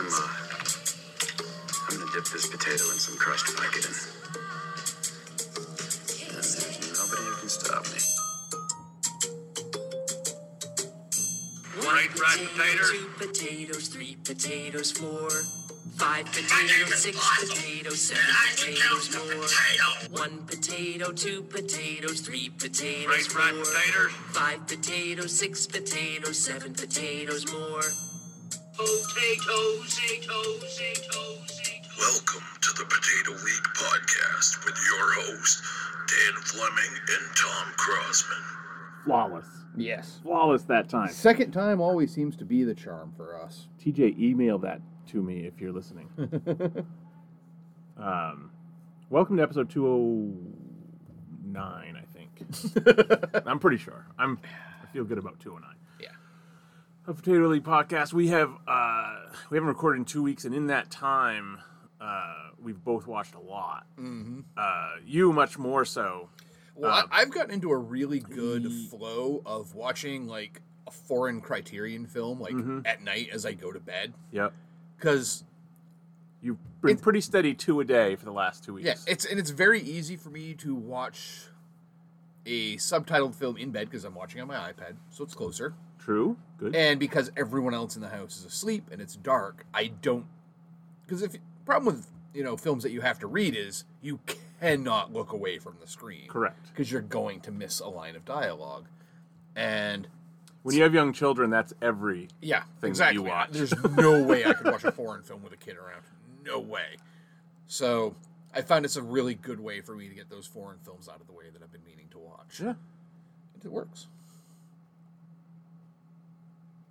I'm, uh, I'm gonna dip this potato in some crushed Vicodin. And there's nobody who can stop me. Right, right, potatoes. Two potatoes, three potatoes, four. Five potatoes, six potatoes, seven potatoes more. One potato, two potatoes, three potatoes, Right, right, four. potatoes. Five potatoes, six potatoes, seven potatoes more. Welcome to the Potato Week podcast with your host, Dan Fleming and Tom Crossman. Flawless. Yes. Flawless that time. Second time always seems to be the charm for us. TJ, email that to me if you're listening. um, welcome to episode 209, I think. I'm pretty sure. I'm. I feel good about 209. A Potato League podcast. We have uh, we haven't recorded in two weeks, and in that time, uh, we've both watched a lot. Mm-hmm. Uh, you much more so. Well, Uh, I, I've gotten into a really good flow of watching like a foreign Criterion film like Mm-hmm. at night as I go to bed Yep. because You've been pretty steady two a day for the last two weeks. yeah, it's and it's very easy for me to watch a subtitled film in bed because I'm watching on my iPad, so it's closer. True. Good. And because everyone else in the house is asleep and it's dark, I don't. Because if problem with you know films that you have to read is you cannot look away from the screen. Correct. Because you're going to miss a line of dialogue, and When you have young children, that's every yeah, that exactly. you watch. There's no way I could watch a foreign film with a kid around. No way. So I found it's a really good way for me to get those foreign films out of the way that I've been meaning to watch. Yeah. It works.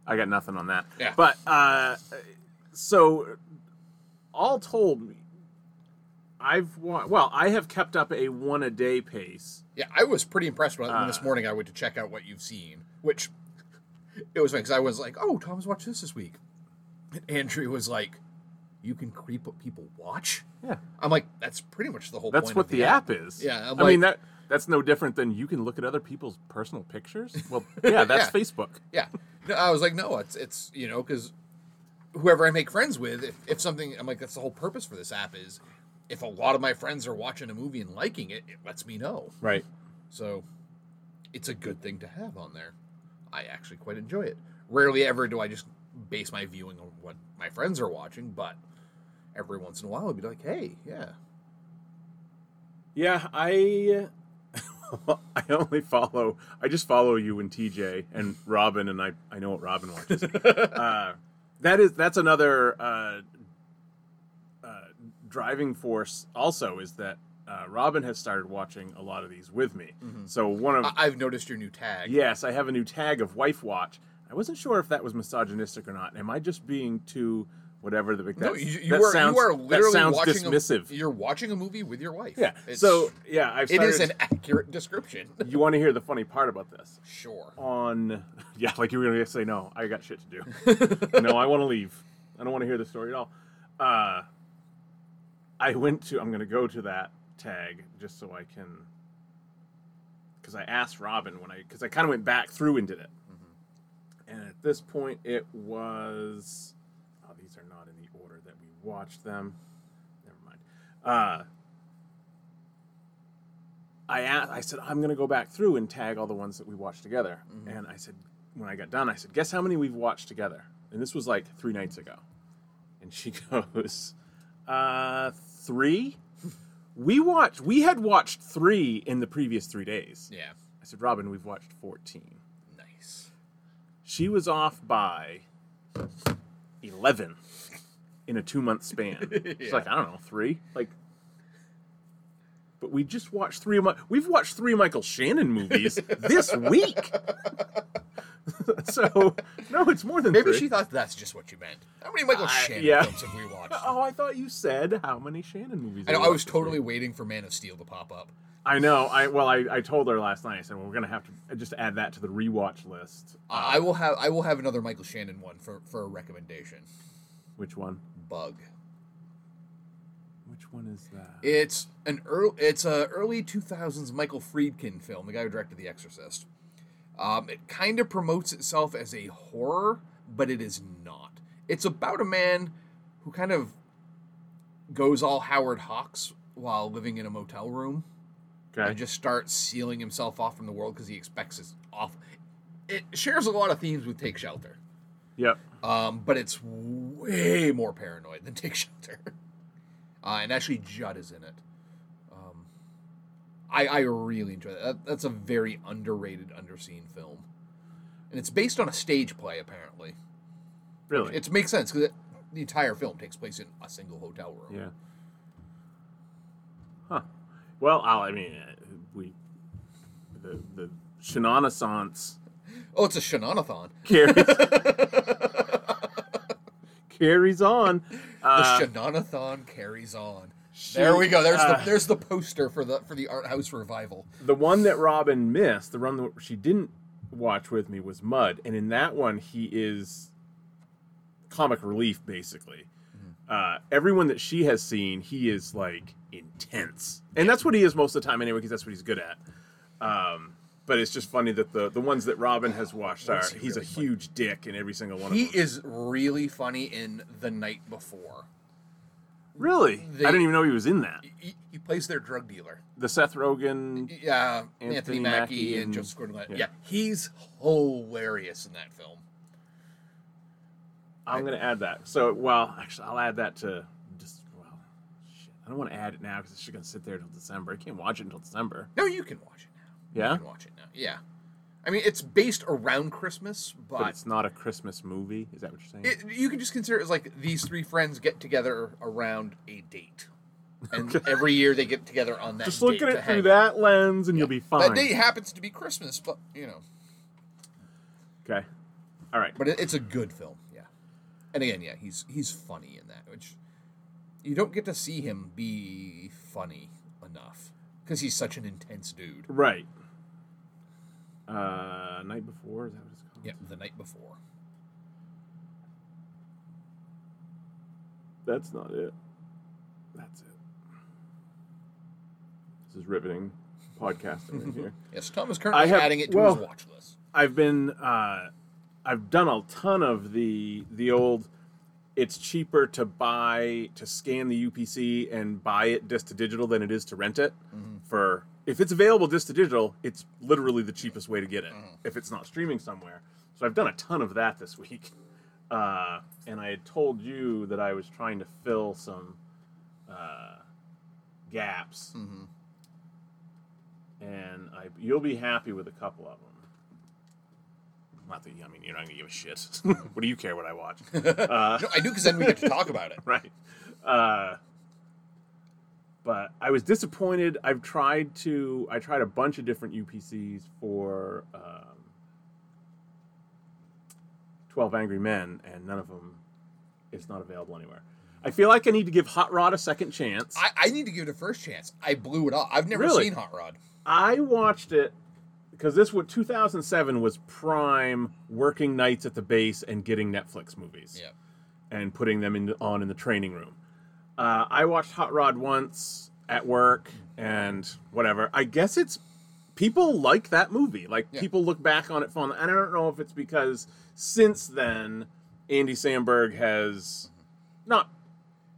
I got nothing on that. Yeah. But uh, so, all told, I've wa- well, I have kept up a one a day pace. Yeah, I was pretty impressed when, when this Uh. morning I went to check out what you've seen, which it was funny because I was like, "Oh, Tom's watched this this week," and Andrew was like, "You can creep what people watch." Yeah. I'm like, "That's pretty much the whole." That's point what of the app is. Yeah, I'm I mean that that's no different than you can look at other people's personal pictures. Well, yeah, that's Yeah. Facebook. Yeah, no, I was like, "No, it's it's you know because whoever I make friends with, if, if something, I'm like, that's the whole purpose for this app is." If a lot of my friends are watching a movie and liking it, it lets me know. Right. So it's a good thing to have on there. I actually quite enjoy it. Rarely ever do I just base my viewing on what my friends are watching, but every once in a while I'll be like, hey, yeah. Yeah, I uh, I only follow I just follow you and TJ and Robin and I I know what Robin watches. uh, that is that's another uh, uh, driving force also is that uh, Robin has started watching a lot of these with me. So one of I- I've noticed your new tag. yes, I have a new tag of wife watch. I wasn't sure if that was misogynistic or not. Am I just being too whatever the No, you, you that are sounds, you are that literally sounds watching dismissive. A, you're watching a movie with your wife. yeah. It's- so yeah, I've started, is an accurate description. you want to hear the funny part about this? sure. On yeah, like you were gonna say no, I got shit to do. no, I want to leave. I don't want to hear the story at all. Uh, I went to. I'm gonna go to that tag just so I can. Because I asked Robin when I because I kind of went back through and did it, and at this point it was. Oh, these are not in the order that we watched them. Never mind. Uh, I asked, I said, I'm going to go back through and tag all the ones that we watched together. And I said, when I got done, I said, guess how many we've watched together? And this was like three nights ago. And she goes, uh, three? We watched, we had watched three in the previous three days. Yeah. I said, Robin, we've watched 14. Nice. She was off by 11 in a two month span. She's Yeah. like, I don't know, three? Like, but we just watched three of my, we've watched three Michael Shannon movies this week. so, no, it's more than Maybe three. she thought that's just what you meant. How many Michael Shannon yeah. films have we watched? Oh, I thought you said how many Shannon movies. I know. I was totally waiting for Man of Steel to pop up. I know. I well, I, I told her last night. I said, well, we're gonna have to uh, just add that to the rewatch list. I I will have I will have another Michael Shannon one for for a recommendation. Which one? Bug. Which one is that? It's an early it's a early two thousands Michael Friedkin film, the guy who directed The Exorcist. Um, it kind of promotes itself as a horror, but it is not. It's about a man who kind of goes all Howard Hughes while living in a motel room Okay. and just starts sealing himself off from the world because he expects his off. It shares a lot of themes with Take Shelter, Yep. Um, but it's way more paranoid than Take Shelter. Uh, and actually, Judd is in it. Um, I, I really enjoy that. that. That's a very underrated, underseen film, and it's based on a stage play apparently. Really. It makes sense because the entire film takes place in a single hotel room. yeah. Huh. Well, I'll, I mean, uh, we the the Shenanaissance Oh, it's a Shenanathon. carries carries on. The Uh, Shenanathon carries on. There we go. There's uh, the there's the poster for the for the art house revival. the one that Robin missed, the one that she didn't watch with me was Mud, and in that one he is comic relief basically. Uh, everyone that she has seen, he is like intense, and that's what he is most of the time anyway, because that's what he's good at. Um, but it's just funny that the the ones that Robin has watched are he's really a huge dick in every single one He of them. He is really funny in The Night Before. really, they- I didn't even know he was in that. He, he plays their drug dealer. The Seth Rogen. Yeah, Anthony Anthony, Mackie Mackie and, and- Joseph Gordon-Levitt. yeah. Yeah. he's hilarious in that film. I'm gonna add that. So, well, actually, I'll add that to just well, shit. I don't want to add it now because it's just gonna sit there until December. I can't watch it until December. No, you can watch it. Yeah, You can watch it now. Yeah, I mean it's based around Christmas, but but, it's not a Christmas movie. Is that what you're saying? it, you can just consider it as like these three friends get together around a date, and every year they get together on that. just look at it through that lens, and you'll be fine. That date happens to be Christmas, but you know, Okay. All right. but it, it's a good film. Yeah, and again, yeah, he's he's funny in that, which you don't get to see him be funny enough because he's such an intense dude. Right. Uh, night before is that what it's called? Yeah, the night before. That's not it. That's it. This is riveting podcasting right here. Yes, Tom is currently I have- adding it to well- his watch list. I've been uh, I've done a ton of the the old. It's cheaper to buy to scan the UPC and buy it disc to digital than it is to rent it. For if it's available just to digital, it's literally the cheapest way to get it. If it's not streaming somewhere, so I've done a ton of that this week. Uh, and I had told you that I was trying to fill some uh, gaps, and I you'll be happy with a couple of them. Not that I mean you're not gonna give a shit. what do you care what I watch, No, I do because then we get to talk about it. right? But I was disappointed. I've tried to. I tried a bunch of different UPCs for um, Twelve Angry Men, and none of them is not available anywhere. I feel like I need to give Hot Rod a second chance. I, I need to give it a first chance. I blew it off. I've never Really? seen Hot Rod. I watched it because this was 2007 was prime working nights at the base and getting Netflix movies Yeah. and putting them in, on in the training room. Uh, I watched Hot Rod once at work and whatever. I guess it's people like that movie. Like Yeah. people look back on it fondly. And I don't know if it's because since then Andy Samberg has not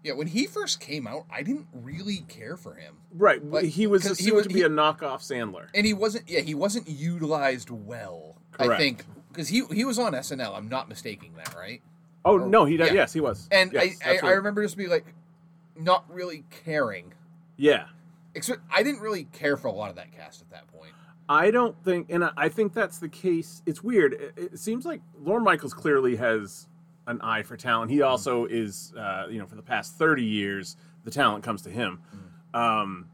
Yeah, when he first came out, I didn't really care for him. right. He was 'cause he was- to be he- a knockoff Sandler. And he wasn't yeah, he wasn't utilized well. I Correct. think because he he was on SNL. I'm not mistaking that, right? Oh Or- no, he does. yeah. Yes, he was. And Yes, I, I, I remember just being like not really caring. Yeah. Except I didn't really care for a lot of that cast at that point. I don't think, and I- think that's the case. It's weird. It, it seems like Lorne Michaels clearly has an eye for talent. He also is, uh, you know, for the past 30 years, the talent comes to him. Um,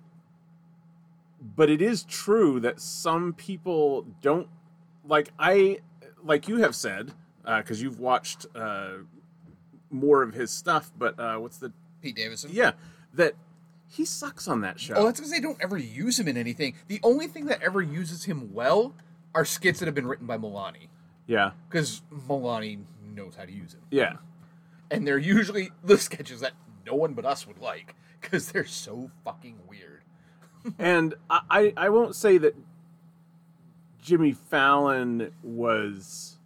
but it is true that some people don't, like I, like you have said, because you've watched uh, more of his stuff, but uh, what's the, Pete Davidson. yeah, that he sucks on that show. Oh, that's because they don't ever use him in anything. The only thing that ever uses him well are skits that have been written by Milani. yeah, Because Milani knows how to use him. yeah. And they're usually the sketches that no one but us would like. Because they're so fucking weird. and I, I I won't say that Jimmy Fallon was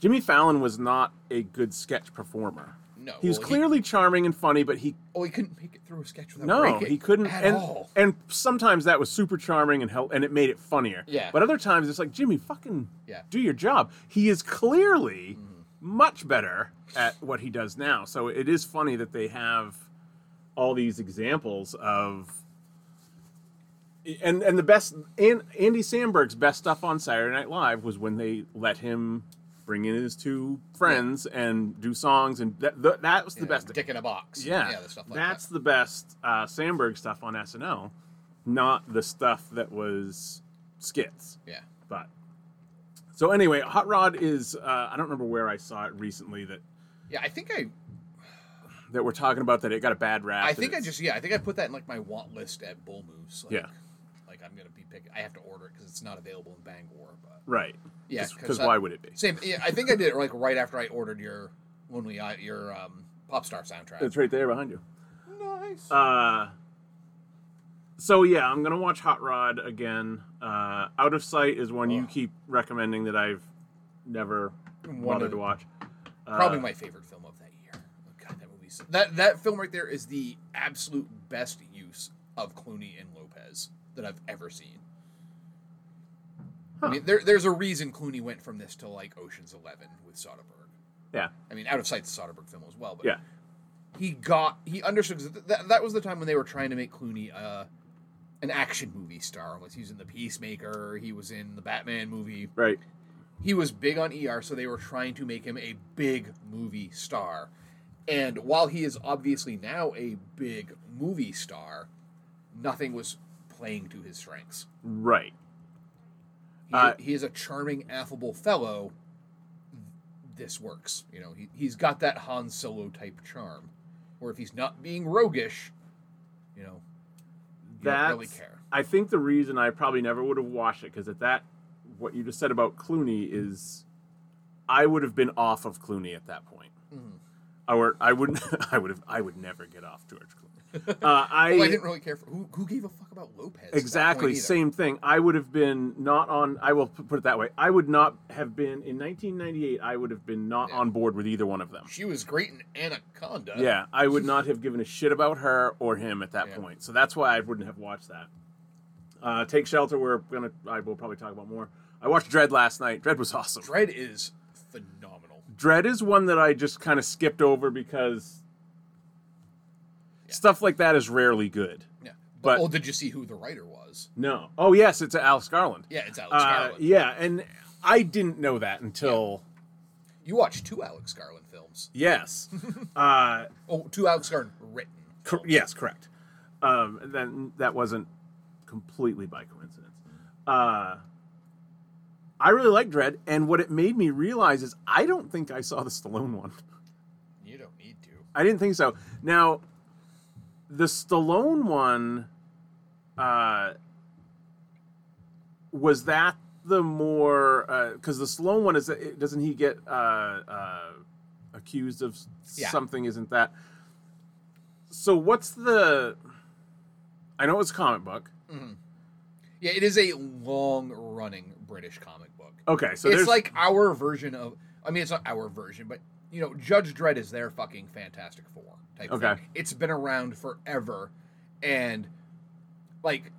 Jimmy Fallon was not a good sketch performer. No, He was well, clearly charming and funny, but he oh, he couldn't make it through a sketch without no, breaking he couldn't. at and all. and sometimes that was super charming and help, and it made it funnier. Yeah. But other times it's like Jimmy, fucking Yeah. do your job. He is clearly Mm-hmm. much better at what he does now. So it is funny that they have all these examples of. And and the best and Andy Samberg's best stuff on Saturday Night Live was when they let him bring in his two friends and do songs and that that, that was the Yeah, best. Dick in a box. Yeah, yeah, the stuff like that's that. the best uh, Samberg stuff on SNL, not the stuff that was skits. Yeah, But so anyway, Hot Rod is uh, I don't remember where I saw it recently that yeah. I think I, that we're talking about that it got a bad rap. I think I just yeah, I think I put that in like my want list at Bull Moose. Like, Yeah. Like I'm gonna be picking. I have to order it because it's not available in Bangor. But right. Yeah, because why would it be? same. Yeah, I think I did it like right after I ordered your when we got your um, pop star soundtrack. It's right there behind you. nice. Uh, so yeah, I'm gonna watch Hot Rod again. Uh, Out of Sight is one you keep recommending that I've never One bothered to watch. Uh, Probably my favorite film of that year. Oh, God, that movie's that that film right there is the absolute best use of Clooney and Lopez that I've ever seen. I mean, there, there's a reason Clooney went from this to like Ocean's Eleven with Soderbergh. Yeah, I mean, Out of Sight's a Soderbergh film as well, but yeah, he got he understood th- that, that was the time when they were trying to make Clooney uh, an action movie star. Like he was in the Peacemaker, he was in the Batman movie. right. He was big on ER, so they were trying to make him a big movie star. And while he is obviously now a big movie star, nothing was playing to his strengths. Right. He, Uh, he is a charming, affable fellow. This works. You know, he, he's got that Han Solo type charm. Where if he's not being roguish, you know, you don't really care. I think the reason I probably never would have watched it because at that, what you just said about Clooney is, I would have been off of Clooney at that point. Mm-hmm. Or I wouldn't. I would have. I would never get off George Clooney. Uh, I, Well, I didn't really care for who, who gave a fuck about Lopez. exactly same thing. I would have been not on. I will put it that way. I would not have been in 1998. I would have been not Yeah. on board with either one of them. She was great in Anaconda. Yeah, I would not have given a shit about her or him at that Yeah. point. So that's why I wouldn't have watched that. Uh, Take Shelter, we're gonna. I will probably talk about more. I watched Dredd last night. Dredd was awesome. Dredd is phenomenal. Dredd is one that I just kind of skipped over because Yeah. stuff like that is rarely good. Yeah. But- But, well, did you see who the writer was? No. Oh yes, it's Alex Garland. Yeah, it's Alex Uh, Garland. yeah, and I didn't know that until You watched two Alex Garland films. yes. uh, Oh, two Alex Garland written. Cor- yes, correct. Um, then that wasn't completely by coincidence. Uh, I really like Dredd, and what it made me realize is I don't think I saw the Stallone one. You don't need to. I didn't think so. Now, the Stallone one, uh, was that the more because the Stallone one is it- doesn't he get uh, uh, accused of Yeah. something? Isn't that? So what's the? I know it's a comic book. Yeah, it is a long running British comic book. Okay, so it's like our version of. I mean, it's not our version, but you know, Judge Dredd is their fucking Fantastic Four type Okay. thing. It's been around forever, and like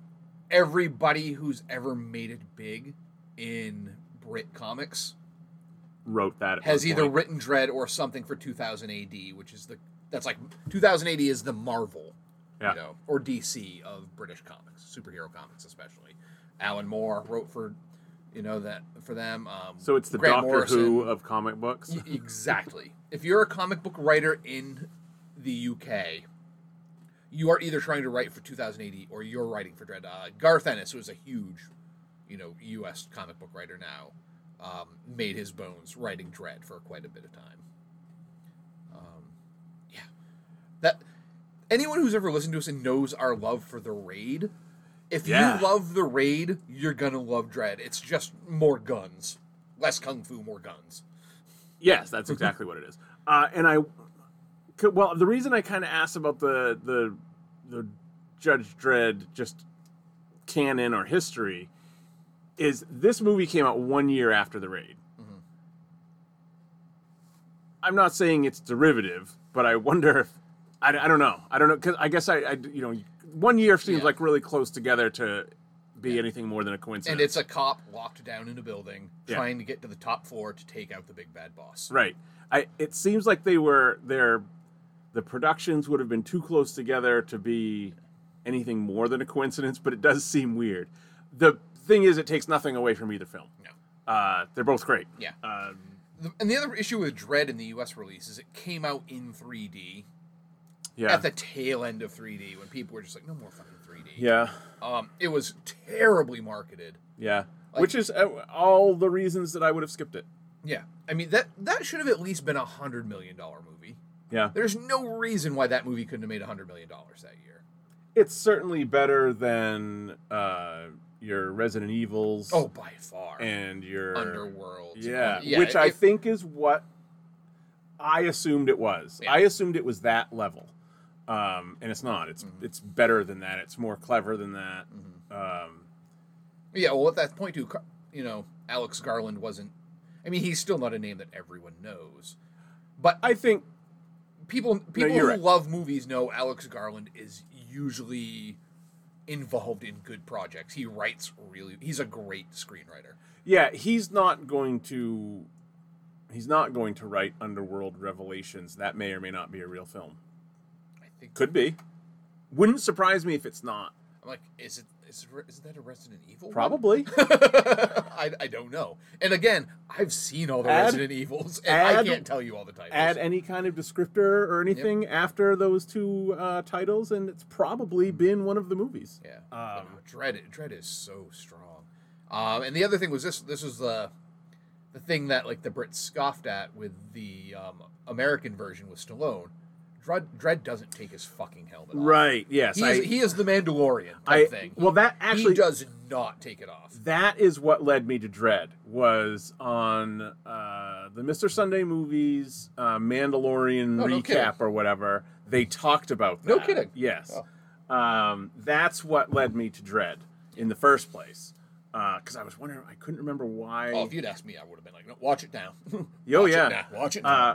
everybody who's ever made it big in Brit comics wrote that has either point. written Dredd or something for 2000 AD, which is the that's like 2000 AD is the Marvel, Yeah. you know, or DC of British comics, superhero comics especially. Alan Moore wrote for, you know, that for them. Um, So it's the Grant Doctor Morrison. Who of comic books. Exactly. if you're a comic book writer in the UK, you are either trying to write for 2080 or you're writing for Dredd. Uh, Garth Ennis, is a huge, you know, U.S. comic book writer now, um, made his bones writing Dredd for quite a bit of time. Um, yeah, that anyone who's ever listened to us and knows our love for the Raid. If Yeah. you love the Raid, you're gonna love Dredd. It's just more guns, less kung fu, more guns. Yes, that's exactly what it is. Uh, and I, well, the reason I kind of asked about the the the Judge Dredd just canon or history is this movie came out one year after the raid. I'm not saying it's derivative, but I wonder if I, I don't know. I don't know because I guess I, I you know one year seems Yeah. like really close together to be anything more than a coincidence. And it's a cop locked down in a building Yeah. trying to get to the top floor to take out the big bad boss. right. I it seems like they were their the productions would have been too close together to be anything more than a coincidence, but it does seem weird. The thing is, it takes nothing away from either film. No. Uh, they're both great. Yeah. Um, The- And the other issue with Dredd in the US release is it came out in 3D yeah. at the tail end of 3D when people were just like, no more fucking 3D. yeah. Um, it was terribly marketed. Yeah. Like- Which is uh, all the reasons that I would have skipped it. Yeah. I mean, that, that should have at least been a $100 million movie. Yeah. There's no reason why that movie couldn't have made a $100 million that year. It's certainly better than uh, your Resident Evils. Oh, by far. and your Underworld. Yeah, Yeah, which I think is what I assumed it was. Yeah. I assumed it was that level, um, and it's not. It's Mm-hmm. it's better than that. It's more clever than that. Um, Yeah, well, at that point, too, you know, Alex Garland wasn't. I mean, he's still not a name that everyone knows, but I think people people you're who right. love movies know Alex Garland is usually involved in good projects. He writes really. He's a great screenwriter. yeah, he's not going to. He's not going to write Underworld Revelations. That may or may not be a real film. Could be. Wouldn't surprise me if it's not. I'm like, is it is it, is that a Resident Evil? one? Probably. I, I don't know. And again, I've seen all the Add- Resident Evils, and I can't tell you all the titles. add any kind of descriptor or anything after those two uh, titles, and it's probably been one of the movies. Yeah. Um, But Dredd Dredd is so strong. Um, and the other thing was this this was the the thing that like the Brits scoffed at with the um, American version with Stallone. Dredd, Dredd doesn't take his fucking helmet off. Right. Yes. He I, is, he is the Mandalorian type I thing. well, that actually he does not take it off. that is what led me to Dredd. Was on uh, the Mr. Sunday movies, uh, Mandalorian Oh, recap kidding. or whatever. They talked about that. No kidding. Oh. Yes. Um, that's what led me to Dredd in the first place. Because I was wondering, I couldn't remember why. Oh, if you'd asked me, I would have been like, no, watch it now. Oh watch yeah, it now. Watch it now. Uh,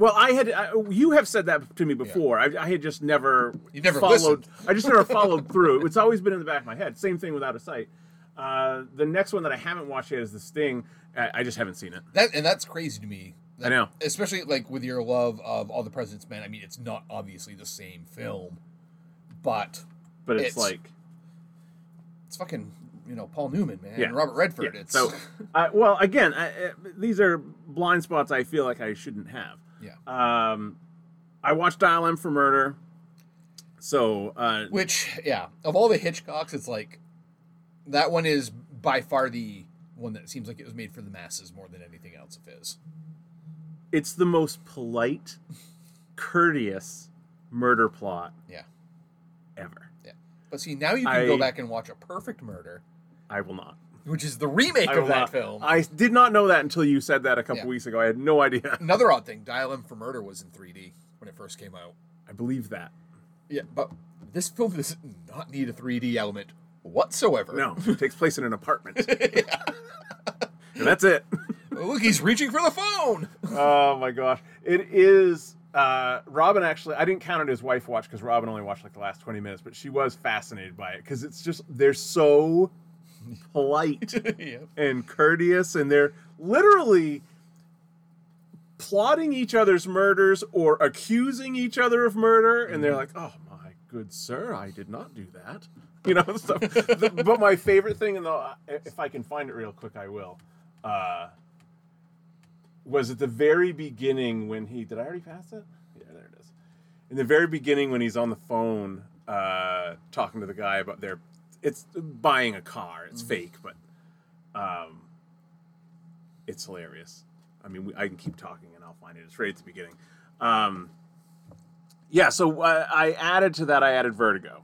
well, I had I, you have said that to me before. I, I had just never You never followed. listened. I just never followed through. It's always been in the back of my head. Same thing with Out of Sight. Uh, the next one that I haven't watched yet is The Sting. I, I just haven't seen it. That and that's crazy to me. I know. especially like with your love of All the President's Men. I mean, it's not obviously the same film, but But it's, It's- like it's fucking you know Paul Newman, man, Yeah. and Robert Redford. yeah. It's so. Uh, well, again, I, uh, these are blind spots I feel like I shouldn't have. Yeah. Um, I watched Dial M for Murder. So uh, Which yeah, of all the Hitchcocks, it's like that one is by far the one that seems like it was made for the masses more than anything else of his. it's the most polite, courteous murder plot Yeah, ever. yeah. But see, now you can I- go back and watch A Perfect Murder, I will not. Which is the remake I of that not. film. I did not know that until you said that a couple Yeah. weeks ago. I had no idea. Another odd thing, Dial M for Murder was in 3D when it first came out. I believe that. Yeah, but this film does not need a 3D element whatsoever. No, it takes place in an apartment. And that's it. Look, he's reaching for the phone. oh my gosh. It is uh, Robin actually I didn't count it as wife watch because Robin only watched like the last 20 minutes, but she was fascinated by it because it's just they're so polite yeah. and courteous and they're literally plotting each other's murders or accusing each other of murder and they're like oh my good sir i did not do that. You know stuff The- but my favorite thing in the if i can find it real quick i will uh was at the very beginning when he did i already pass it? Yeah there it is. In the very beginning when he's on the phone uh talking to the guy about their it's buying a car it's fake but um it's hilarious. I mean we, i can keep talking and i'll find it. It's right at the beginning. Um yeah so uh, i added to that i added vertigo.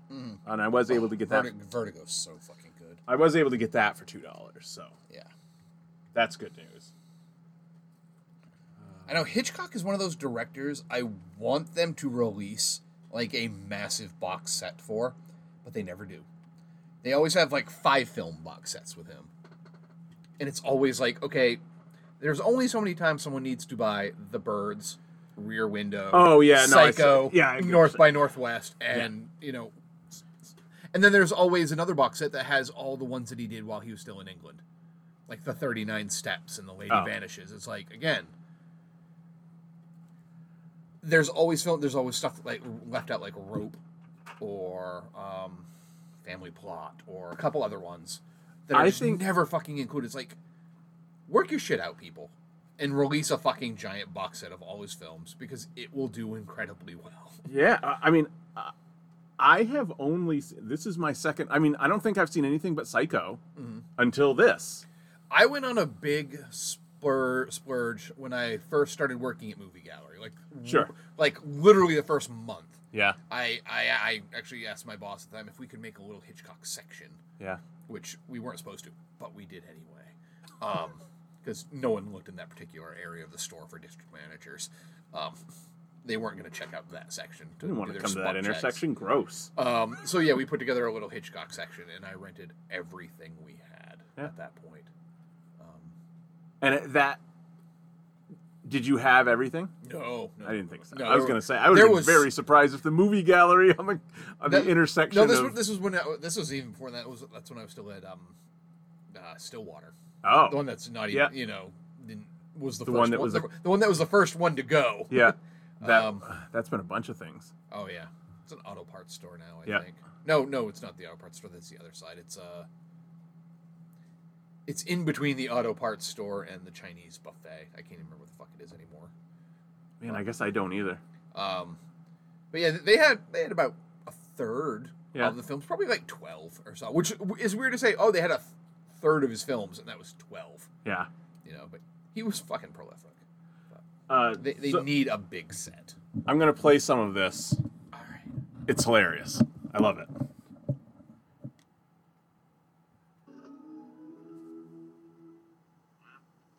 And i was able to get that Vertigo, Vertigo's so fucking good. i was able to get that for two dollars so. Yeah. that's good news. I know Hitchcock is one of those directors I want them to release like a massive box set for, but they never do. They always have like five film box sets with him. And it's always like, okay, There's only so many times someone needs to buy The Birds, Rear Window. Oh, yeah, no, I see- Psycho. yeah, I get what North you're by Northwest, and you know, and then there's always another box set that has all the ones that he did while he was still in England, like the 39 Steps and The Lady Oh. Vanishes. It's like again. There's always film. There's always stuff like left out, like Rope, or um, Family Plot, or a couple other ones that are I think- never fucking included. It's like, work your shit out, people, and release a fucking giant box set of all his films because it will do incredibly well. Yeah, I mean, I have only this is my second. I mean, I don't think I've seen anything but Psycho Mm-hmm. until this. I went on a big splur- splurge when I first started working at Movie Gallery. Like, Sure. like literally the first month. Yeah, I, I I actually asked my boss at the time if we could make a little Hitchcock section, yeah. which we weren't supposed to, but we did anyway. Um, because no one looked in that particular area of the store for district managers. Um, they weren't going to check out that section. I didn't want to come to that checks. intersection. Gross. Um, so yeah, we put together a little Hitchcock section, and I rented everything we had Yeah. at that point. And it, that. Did you have everything? No, no I didn't think so. No, I was going to say I would was- very surprised if the movie gallery on the on That- the intersection. No, this of, was, this was when I, this was even before that. Was that's when I was still at um, uh, Stillwater, oh the one that's not even Yeah. you know was the, The first one that was the, a- the one that was the first one to go. yeah. That Um, that's been a bunch of things. Oh yeah, it's an auto parts store now. I Yeah. think. No, no, it's not the auto parts store. That's the other side. It's uh, it's in between the auto parts store and the Chinese buffet. I can't even remember what the fuck it is anymore. Man, I guess I don't either. Um, but yeah, they had they had about a third Yeah. of the films, probably like twelve or so, which is weird to say. Oh, they had a third of his films, and that was twelve. Yeah. You know, but he was fucking prolific. Uh, They, they so need a big set. I'm going to play some of this. All right. It's hilarious. I love it.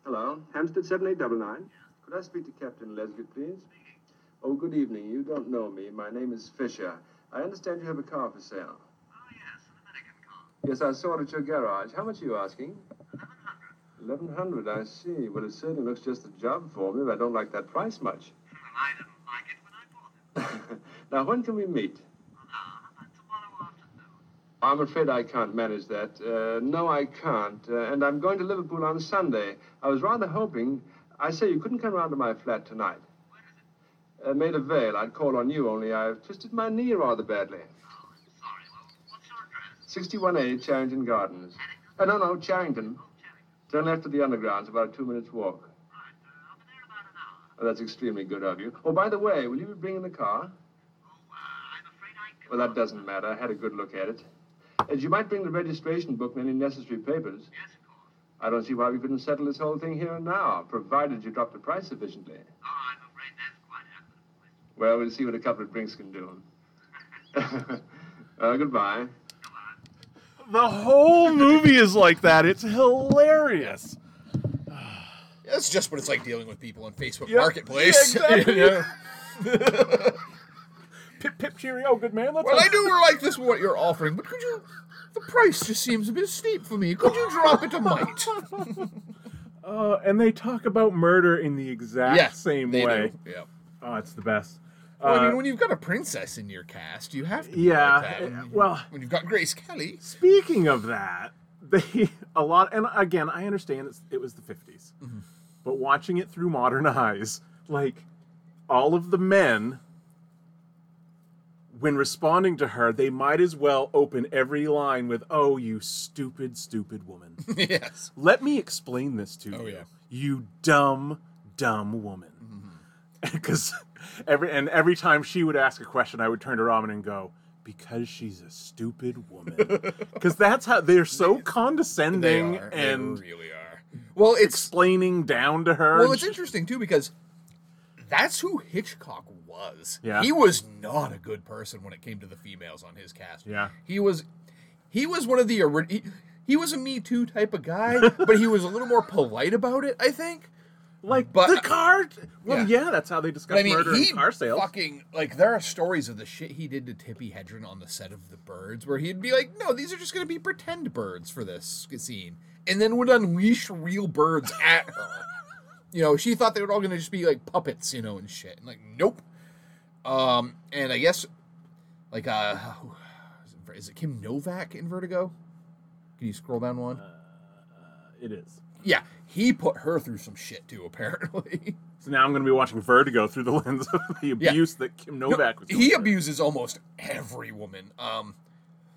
Hello, Hampstead 7899. Could I speak to Captain Lesgate, please? Oh, good evening. You don't know me. My name is Fisher. I understand you have a car for sale. Oh, yes, an American car. Yes, I saw it at your garage. How much are you asking? 1100 I see. Well, it certainly looks just the job for me, but I don't like that price much. Well, I didn't like it when I bought it. now, when can we meet? Well, now, how about tomorrow afternoon? I'm afraid I can't manage that. Uh, no, I can't. Uh, and I'm going to Liverpool on Sunday. I was rather hoping. I say you couldn't come round to my flat tonight. Where is it? Uh, Maida Vale. I'd call on you, only I've twisted my knee rather badly. Oh, I'm sorry. Well, what's your address? 61A, Charrington Gardens. Uh, no, no, Charrington. Oh. Turn left to the underground. It's about a two minutes walk. Right, uh, I'll be there about an hour. Oh, that's extremely good of you. Oh, by the way, will you be bringing the car? Oh, uh, I'm afraid I can't. Well, that doesn't matter. I had a good look at it. As you might bring the registration book and any necessary papers. Yes, of course. I don't see why we couldn't settle this whole thing here and now, provided you drop the price sufficiently. Oh, I'm afraid that's quite out of the question. Well, we'll see what a couple of drinks can do. uh, goodbye. The whole movie is like that. It's hilarious. That's just what it's like dealing with people on Facebook Yep. Marketplace. Yeah, exactly. Pip pip cheerio, good man. Let's Well, I do like this what you're offering, but could you? The price just seems a bit steep for me. Could you drop it a mite? Uh, and they talk about murder in the exact yeah, same they way. Do. Yeah. Oh, it's the best. Well, I Uh, mean, when you've got a princess in your cast, you have to. Yeah, Like that. When, uh, you- well- when you've got Grace Kelly. Speaking of that, they a lot, and again, I understand it's, it was the 50s, Mm-hmm. but watching it through modern eyes, like all of the men, when responding to her, they might as well open every line with, "Oh, you stupid, stupid woman." yes. Let me explain this to Oh, you. yeah. You dumb, dumb woman. Mm-hmm. Because every and every time she would ask a question, I would turn to Robin and go, "Because she's a stupid woman." Because that's how they're so They condescending are. and they really are. Well, it's explaining down to her. well, it's she- interesting too because that's who Hitchcock was. Yeah. He was not a good person when it came to the females on his cast. Yeah. He was he was one of the he, he was a Me Too type of guy, but he was a little more polite about it, I think. like but- the car. Well, Yeah. yeah. that's how they discuss I mean, murder he and car sales. fucking like there are stories of the shit he did to Tippi Hedren on the set of The Birds, where he'd be like, "No, these are just going to be pretend birds for this scene," and then would unleash real birds at her. You know, she thought they were all going to just be like puppets, you know, and shit. And like, nope. Um, and I guess, like, uh, is it Kim Novak in Vertigo? Can you scroll down one? It is. yeah, he put her through some shit too, apparently. So now I'm going to be watching Vertigo through the lens of the Yeah. abuse that Kim Novak was. he abuses almost every woman. Um,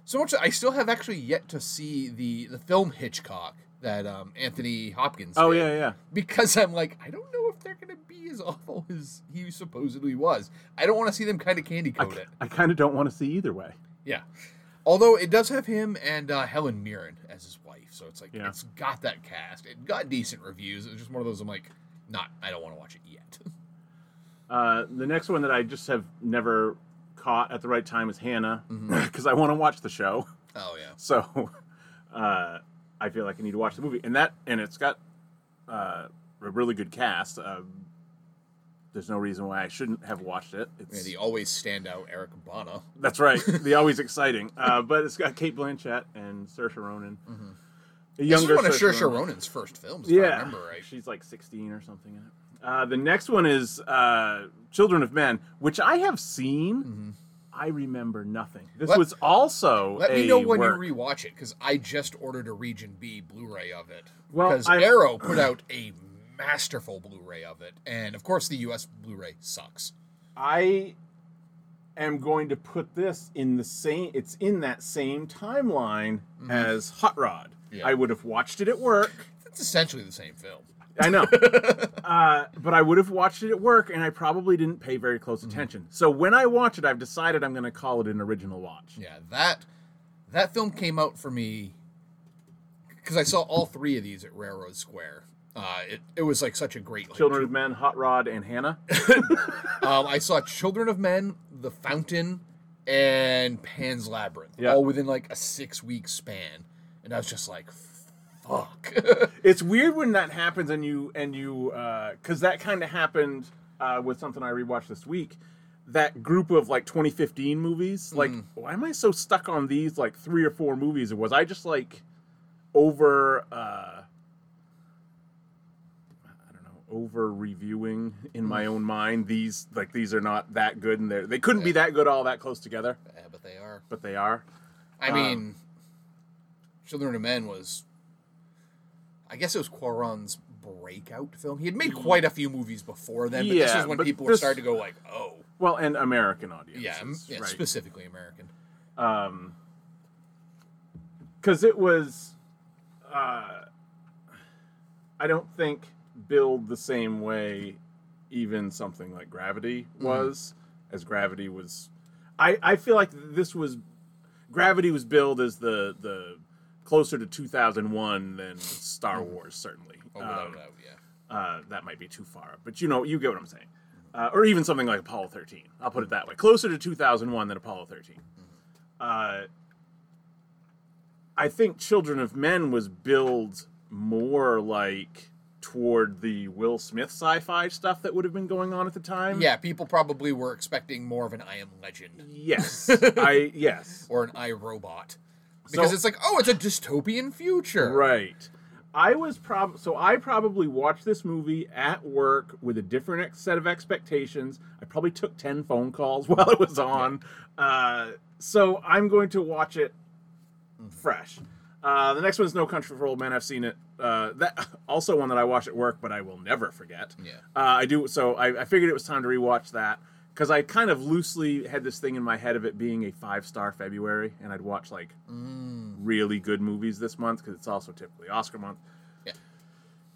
so much I still have actually yet to see the the film Hitchcock that um, Anthony Hopkins. Oh yeah, yeah. because I'm like, I don't know if they're gonna be as awful as he supposedly was. I don't want to see them kind of candy I, coat it. I kind of don't want to see either way. Yeah. Although it does have him and uh, Helen Mirren as his wife, so it's like Yeah. it's got that cast. It got decent reviews. It's just one of those I'm like, not. I don't want to watch it yet. Uh, the next one that I just have never caught at the right time is Hanna Mm-hmm. because I want to watch the show. oh yeah. So uh, I feel like I need to watch the movie, and that and it's got uh, a really good cast. Uh, there's no reason why I shouldn't have watched it. It's, And the always standout Eric Bana. That's right, the always exciting. Uh, but it's got Cate Blanchett and Saoirse Ronan. A Mm-hmm. This is one of Saoirse Ronan's first films, if I Yeah, remember right. she's like 16 or something in it. Uh, the next one is uh, Children of Men, which I have seen. I remember nothing. This Mm-hmm. Let- was also Let me know when work. you rewatch it because I just ordered a Region B Blu-ray of it. Well, because Arrow put out a masterful Blu-ray of it, and of course the U.S. Blu-ray sucks. I am going to put this in the same. It's in that same timeline as Hot Rod. Mm-hmm. Yeah. I would have watched it at work. It's essentially the same film. I know, uh, but I would have watched it at work, and I probably didn't pay very close Mm-hmm. attention. So when I watch it, I've decided I'm going to call it an original watch. Yeah, that that film came out for me because I saw all three of these at Railroad Square. Uh, it, it was like such a great like, Children of Men, Hot Rod, and Hanna. Um, I saw Children of Men, The Fountain, and Pan's Labyrinth, Yeah. all within like a six week span, and I was just like, "Fuck." it's weird when that happens and you and you because that kind of happened uh, with something I rewatched this week. That group of like 2015 movies, like why am I so stuck on these like three or four movies? Or was I just like over? Uh, I don't know, over reviewing in my own mind. These like these are not that good, and they they couldn't be that good all that close together, yeah, but they are. but they are. I Um, mean, Children of Men was, I guess it was Cuarón's breakout film. He had made quite a few movies before then, but this is when people were starting to go like, "Oh, Well, and American audiences, yeah, yeah right? specifically American." um because it was uh i don't think build the same way even something like gravity was as gravity was i i feel like this was gravity was billed as the the closer to 2001 than star wars certainly Oh, without Um, doubt, yeah. uh, that might be too far, but you know, you get what I'm saying. Uh, or even something like Apollo 13. I'll put it that way. Closer to 2001 than Apollo 13. Uh, I think Children of Men was billed more like toward the Will Smith sci-fi stuff that would have been going on at the time. Yeah, people probably were expecting more of an I Am Legend Yes. I yes. or an I Robot because So- it's like, oh, it's a dystopian future, Right. I was prob so I probably watched this movie at work with a different ex- set of expectations. I probably took ten phone calls while it was on. Uh, so I'm going to watch it fresh. Uh, the next one is No Country for Old Men. I've seen it. Uh, that also one that I watch at work, but I will never forget. Yeah. Uh, I do. So I, I figured it was time to rewatch that because I kind of loosely had this thing in my head of it being a five star February, and I'd watch like really good movies this month because it's also typically Oscar month. Yeah.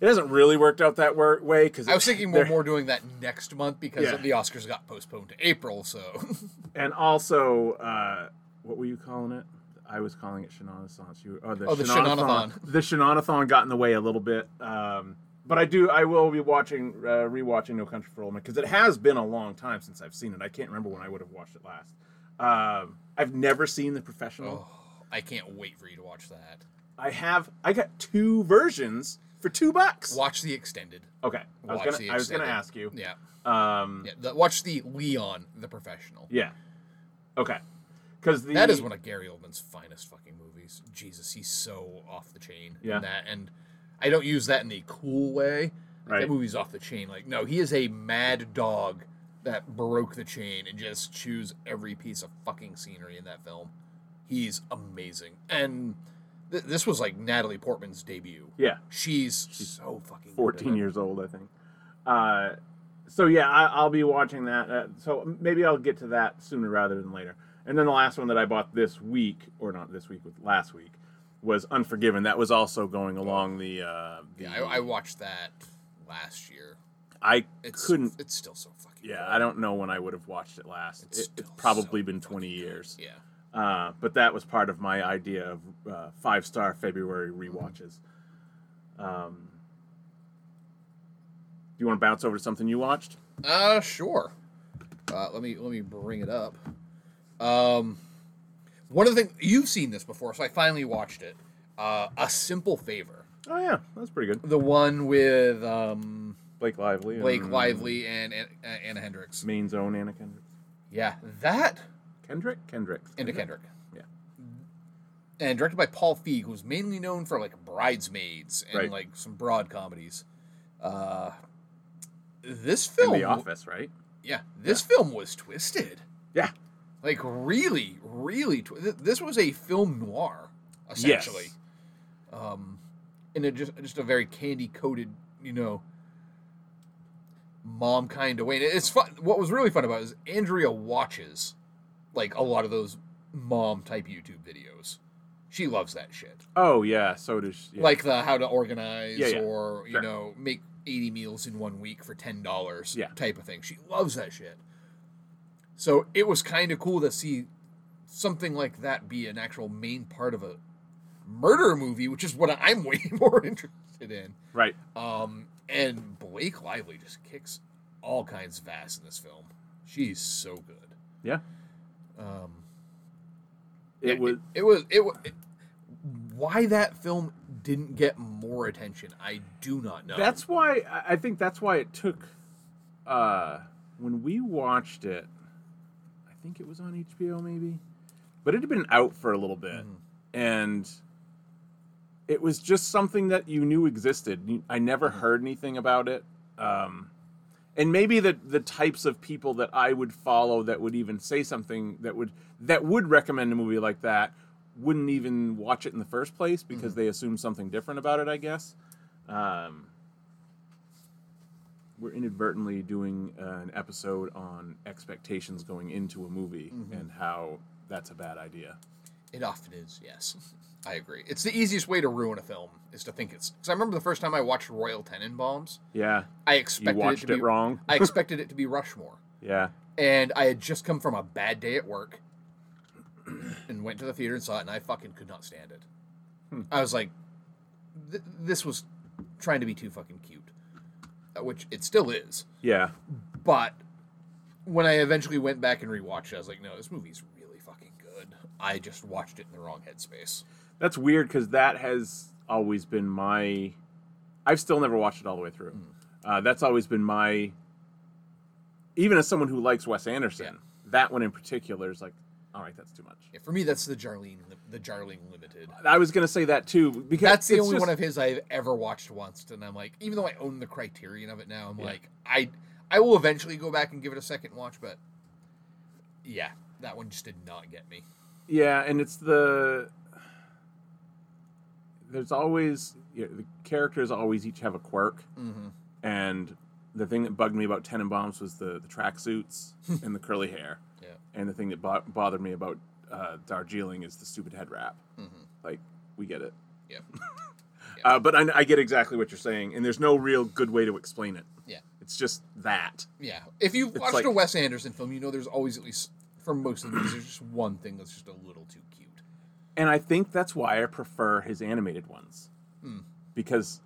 It hasn't really worked out that way because I was thinking more more doing that next month because Yeah. the Oscars got postponed to April. So and also uh, what were you calling it? I was calling it Shenanathon. You oh the Oh, the Shenanathon. The Shenanathon got in the way a little bit. Um, but I do. I will be watching, uh, rewatching No Country for Old Men because it has been a long time since I've seen it. I can't remember when I would have watched it last. Um, I've never seen The Professional. oh, I can't wait for you to watch that. I have. I got two versions for two bucks. Watch the extended. Okay, I was gonna. I was gonna ask you. Yeah, Um, yeah. The, watch the Leon, the professional. yeah. Okay. Because That is one of Gary Oldman's finest fucking movies. Jesus, he's so off the chain. in Yeah. that and I don't use that in a cool way, Right. That movie's off the chain. Like, no, he is a mad dog that broke the chain and just chews every piece of fucking scenery in that film. He's amazing. And th- this was like Natalie Portman's debut. Yeah. She's, so fucking 14 it. years old, I think. Uh, so yeah, I, I'll be watching that. Uh, so maybe I'll get to that sooner rather than later. And then the last one that I bought this week, or not this week, with last week, was Unforgiven. That was also going along the. Uh, the Yeah, I, I watched that last year. I It's couldn't. It's still so fucking. Yeah, good. I don't know when I would have watched it last. It's It, it's probably so been 20 good. years. Yeah. Uh, but that was part of my idea of uh, five star February rewatches. Um, do you want to bounce over to something you watched? Uh, sure. Uh, let me let me bring it up. Um, one of the things you've seen this before, so I finally watched it. Uh, a simple favor, Oh yeah, that's pretty good. the one with um, Blake Lively. Blake and Lively and, and Anna Hendricks. Main zone Anna Kendrick. Yeah, that Kendrick? Kendrick. Anna Kendrick. Yeah. and directed by Paul Feig, who's mainly known for like Bridesmaids and Right. like some broad comedies. Uh, this In film, The Office, right? yeah, this film was twisted. Yeah. Like really, really. Tw- th- this was a film noir, essentially. Um, in a just just a very candy coated, you know, mom kind of way. And it's fun. What was really fun about it is Andrea watches like a lot of those mom type YouTube videos. She loves that shit. Oh yeah, so does yeah. Like the how to organize Yeah, yeah. or you Sure. know make eighty meals in one week for ten dollars. Type of thing. She loves that shit. So it was kind of cool to see something like that be an actual main part of a murder movie, which is what I'm way more interested in. right. Um, and Blake Lively just kicks all kinds of ass in this film. She's so good. Yeah. Um, It was It, was. It was. why that film didn't get more attention, I do not know. That's why I- think that's why it took. Uh, when we watched it, think it was on HBO maybe, but it had been out for a little bit, and it was just something that you knew existed. I never heard anything about it, um, and maybe the the types of people that I would follow that would even say something that would that would recommend a movie like that wouldn't even watch it in the first place because they assume something different about it. I guess. Um, we're inadvertently doing uh, an episode on expectations going into a movie and how that's a bad idea. It often is, yes. I agree. It's the easiest way to ruin a film is to think it's. Because I remember the first time I watched Royal Tenenbaums, Yeah, I you expected watched it to it be wrong. I expected it to be Rushmore, Yeah, and I had just come from a bad day at work, and went to the theater and saw it, and I fucking could not stand it. Hmm. I was like, th- this was trying to be too fucking cute, which it still is. yeah, But when I eventually went back and rewatched it, I was like, no, this movie's really fucking good. I just watched it in the wrong headspace. that's weird because that has always been my. I've still never watched it all the way through. Uh, that's always been my. Even as someone who likes Wes Anderson, Yeah. that one in particular is like, all right, that's too much. Yeah, for me, that's the Jarlene, the Darjeeling Limited. I was gonna say that too because That's the only just- one of his I've ever watched once, and I'm like, even though I own the Criterion of it now, I'm Yeah. like, I, I will eventually go back and give it a second watch, but yeah, that one just did not get me. Yeah, and it's the there's always you know, the characters always each have a quirk, Mm-hmm. and the thing that bugged me about Tenenbaums was the the tracksuits and the curly hair, Yeah. and the thing that bo- bothered me about uh, Darjeeling is the stupid head wrap. Mhm. Like we get it, Yeah. uh, but I, I get exactly what you're saying, and there's no real good way to explain it. Yeah. It's just that. Yeah. If you've It's watched like- a Wes Anderson film, you know there's always at least for most of these, there's just one thing that's just a little too cute. And I think that's why I prefer his animated ones. Hmm. Because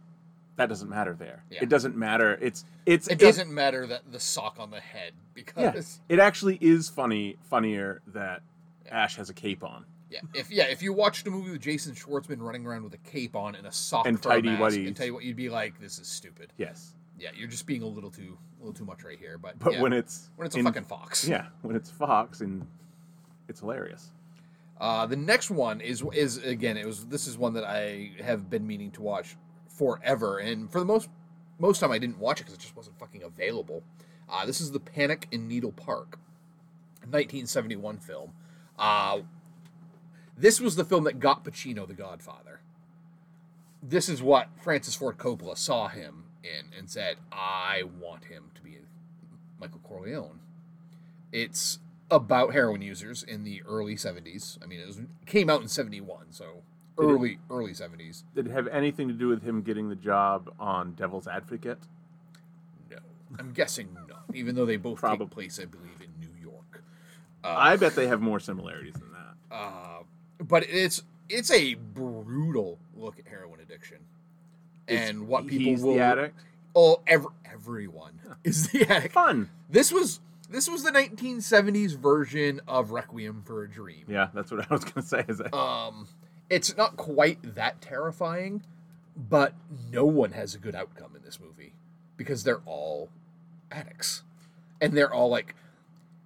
that doesn't matter there. Yeah. It doesn't matter. It's it's It doesn't matter that the sock on the head Yeah. because It actually is funny funnier that Ash has a cape on. yeah, if yeah, if you watched a movie with Jason Schwartzman running around with a cape on and a sock And for a tidy mask, and tell you what, you'd be like, this is stupid. Yes. Yeah, you're just being a little too a little too much right here. But But yeah, when it's when it's a in- fucking fox. Yeah, when it's Fox and it's hilarious. Uh, the next one is is again it was this is one that I have been meaning to watch forever, and for the most most time I didn't watch it because it just wasn't fucking available. Uh, this is the Panic in Needle Park, 1971 film. Uh, this was the film that got Pacino the Godfather. This is what Francis Ford Coppola saw him in and said, "I want him to be Michael Corleone." It's about heroin users in the early 70s. I mean, it was, came out in 71, so early early 70s. Did it have anything to do with him getting the job on Devil's Advocate? No, I'm guessing not. Even though they both Probably. take place, I believe, in New York. I bet they have more similarities than that. Uh, but it's it's a brutal look at heroin addiction and what people He's will. the addict. Oh, ev- everyone is the addict. Fun. This was this was the 1970s version of Requiem for a Dream. Yeah, that's what I was gonna say. Is that Um, it's not quite that terrifying, but no one has a good outcome in this movie because they're all addicts, and they're all like,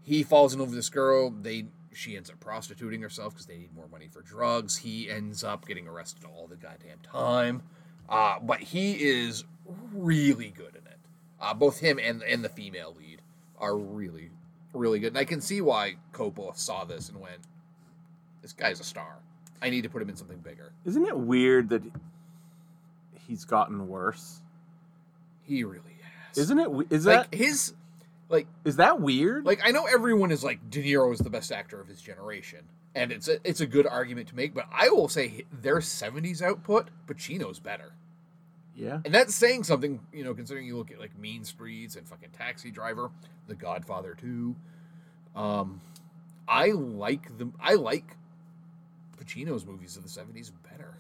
he falls in love with this girl. They she ends up prostituting herself because they need more money for drugs. He ends up getting arrested all the goddamn time, uh, but he is really good in it. Uh, both him and and the female lead are really really good, and I can see why Coppola saw this and went, "This guy's a star. I need to put him in something bigger." isn't it weird that he's gotten worse? He really has. Isn't it? Is Is like that his like is that weird? like I know everyone is like De Niro is the best actor of his generation, and it's a, it's a good argument to make. But I will say their '70s output, Pacino's better, yeah. and that's saying something. You know, considering you look at like Mean Streets and fucking Taxi Driver, The Godfather 2. Um, I like the I like Pacino's movies of the '70s better.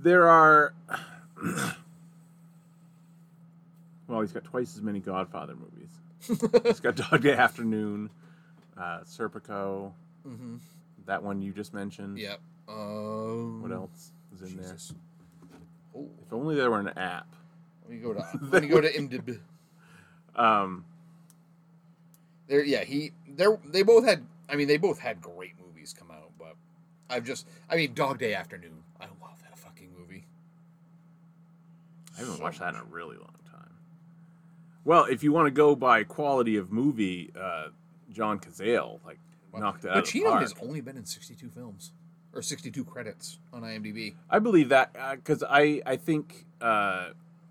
There are. well, he's got twice as many Godfather movies. he's got Dog Day Afternoon, uh, Serpico, Mm-hmm. that one you just mentioned. Yep. Um, What else is in Jesus. Oh, there? If only there were an app. let me go to let me go to IMDb. Um, There, yeah, he, they're, they both had. I mean, they both had great movies come out, but I've just, I mean, Dog Day Afternoon. I love that fucking movie. I haven't So watched that in a really long time. Well, if you want to go by quality of movie, uh, John Cazale like knocked it out Pacino has only been in sixty-two films or sixty-two credits on IMDb. I believe that because I I think uh,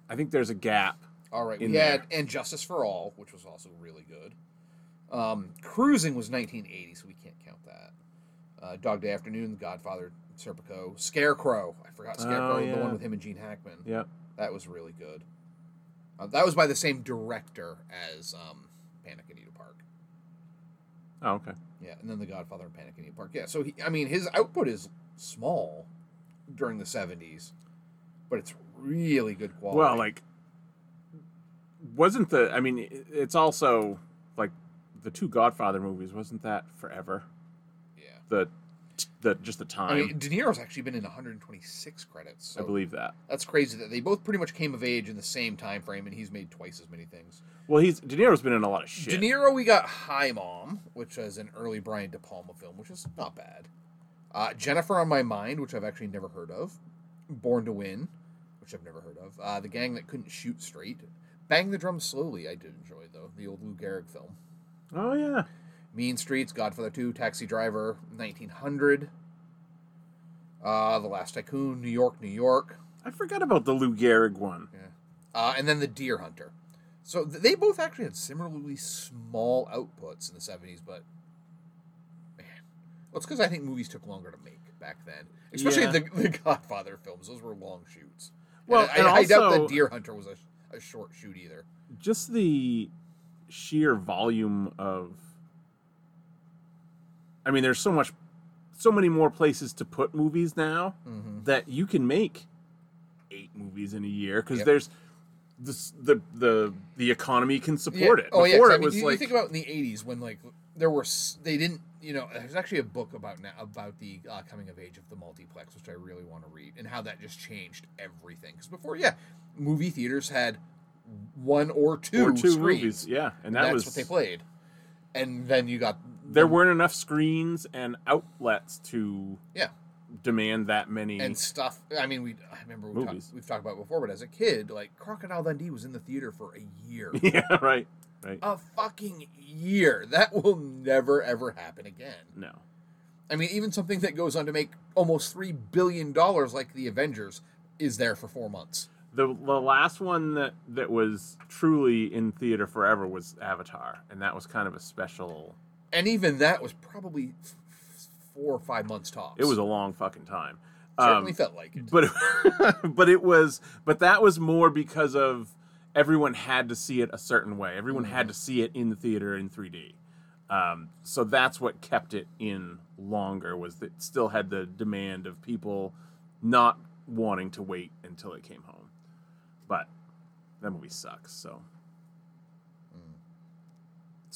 I think there's a gap. All right, we had there. and Justice for All, which was also really good. Um, Cruising was 1980, so we can't count that. Uh, Dog Day Afternoon, The Godfather, Serpico, Scarecrow. I forgot Scarecrow, Oh, the one with him and Gene Hackman. Yep. That was really good. Uh, that was by the same director as um, Panic in Needle Park. Oh, okay. Yeah, and then The Godfather and Panic in Needle Park. Yeah, so he, I mean, his output is small during the 70s, but it's really good quality. Well, like, wasn't the? I mean, it's also like the two Godfather movies. Wasn't that forever? The the just the time. I mean, De Niro's actually been in 126 credits. So I believe that. That's crazy that they both pretty much came of age in the same time frame, and he's made twice as many things. Well, he's De Niro's been in a lot of shit. De Niro, we got Hi Mom, which is an early Brian De Palma film, which is not bad. Uh, Jennifer on My Mind, which I've actually never heard of. Born to Win, which I've never heard of. Uh, the Gang That Couldn't Shoot Straight. Bang the Drum Slowly, I did enjoy though. The old Lou Gehrig film. oh yeah. Mean Streets, Godfather 2, Taxi Driver, 1900. Uh, the Last Tycoon, New York, New York. I forgot about the Lou Gehrig one. Yeah. Uh, and then the Deer Hunter. So th- they both actually had similarly small outputs in the 70s, but man, well, it's because I think movies took longer to make back then, especially Yeah. the, the Godfather films. Those were long shoots. Well, and I, and I doubt the Deer Hunter was a, a short shoot either. Just the sheer volume of. I mean, there's so much, so many more places to put movies now Mm-hmm. that you can make eight movies in a year because Yep. there's this, the the the economy can support it. Oh yeah, Before 'cause, I mean, you, like you think about in the '80s when like there were they didn't you know there's actually a book about now about the uh, coming of age of the multiplex which I really want to read and how that just changed everything because before yeah movie theaters had one or two, or two screens. movies, yeah, and that that's was what they played and then you got There um, weren't enough screens and outlets to yeah demand that many. and stuff. I mean, we I remember we talked, we've talked about it before, but as a kid, like Crocodile Dundee was in the theater for a year, yeah, right, right. a fucking year. That will never ever happen again. no, I mean, even something that goes on to make almost three billion dollars, like the Avengers, is there for four months. the the last one that that was truly in theater forever was Avatar, and that was kind of a special. And even that was probably four or five months tops. It was a long fucking time. certainly Um, felt like it. but but it was but that was more because of everyone had to see it a certain way. Everyone had to see it in the theater in 3D. Um, so that's what kept it in longer was that it still had the demand of people not wanting to wait until it came home. But that movie sucks. So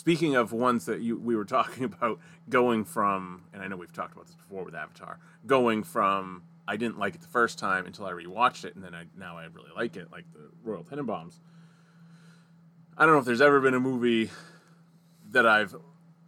speaking of ones that you we were talking about going from and I know we've talked about this before with Avatar, going from I didn't like it the first time until I rewatched it and then I now I really like it, like the Royal Tenenbaums. I don't know if there's ever been a movie that I've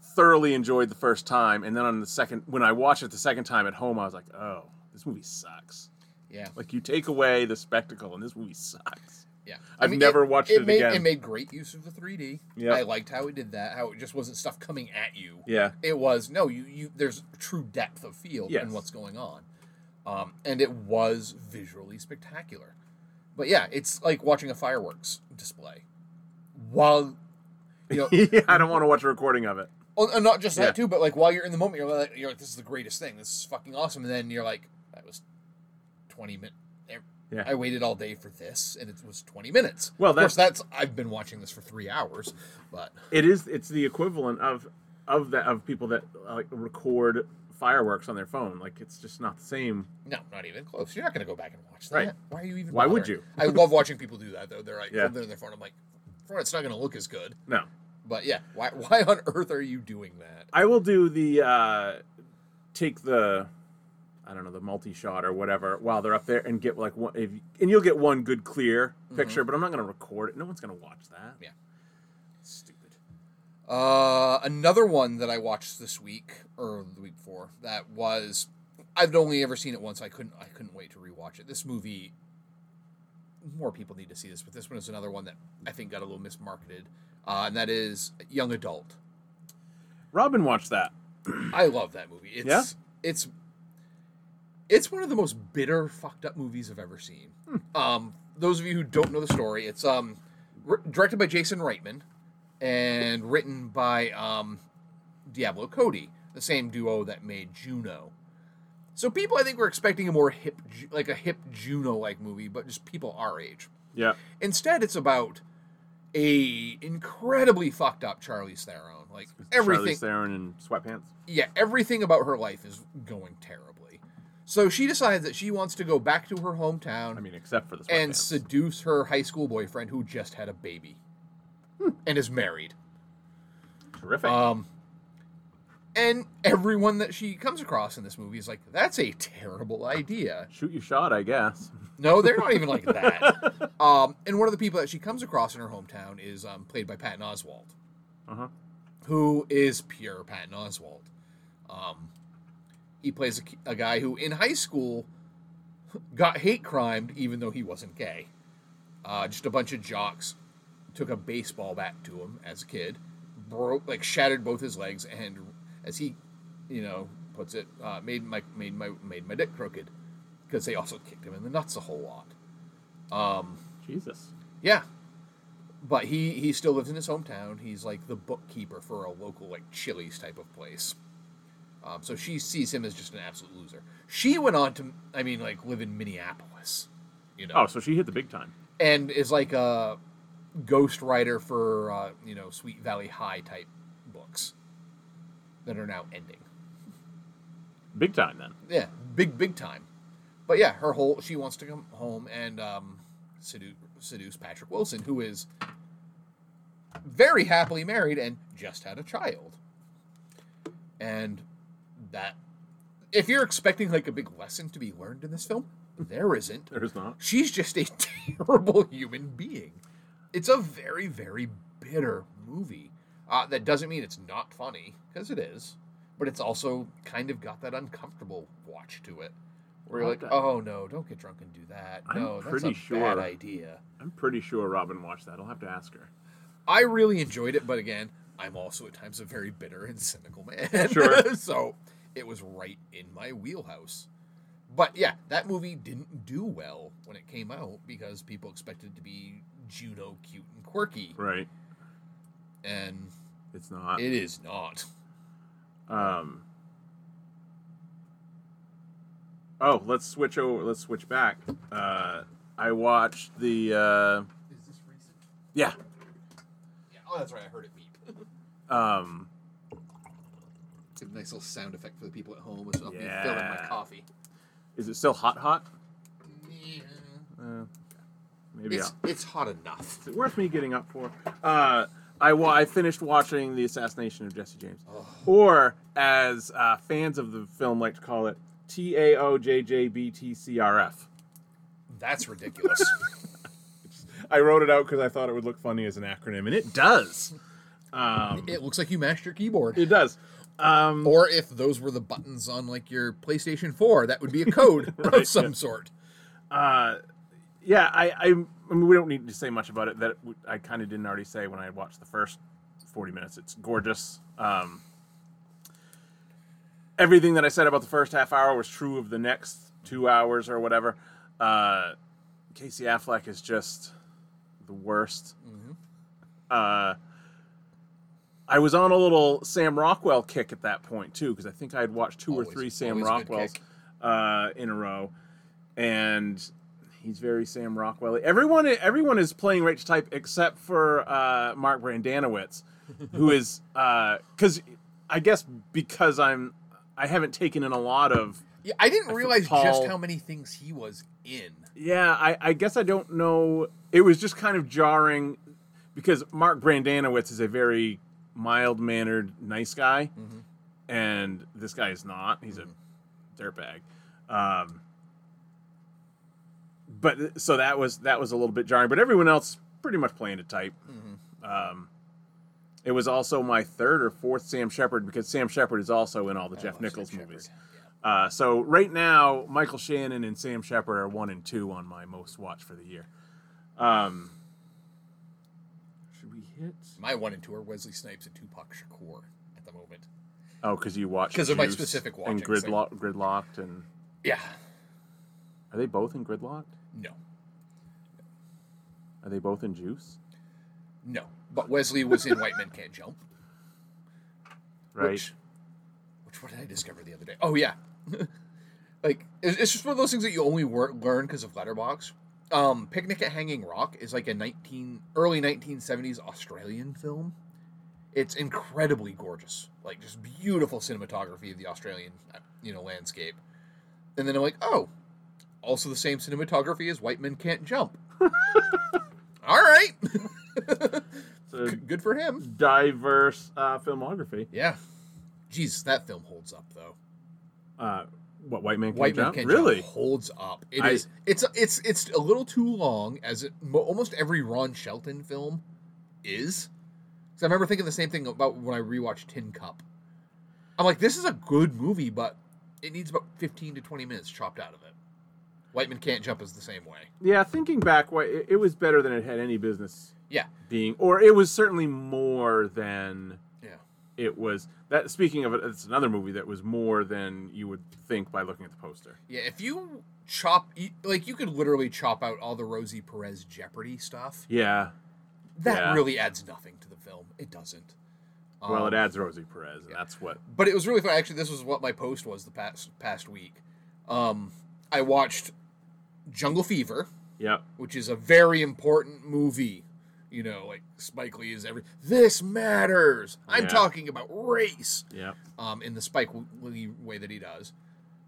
thoroughly enjoyed the first time and then on the second when I watched it the second time at home I was like, "Oh, this movie sucks." yeah, Like you take away the spectacle and this movie sucks. Yeah. I've never watched it made, again. It made great use of the 3D. Yeah, I liked how it did that. How it just wasn't stuff coming at you. Yeah. It was no, you you. There's true depth of field Yes. in what's going on, um, and it was visually spectacular. But yeah, it's like watching a fireworks display, while you know, yeah, I don't want to watch a recording of it. oh, and not just Yeah. that too, but like while you're in the moment, you're like, you're like, this is the greatest thing. This is fucking awesome, and then you're like, that was twenty minutes. Yeah. I waited all day for this, and it was twenty minutes. Well, of course, that's I've been watching this for three hours, but It is. It's the equivalent of of that of people that uh, like record fireworks on their phone. Like it's just not the same. No, not even close. You're not going to go back and watch that. Right. Why are you even? Why would you? I love watching people do that though. They're like, Yeah. they're on their phone. I'm like, for it's not going to look as good. No, But yeah, why? Why on earth are you doing that? I will do the uh, take the I don't know the multi shot or whatever while they're up there and get like one if, and you'll get one good clear picture. But I'm not going to record it. No one's going to watch that. Yeah. Stupid. Uh, another one that I watched this week or the week before that was I've only ever seen it once. I couldn't. I couldn't wait to rewatch it. This movie. More people need to see this, but this one is another one that I think got a little mismarketed, uh, and that is Young Adult. Robin watched that. I love that movie. It's Yeah? it's it's one of the most bitter, fucked up movies I've ever seen. Um, those of you who don't know the story, it's um r- directed by Jason Reitman and written by um, Diablo Cody, the same duo that made Juno. So people, I think, were expecting a more hip, like a hip Juno-like movie, but just people our age. Yeah. Instead, it's about a incredibly fucked up Charlize Theron. Like everything, Charlize Theron in sweatpants. yeah, everything about her life is going terribly. So she decides that she wants to go back to her hometown I mean, except for the and seduce her high school boyfriend who just had a baby and is married. Terrific. Um, and everyone that she comes across in this movie is like, "That's a terrible idea." Shoot your shot, I guess. No, they're not even like that. Um, and one of the people that she comes across in her hometown is um, played by Patton Oswald. Uh-huh. who is pure Patton Oswald. Um, he plays a, a guy who, in high school, got hate crimed even though he wasn't gay. Uh, just a bunch of jocks took a baseball bat to him as a kid, broke like shattered both his legs, and as he, you know, puts it, uh, made my made my made my dick crooked because they also kicked him in the nuts a whole lot. Um, Jesus. yeah. But he he still lives in his hometown. He's like the bookkeeper for a local like Chili's type of place. Um, so she sees him as just an absolute loser. She went on to, I mean, like live in Minneapolis, you know, Oh, so she hit the big time. and is like a ghost writer for uh, you know Sweet Valley High type books that are now ending. Big time then. Yeah, big big time. But yeah, her whole she wants to come home and um, seduce seduce Patrick Wilson, who is very happily married and just had a child. And that, if you're expecting like a big lesson to be learned in this film, there isn't. There's not. She's just a terrible human being. It's a very, very bitter movie. Uh, that doesn't mean it's not funny, because it is. But but it's also kind of got that uncomfortable watch to it, where you're like, that- oh no, don't get drunk and do that. I'm no, that's pretty a sure- bad idea. I'm pretty sure Robin watched that. I'll have to ask her. I really enjoyed it, but again, I'm also at times a very bitter and cynical man. Sure. so it was right in my wheelhouse. But yeah, that movie didn't do well when it came out because people expected it to be Juno cute and quirky, Right. and It's not. it is not. Um. Oh, let's switch over. Let's switch back. Uh, I watched the. Uh, Is this recent? yeah. Yeah. Oh, that's right. I heard it beep. Um. A nice little sound effect for the people at home as well. Me filling my coffee. Is it still hot? Hot? Yeah. Uh, maybe. It's I'll- it's hot enough. Is it worth me getting up for? Uh, I wa- I finished watching the assassination of Jesse James, or as uh, fans of the film like to call it, T A O J J B T C R F. That's ridiculous. I wrote it out because I thought it would look funny as an acronym, and it does. Um, it looks like you mashed your keyboard. it does. Um, Or if those were the buttons on like your PlayStation 4, that would be a code Right, of some yeah. sort. uh, yeah, I, I, I mean, we don't need to say much about it. That I kind of didn't already say when I watched the first forty minutes. It's gorgeous. Um, everything that I said about the first half hour was true of the next two hours or whatever. Uh, Casey Affleck is just the worst. Uh, I was on a little Sam Rockwell kick at that point too, because I think I had watched two Always- or three Sam always a good Rockwells uh, in a row, and he's very Sam Rockwell. Everyone, everyone is playing right to type except for uh, Mark Brendanawicz, who is because I guess because I'm I haven't taken in a lot of Yeah, I didn't I realize just how many things he was in. yeah, I, I guess I don't know. It was just kind of jarring because Mark Brendanawicz is a very mild mannered, nice guy, and this guy is not. He's a dirtbag. Um, but so that was that was a little bit jarring. But everyone else pretty much playing to type. Um, it was also my third or fourth Sam Shepard because Sam Shepard is also in all the I Jeff love Nichols Sam movies. Shepard. Uh, so right now, Michael Shannon and Sam Shepard are one and two on my most watched for the year. Um, should we hit? My one and two are Wesley Snipes and Tupac Shakur at the moment. Oh, because you watched 'Cause of my Juice specific and watching, so- Gridlock, Gridlocked, and Yeah. are they both in Gridlocked? No. Are they both in Juice? No. But Wesley was in White Men Can't Jump. Right. Which, which what did I discover the other day? Oh yeah, like it's, it's just one of those things that you only wor- learn because of Letterbox. Um, Picnic at Hanging Rock is like a nineteen early nineteen seventies Australian film. It's incredibly gorgeous, like just beautiful cinematography of the Australian, you know, landscape. And then I'm like, oh, also the same cinematography as White Men Can't Jump. All right, a good for him. diverse uh, filmography. Yeah. Jeez, that film holds up though. Uh, what White Man Can't White Man Jump? Can't really? Jump holds up. It I- is. It's it's it's a little too long, as it almost every Ron Shelton film is. Because I remember thinking the same thing about when I rewatched Tin Cup. I'm like, this is a good movie, but it needs about 15 to 20 minutes chopped out of it. White Man Can't Jump is the same way. Yeah, thinking back, why- it, it was better than it had any business Yeah, being, or it was certainly more than yeah. It was. That speaking of it, it's another movie that was more than you would think by looking at the poster. Yeah, if you chop, like, you could literally chop out all the Rosie Perez Jeopardy stuff. Yeah. That Yeah. really adds nothing to the film. It doesn't. Well, it Um, adds Rosie Perez, and that's what. but it was really fun. Actually, this was what my post was the past past week. Um, I watched Jungle Fever, Yep. which is a very important movie. You know, like Spike Lee is every. This matters. I'm Yeah. talking about race. Yeah. Um, in the Spike Lee way that he does.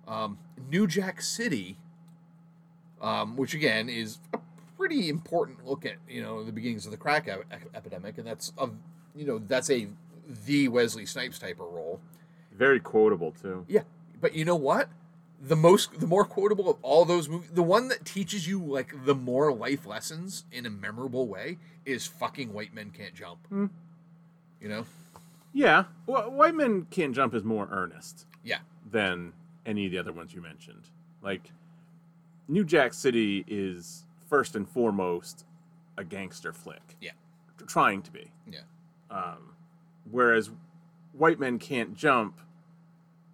Um, New Jack City, um, which again is a pretty important look at you know the beginnings of the crack ep- epidemic, and that's a you know that's a the Wesley Snipes type of role. Very quotable too. Yeah, but you know what? The most, the more quotable of all those movies, the one that teaches you like the more life lessons in a memorable way is fucking White Men Can't Jump. You know, Yeah, well, White Men Can't Jump is more earnest Yeah. than any of the other ones you mentioned. Like, New Jack City is first and foremost a gangster flick. Yeah. Trying to be. Yeah. Um, whereas White Men Can't Jump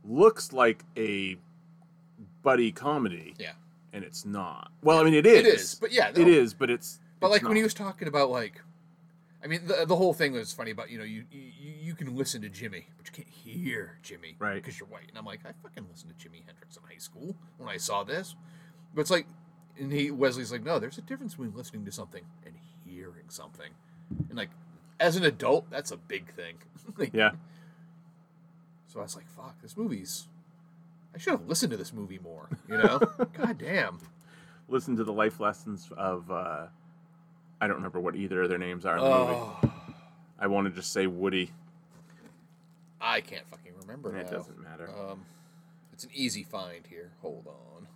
looks like a buddy comedy, Yeah. and it's not. Well, I mean, it is. It is, but yeah, no. it is. But it's. But it's like when he was talking about like, I mean, the, the whole thing was funny about you know you, you you can listen to Jimmy, but you can't hear Jimmy, Right. Because you're white. And I'm like, I fucking listened to Jimi Hendrix in high school when I saw this, but it's like, and he Wesley's like, no, there's a difference between listening to something and hearing something, and like, as an adult, that's a big thing. Like, Yeah. So I was like, fuck, this movie's. I should have listened to this movie more. You know, god damn. Listen to the life lessons of. Uh, I don't remember what either of their names are in the movie. Oh, I want to just say Woody. I can't fucking remember. It now. doesn't matter. Um, it's an easy find here. Hold on.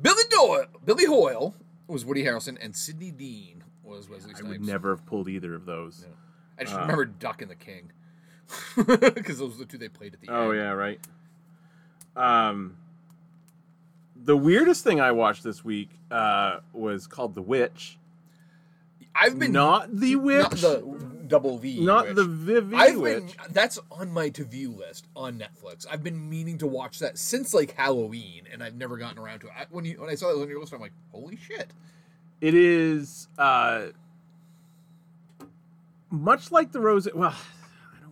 Billy Doyle, Billy Hoyle was Woody Harrelson, and Sidney Dean was Wesley I Snipes. would never have pulled either of those. I just uh, remember Duck and the King because those were the two they played at the Oh end. Oh yeah, right. Um, the weirdest thing I watched this week uh, was called The Witch. I've been Not the Witch. not the double V, Not Witch. the Vivi I've Witch. been that's on my to view list on Netflix. I've been meaning to watch that since like Halloween, and I've never gotten around to it. I, when you when I saw that on your list, I'm like, holy shit! It is uh, much like the Rose. Well,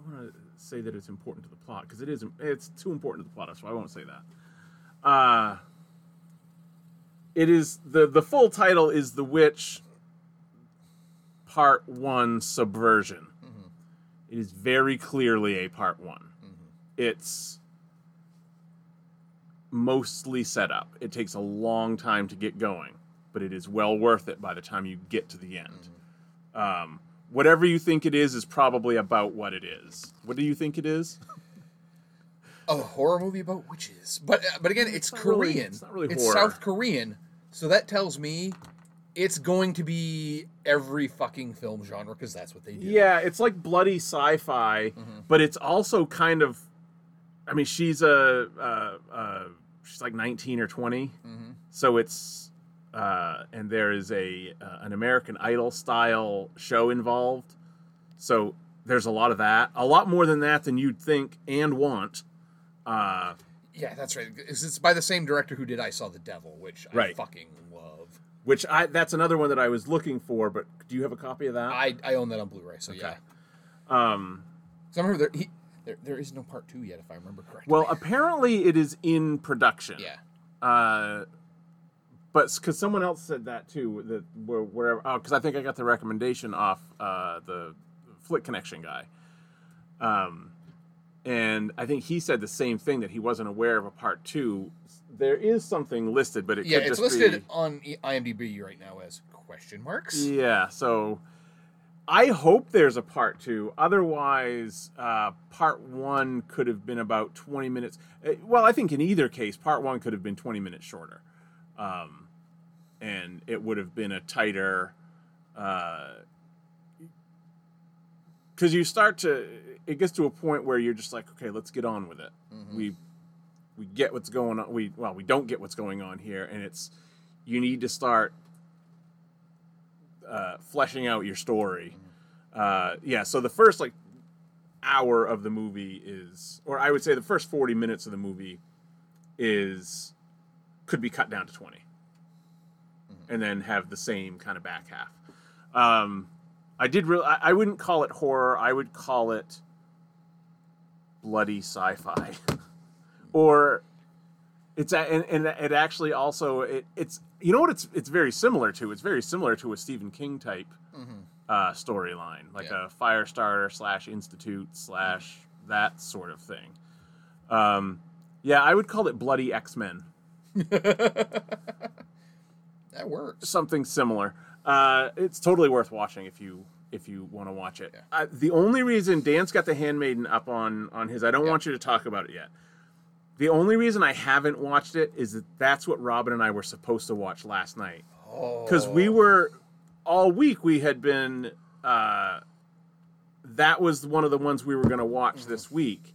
want to say that it's important to the plot because it is. It's too important to the plot, so I won't say that. Uh, it is the the full title is The Witch Part One Subversion. It is very clearly a Part One. It's mostly set up. It takes a long time to get going, but it is well worth it by the time you get to the end. Um, whatever you think it is is probably about what it is. What do you think it is? a horror movie about witches. But uh, but again, it's, really- Korean. it's not really It's horror. South Korean, so that tells me it's going to be every fucking film genre because that's what they do. Yeah, it's like bloody sci-fi, but it's also kind of. I mean, she's a uh, uh, she's like nineteen or 20 so it's uh, and there is a uh, an American Idol style show involved, so there's a lot of that, a lot more than that than you'd think and want. Uh, Yeah, that's right. It's, it's by the same director who did I Saw the Devil, which I fucking love. which I that's another one that I was looking for, but do you have a copy of that? I, I own that on Blu-ray, so yeah. um, So I remember there, he, there there is no part two yet, if I remember correctly. well, apparently it is in production. yeah, Uh, but because someone else said that too, that where- wherever, oh, because I think I got the recommendation off uh, the Flick Connection guy. Um, and I think he said the same thing that he wasn't aware of a part two. There is something listed, but it yeah. It's listed be on IMDb right now as question marks. Yeah, so I hope there's a part two. Otherwise, uh, part one could have been about 20 minutes. Uh, Well, I think in either case, part one could have been 20 minutes shorter. Um, and it would have been a tighter. Because you start to. It gets to a point where you're just like, okay, let's get on with it. We we get what's going on. We well, we don't get what's going on here, and it's you need to start uh, fleshing out your story. Uh, yeah, so the first like hour of the movie is, or I would say the first forty minutes of the movie is could be cut down to 20 and then have the same kind of back half. Um, I did really. I, I wouldn't call it horror. I would call it bloody sci-fi, or it's a, and, and it actually also it, it's you know what it's it's very similar to. It's very similar to a Stephen King type uh, storyline, like Yeah. a Firestarter slash Institute slash that sort of thing. Um, yeah, I would call it bloody X Men. That works. something similar. Uh, it's totally worth watching if you if you want to watch it. Uh, the only reason Dan's got the Handmaiden up on on his, I don't want you to talk about it yet. The only reason I haven't watched it is that that's what Robin and I were supposed to watch last night Oh, because we were all week we had been uh, that was one of the ones we were going to watch this week,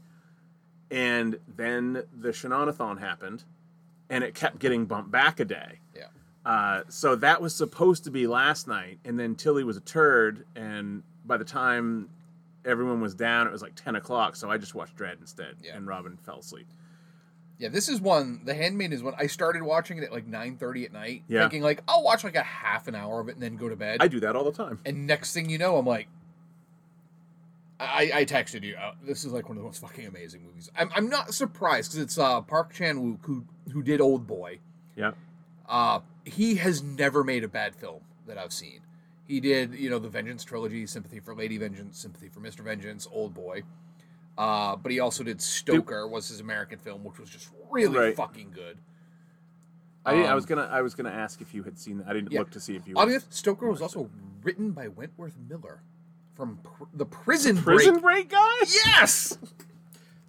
and then the Shenanathon happened, and it kept getting bumped back a day. Yeah. Uh, so that was supposed to be last night, and then Tilly was a turd, and by the time everyone was down, it was like ten o'clock. So I just watched Dredd instead, Yeah. and Robin fell asleep. Yeah, this is one. The Handmaid is one. I started watching it at like nine thirty at night, Yeah. thinking like I'll watch like a half an hour of it and then go to bed. I do that all the time. and next thing you know, I'm like, I, I texted you. Uh, this is like one of the most fucking amazing movies. I'm, I'm not surprised because it's uh, Park Chan Wook who who did Old Boy. Yeah, Uh, he has never made a bad film that I've seen. He did, you know, the Vengeance trilogy, Sympathy for Lady Vengeance, Sympathy for Mr. Vengeance, Old Boy. Uh, but he also did Stoker, was his American film, which was just really Right. fucking good. I, didn't, I Um, was gonna I was gonna ask if you had seen that. I didn't Yeah. look to see if you. Enough, Stoker was also written by Wentworth Miller from pr- the Prison, Prison Break. Break guy. Yes,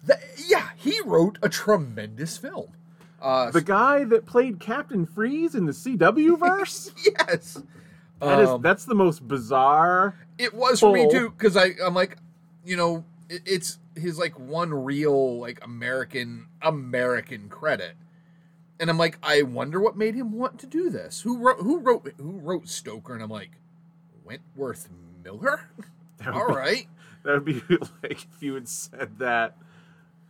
The- yeah, he wrote a tremendous film. Uh, The guy that played Captain Freeze in the CW verse. yes, That is Um, that's the most bizarre. It was for me too, because I I'm like, you know, it, it's his like one real like American American credit, and I'm like, I wonder what made him want to do this. Who wrote who wrote who wrote Stoker? And I'm like, Wentworth Miller. All be- right, That would be like if you had said that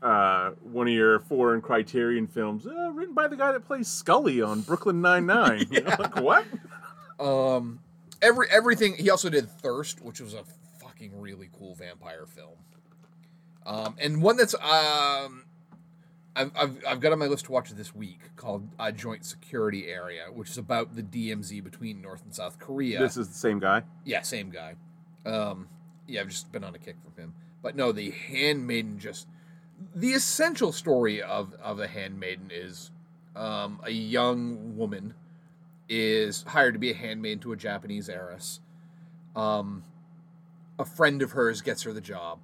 uh, one of your foreign Criterion films, uh, written by the guy that plays Scully on Brooklyn Nine Nine. like what? um, every everything. He also did Thirst, which was a fucking really cool vampire film. Um, and one that's um, I've, I've, I've got on my list to watch this week called uh, Joint Security Area, which is about the DMZ between North and South Korea. This is the same guy. yeah, same guy. Um, yeah, I've just been on a kick from him. But no, the Handmaiden just the essential story of of the Handmaiden is um, a young woman is hired to be a handmaid to a Japanese heiress. Um, a friend of hers gets her the job,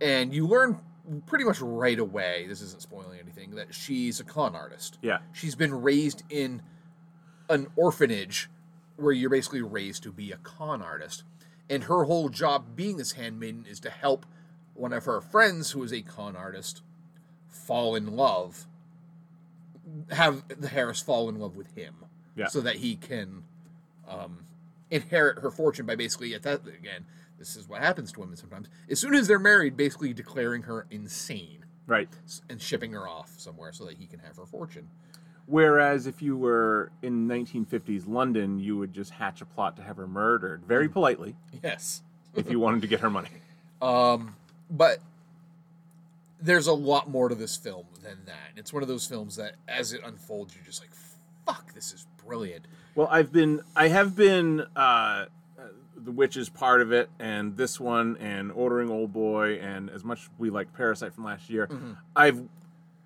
and you learn pretty much right away. This isn't spoiling anything that she's a con artist. Yeah. She's been raised in an orphanage where you're basically raised to be a con artist. And her whole job being this handmaiden is to help one of her friends who is a con artist fall in love, have the heiress fall in love with him. Yeah. So that he can um, inherit her fortune by basically, at that, again, this is what happens to women sometimes. As soon as they're married, basically declaring her insane Right. and shipping her off somewhere so that he can have her fortune. Whereas if you were in 1950s London, you would just hatch a plot to have her murdered very politely Yes. if you wanted to get her money. Um, but there's a lot more to this film than that. It's one of those films that, as it unfolds, you're just like, "Fuck, this is brilliant." Well, I've been, I have been, uh, uh, The Witch is part of it, and this one, and Ordering Old Boy, and as much we liked Parasite from last year, I've,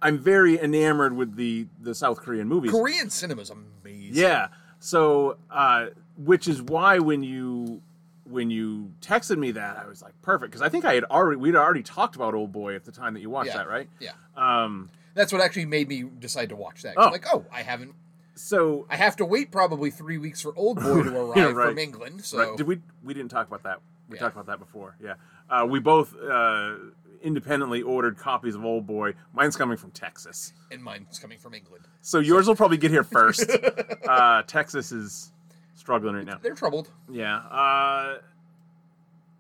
I'm very enamored with the the South Korean movies. Korean cinema is amazing. Yeah. So, uh, which is why when you when you texted me that, I was like, perfect, because I think I had already we'd already talked about Old Boy at the time that you watched Yeah. that, right? Yeah, Um, that's what actually made me decide to watch that. Oh. Like, oh, I haven't. so I have to wait probably three weeks for Old Boy to arrive Yeah, right. from England. So right, did we we didn't talk about that? We Yeah. talked about that before. Yeah. Uh, we both uh, independently ordered copies of Old Boy. Mine's coming from Texas, and mine's coming from England. so yours will probably get here first. uh, Texas is struggling right now. They're troubled. Yeah. Uh,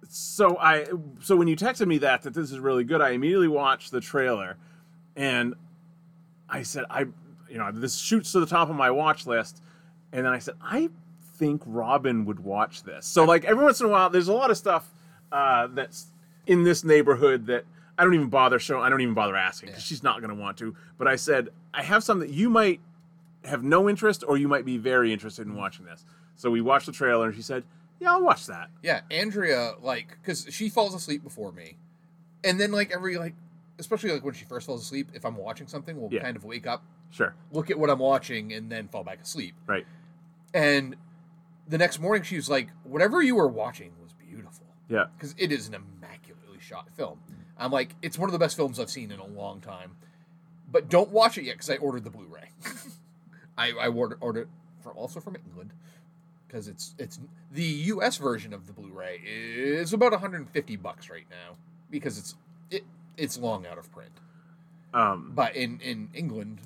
so I so when you texted me that that this is really good, I immediately watched the trailer, and I said I, you know, this shoots to the top of my watch list, and then I said I think Robin would watch this. So like every once in a while, there's a lot of stuff uh, that's in this neighborhood that I don't even bother showing. I don't even bother asking because Yeah. she's not going to want to. But I said I have something that you might have no interest or you might be very interested in watching this. So we watched the trailer and she said, "Yeah, I'll watch that." Yeah, Andrea, like, because she falls asleep before me, and then like every like, especially like when she first falls asleep, if I'm watching something, we'll Yeah. kind of wake up, Sure. look at what I'm watching, and then fall back asleep. Right. And the next morning, she was like, "Whatever you were watching was beautiful," Yeah. because it is an immaculately shot film. I'm like, it's one of the best films I've seen in a long time, but don't watch it yet because I ordered the Blu-ray. I, I ordered, ordered from also from England because it's it's the U.S. version of the Blu-ray is about 150 bucks right now because it's it it's long out of print. Um, But in in England,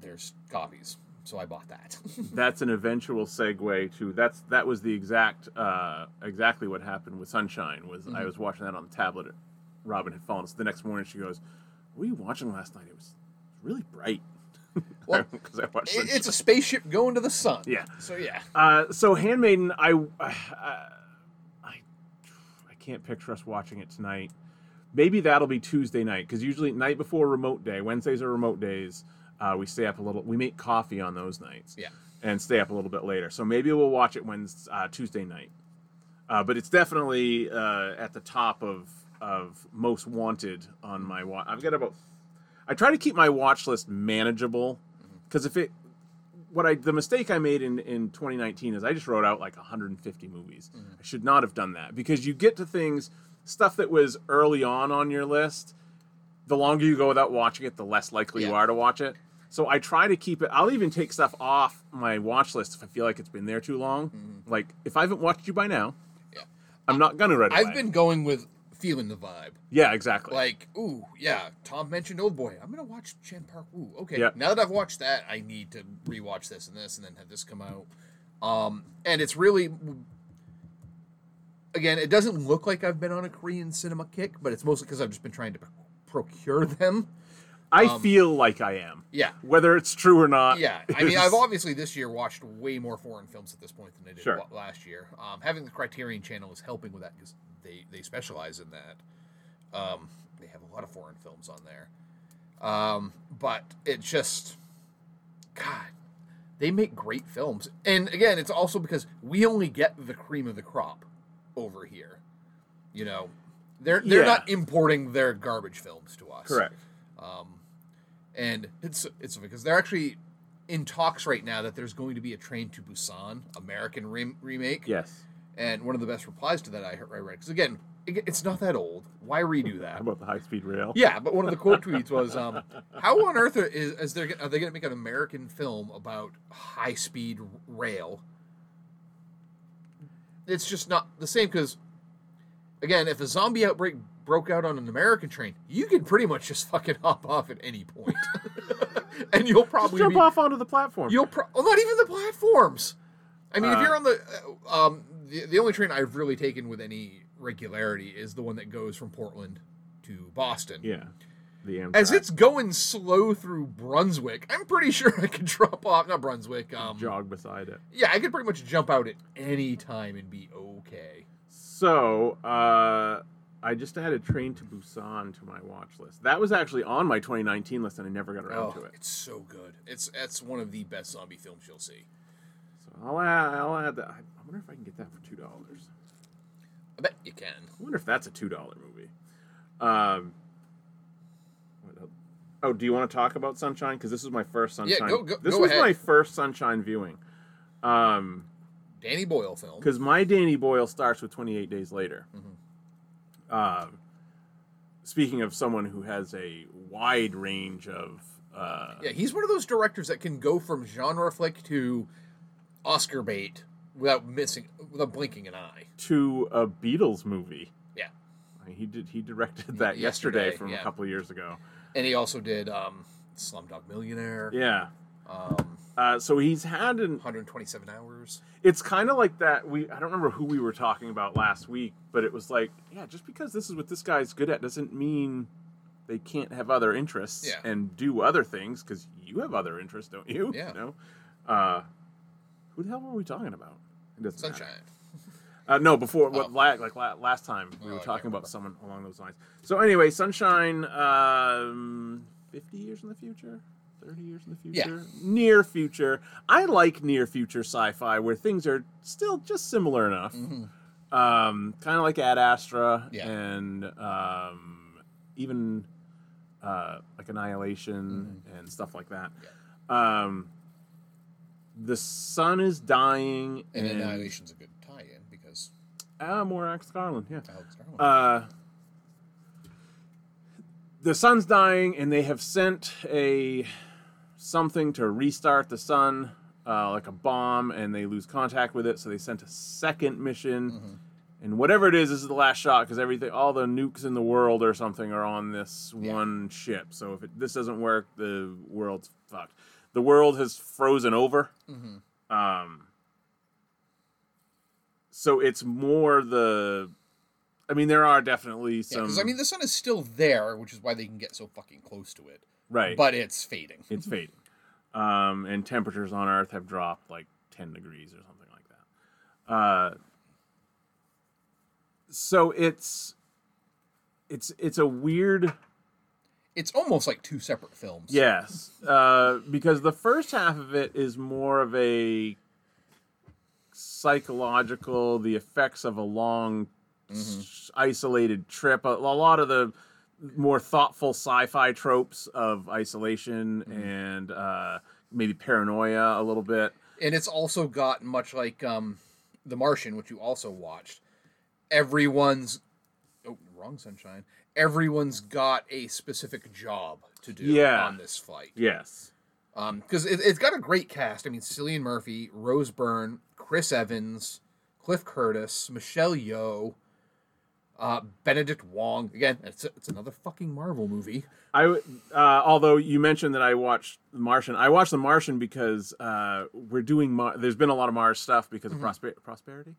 there's copies, so I bought that. that's an eventual segue to that's that was the exact uh, exactly what happened with Sunshine. Was Mm-hmm. I was watching that on the tablet. Robin had fallen. So the next morning she goes, "What were you watching last night? It was really bright." Well, I watched. It- it's a spaceship going to the sun. Yeah. So yeah. Uh, so Handmaiden, I, I, I, I can't picture us watching it tonight. Maybe that'll be Tuesday night because usually night before remote day, Wednesdays are remote days. Uh, we stay up a little. We make coffee on those nights. Yeah. And stay up a little bit later. So maybe we'll watch it Wednesday, uh, Tuesday night. Uh, but it's definitely uh, at the top of of most wanted on my watch. I've got about. I try to keep my watch list manageable mm-hmm. because if it what I the mistake I made in in 2019 is I just wrote out like 150 movies. Mm-hmm. I should not have done that because you get to things stuff that was early on on your list. The longer you go without watching it, the less likely you are to watch it. So I try to keep it. I'll even take stuff off my watch list if I feel like it's been there too long. Mm-hmm. Like if I haven't watched you by now, Yeah. I'm not gonna away. I've been going with feeling the vibe. yeah, exactly. Like, ooh, yeah, Tom mentioned Old Boy. I'm gonna watch Chan Park. Ooh, okay. Yeah. Now that I've watched that, I need to rewatch this and this, and then have this come out. Um, and it's really, again, it doesn't look like I've been on a Korean cinema kick, but it's mostly because I've just been trying to procure them. I um, feel like I am. Yeah. Whether it's true or not. Yeah, I mean, I've obviously this year watched way more foreign films at this point than I did Sure. last year. Um, having the Criterion Channel is helping with that because they they specialize in that. Um, they have a lot of foreign films on there, um, but it just, God, they make great films. And again, it's also because we only get the cream of the crop over here. You know, they're they're Yeah. not importing their garbage films to us correct. and it's it's because they're actually in talks right now that there's going to be a Train to Busan American rem- remake. Yes. And one of the best replies to that I, read because again, it, it's not that old. Why redo How that? about the high speed rail? Yeah, but one of the quote tweets was, um, "How on earth are, is, is there, are they going to make an American film about high speed rail?" It's just not the same because, again, if a zombie outbreak broke out on an American train, you can pretty much just fucking hop off at any point, and you'll Just probably jump be, off onto the platform. You'll pro- well, not even the platforms. I mean, if Uh, you're on the uh, um, the, the only train I've really taken with any regularity is the one that goes from Portland to Boston. yeah. The Amtrak. As it's going slow through Brunswick, I'm pretty sure I could drop off. Not Brunswick. Um, jog beside it. yeah, I could pretty much jump out at any time and be okay. So, uh, I just added Train to Busan to my watch list. That was actually on my 2019 list, and I never got around Oh, to it. it's so good. It's it's one of the best zombie films you'll see. So I'll add, I'll add that. I wonder if I can get that for two dollars. I bet you can. I wonder if that's a two dollar movie. Um. Oh, do you want to talk about Sunshine? Because this is my first Sunshine. Yeah, go- go- this go was ahead. my first Sunshine viewing. Um, Danny Boyle film. because my Danny Boyle starts with 28 Days Later. Mm-hmm. Um, speaking of someone who has a wide range of uh, Yeah, he's one of those directors that can go from genre flick to Oscar bait without missing, without blinking an eye. to a Beatles movie. Yeah, he did he directed that yesterday, Yesterday, from yeah. a couple of years ago. and he also did um, Slumdog Millionaire. Yeah. Um, Uh, so he's had an 127 hours. it's kind of like that we i don't remember who we were talking about last week but it was like yeah just because this is what this guy's good at doesn't mean they can't have other interests Yeah. and do other things because you have other interests don't you Yeah. no uh who the hell were we talking about it doesn't matter. Sunshine. Uh, no, before what Oh. la- like la- last time we Oh, were talking about someone along those lines. So anyway, Sunshine, um, fifty years in the future, thirty years in the Yeah. future, near future. I like near future sci-fi where things are still just similar enough. Um, kind of like Ad Astra Yeah. and um, even uh, like Annihilation and stuff like that. Um, the sun is dying, And and, Annihilation's a good tie-in because Ah, more Alex Garland, yeah. Alex Garland. Uh, the sun's dying, and they have sent a something to restart the sun uh, like a bomb, and they lose contact with it. So they sent a second mission, and whatever it is, this is the last shot because everything, all the nukes in the world or something, are on this Yeah. one ship. So if it, this doesn't work, the world's fucked. The world has frozen over. Um, so it's more the. I mean, there are definitely some. because I mean, the sun is still there, which is why they can get so fucking close to it. right, But it's fading. it's fading. Um, and temperatures on Earth have dropped like 10 degrees or something like that. Uh, so it's it's it's a weird It's almost like two separate films. yes uh, because the first half of it is more of a psychological the effects of a long s- isolated trip a, a lot of the more thoughtful sci-fi tropes of isolation and uh, maybe paranoia a little bit and it's also got much like um, The Martian, which you also watched. Everyone's oh wrong sunshine. Everyone's got a specific job to do Yeah. on this flight. yes Um, because it, it's got a great cast. I mean, Cillian Murphy, Rose Byrne, Chris Evans, Cliff Curtis, Michelle Yeoh, uh, Benedict Wong. Again, it's it's another fucking Marvel movie. I uh, although you mentioned that I watched The Martian, I watched The Martian because uh, we're doing. Mar- There's been a lot of Mars stuff because of prosper- prosperity.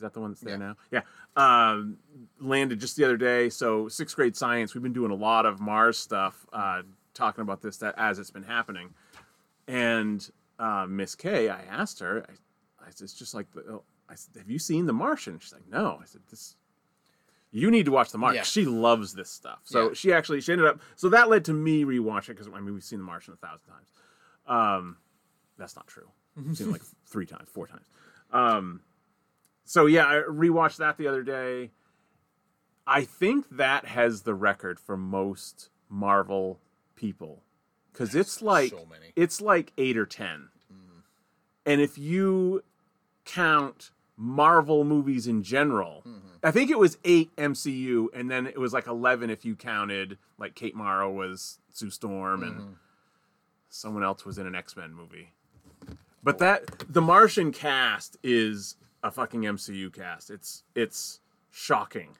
Is that the one that's there Yeah. now? Yeah. Um, landed just the other day. So sixth grade science, we've been doing a lot of Mars stuff, uh, talking about this that as it's been happening. And uh, Miss K, I asked her, I, I said, it's just like, the, I said, have you seen The Martian? She's like, no. I said, this. You need to watch The Martian. Yeah. She loves this stuff. So Yeah. she actually she ended up. So that led to me rewatching because I mean we've seen The Martian a thousand times. Um, that's not true. I've seen it like three times, four times. Um, so yeah, I rewatched that the other day. I think that has the record for most Marvel people because it's like so it's like eight or 10 and if you count Marvel movies in general, mm-hmm. I think it was eight MCU, and then it was like eleven if you counted like Kate Mara was Sue Storm and mm-hmm. someone else was in an X Men movie. But oh. that the Martian cast is a fucking MCU cast. It's it's shocking.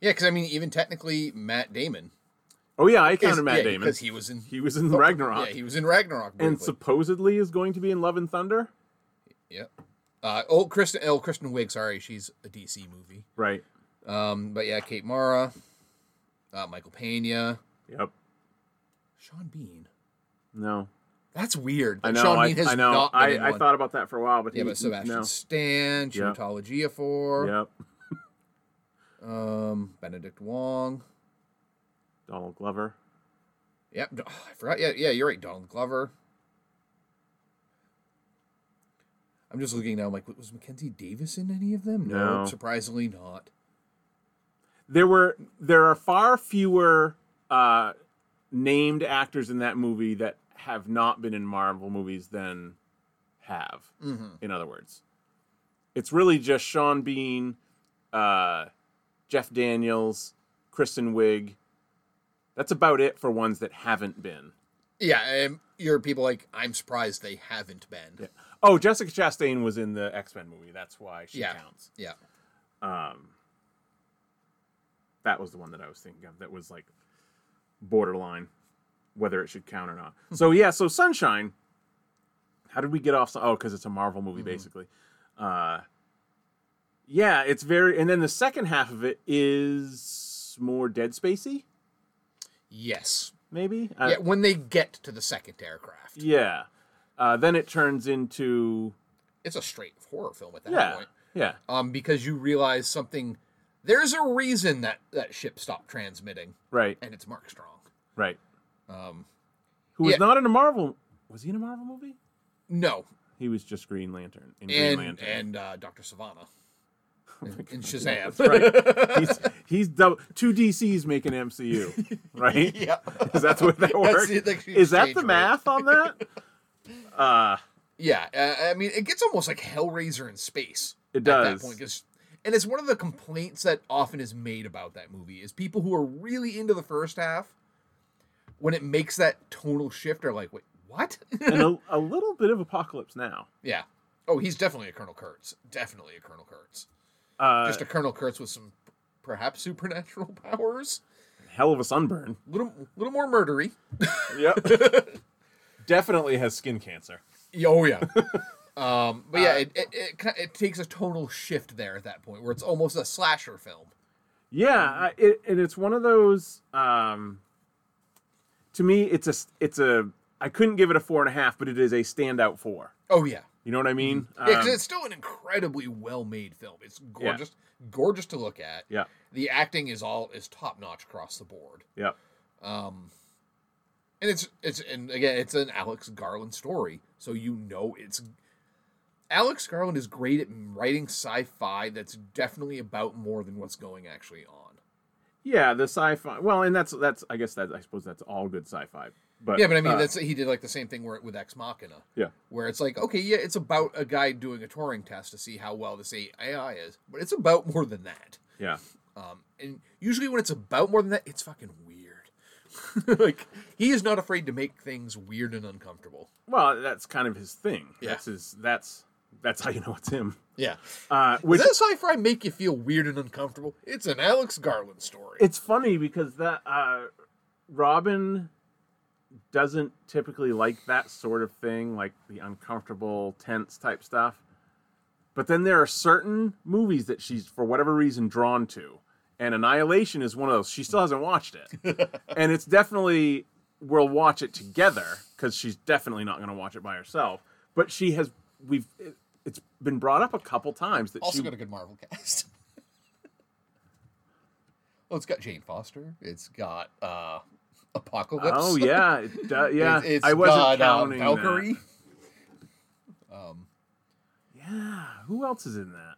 Yeah, because I mean, even technically, Matt Damon. Oh yeah, I counted is- Matt yeah, Damon. because he was in. He was in Ragnarok, Yeah, he was in Ragnarok. and supposedly is going to be in Love and Thunder. Yep. Uh, oh, Kristen, oh, Kristen Wiig. Sorry, she's a DC movie. Right. Um, but yeah, Kate Mara, uh, Michael Pena, Yep. Sean Bean. No. That's weird. I know. Sean I, has I know. I, in I thought about that for a while, but Yeah, he, but Sebastian no. Stan, Yep. Chiwetel Ejiofor, Yep. um, Benedict Wong. Donald Glover. Yep, oh, I forgot. Yeah, yeah, you're right. Donald Glover. I'm just looking now. I'm like, was Mackenzie Davis in any of them? No. surprisingly not. There were there are far fewer uh, named actors in that movie that have not been in Marvel movies than have. In other words, it's really just Sean Bean, uh, Jeff Daniels, Kristen Wiig. That's about it for ones that haven't been. Yeah, um, you're people like I'm surprised they haven't been. Oh, Jessica Chastain was in the X Men movie. That's why she Yeah. counts. Yeah. Um, that was the one that I was thinking of. That was like borderline, whether it should count or not. so yeah, so Sunshine. How did we get off? Oh, because it's a Marvel movie, basically. Uh, yeah, it's very. And then the second half of it is more Dead Spacey, Yes. maybe. Uh, yeah, when they get to the second aircraft, yeah. Uh, then it turns into it's a straight horror film at that yeah, point. yeah. Um, because you realize something. There's a reason that that ship stopped transmitting, Right, and it's Mark Strong. right. Um, Who was Yeah. not in a Marvel? Was he in a Marvel movie? no, He was just Green Lantern in Green and Lantern. and uh, Doctor Sivana. in Shazam. Right. he's he's dou- two DCs making MCU, right? yeah. Is that the way that works? Is that the math on that? Uh Yeah, uh, I mean, it gets almost like Hellraiser in space. It At that does. point, and it's one of the complaints that often is made about that movie is people who are really into the first half, when it makes that tonal shift, are like, "Wait, what? and a, a little bit of Apocalypse Now. yeah. Oh, he's definitely a Colonel Kurtz. Definitely a Colonel Kurtz. Uh, Just a Colonel Kurtz with some perhaps supernatural powers. hell of a sunburn. Little, little more murdery. Yep. Definitely has skin cancer. Oh yeah. um, but yeah, it, it, it, it takes a tonal shift there at that point where it's almost a slasher film. Yeah, I- it, and it's one of those. Um, to me, it's a it's a. I couldn't give it a four and a half, but it is a standout four. Oh yeah. You know what I mean? Yeah, 'cause Um, it's still an incredibly well-made film. It's gorgeous, gorgeous to look at. yeah, The acting is all is top notch across the board. yeah, Um, and it's it's and again, it's an Alex Garland story, so you know it's Alex Garland is great at writing sci-fi that's definitely about more than what's going actually on. Yeah. The sci-fi. Well, and that's that's. I guess that I suppose that's all good sci-fi. But yeah, but I mean, uh, that's he did like the same thing where with Ex Machina, yeah, where it's like, okay, yeah, it's about a guy doing a Turing test to see how well this AI is, but it's about more than that. yeah. Um, and usually when it's about more than that, it's fucking weird. like he is not afraid to make things weird and uncomfortable. Well, that's kind of his thing. Yeah. That's his. That's that's how you know it's him. Yeah. Uh, which Does that sci-fi make you feel weird and uncomfortable? It's an Alex Garland story. it's funny because that uh, Robin doesn't typically like that sort of thing, like the uncomfortable, tense type stuff. But then there are certain movies that she's, for whatever reason, drawn to, and Annihilation is one of those. She still hasn't watched it, and it's definitely we'll watch it together because she's definitely not going to watch it by herself. But she has. We've. It, it's been brought up a couple times that also she got a good Marvel cast. well, it's got Jane Foster. It's got uh Apocalypse. Oh yeah, it yeah. It's, it's I wasn't got, uh, counting that. Valkyrie. Um, Yeah, who else is in that?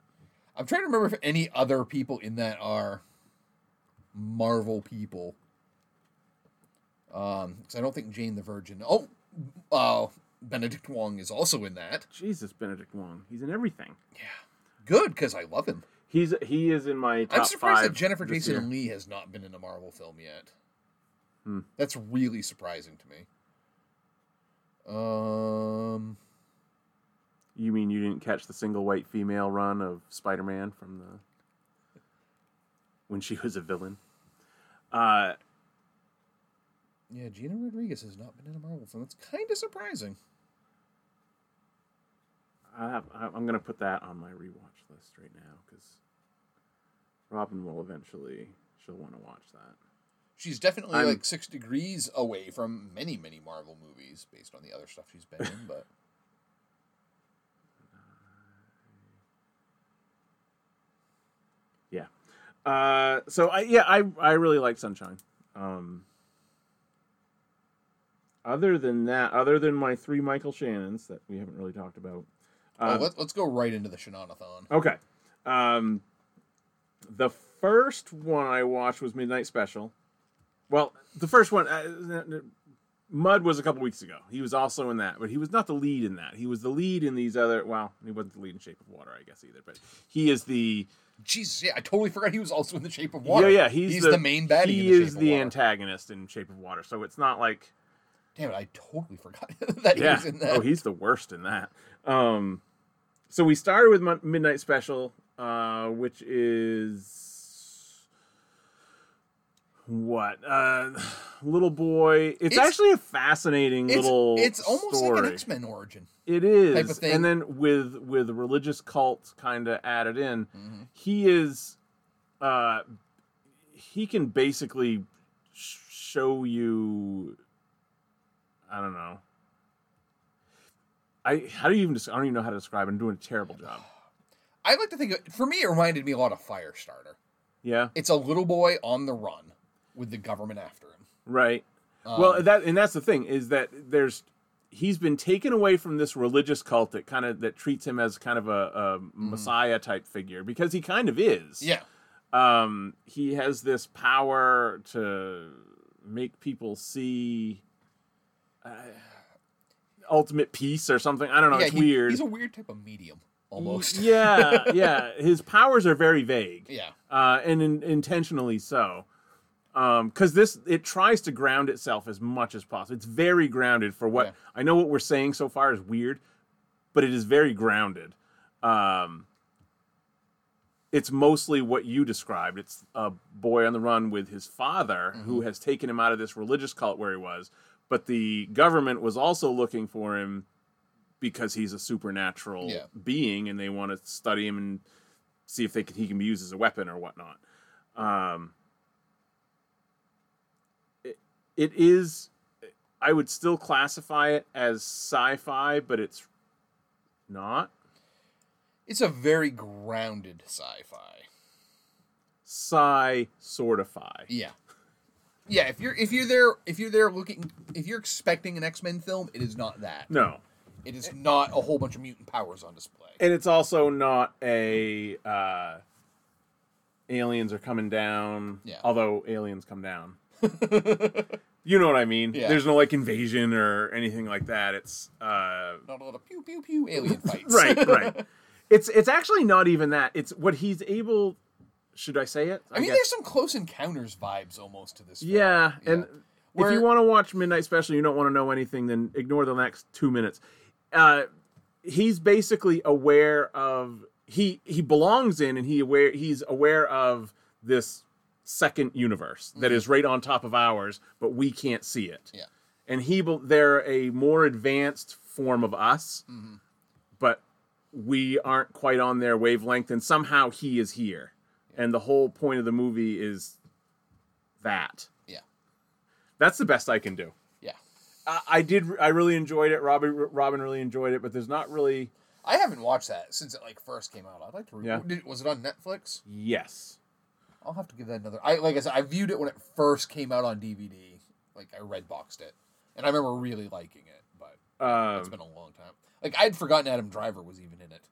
I'm trying to remember if any other people in that are Marvel people. Um, because I don't think Jane the Virgin. Oh, uh, Benedict Wong is also in that. Jesus, Benedict Wong. He's in everything. Yeah. Good, because I love him. He's he is in my top I'm surprised that Jennifer Jason year. Lee has not been in a Marvel film yet. Hmm. That's really surprising to me. Um, You mean you didn't catch the single white female run of Spider-Man from the when she was a villain? Uh, yeah, Gina Rodriguez has not been in a Marvel film. That's kind of surprising. I have, I'm going to put that on my rewatch list right now because Robin will eventually she'll want to watch that. She's definitely I'm- like six degrees away from many, many Marvel movies based on the other stuff she's been in. But Yeah. Uh, so I yeah I I really like Sunshine. Um, other than that, other than my three Michael Shannons that we haven't really talked about. Oh, um, let, let's go right into the Shenanathon. Okay. Um, the first one I watched was Midnight Special. Well, the first one, uh, Mud was a couple weeks ago. He was also in that, but he was not the lead in that. He was the lead in these other. Well, he wasn't the lead in Shape of Water, I guess either. But he is the Jesus, yeah, I totally forgot he was also in the Shape of Water. yeah yeah he's, the, main baddie. He the is the Water. antagonist in Shape of Water. So it's not like Damn it, I totally forgot that he yeah. was in that. Oh, he's the worst in that. Um, so we started with Mon- Midnight Special, uh, which is what uh, little boy. It's, It's- actually a fascinating it's, little. it's almost story. like an X Men origin. It is, type of thing. and then with with religious cult kind of added in, Mm-hmm. he is, uh, he can basically show you. I don't know. I how do you even? des- I don't even know how to describe. it. I'm doing a terrible job. I like to think of, for me, it reminded me a lot of Firestarter. Yeah, It's a little boy on the run with the government after him. right. Um, well, that and that's the thing is that there's he's been taken away from this religious cult that kind of that treats him as kind of a, a messiah type figure because he kind of is. Yeah, um, he has this power to make people see uh, ultimate peace or something. I don't know. yeah, it's he- weird. He's a weird type of medium, almost. yeah, yeah. His powers are very vague, yeah. uh, and in, intentionally so. because this it tries to ground itself as much as possible. It's very grounded for what Yeah. I know. What we're saying so far is weird, but it is very grounded. Um, it's mostly what you described. It's a boy on the run with his father who has taken him out of this religious cult where he was, but the government was also looking for him because he's a supernatural Yeah. being, and they want to study him and see if they can, he can be used as a weapon or whatnot. Um, it, it is. I would still classify it as sci-fi, but it's not It's a very grounded sci-fi. sci sort of fi. Yeah. Yeah, if you're if you're there if you're there looking if you're expecting an X-Men film, it is not that. No, It is not a whole bunch of mutant powers on display. and it's also not a uh, aliens are coming down. Yeah. Although aliens come down. you know what I mean? Yeah. There's no like invasion or anything like that. It's uh, Not a lot of pew pew pew alien fights. right, right. It's it's actually not even that. It's what he's able. Should I say it? I mean, guess- there's some close encounters vibes almost to this. film. Yeah, and if Where- you want to watch Midnight Special, you don't want to know anything, then ignore the next two minutes. Uh, he's basically aware of he he belongs in, and he aware he's aware of this second universe that is right on top of ours, but we can't see it. Yeah. and he they're a more advanced form of us, but we aren't quite on their wavelength, and somehow he is here, and the whole point of the movie is that. Yeah. That's the best I can do. Yeah. I, I did. I really enjoyed it. Robin, Robin really enjoyed it, but there's not really. I haven't watched that since it like first came out. I'd like to. Re- Yeah. Did, was it on Netflix? Yes. I'll have to give that another. I like I said, I viewed it when it first came out on DVD. Like I red boxed it, and I remember really liking it. But um, it's been a long time. Like I'd forgotten Adam Driver was even in it.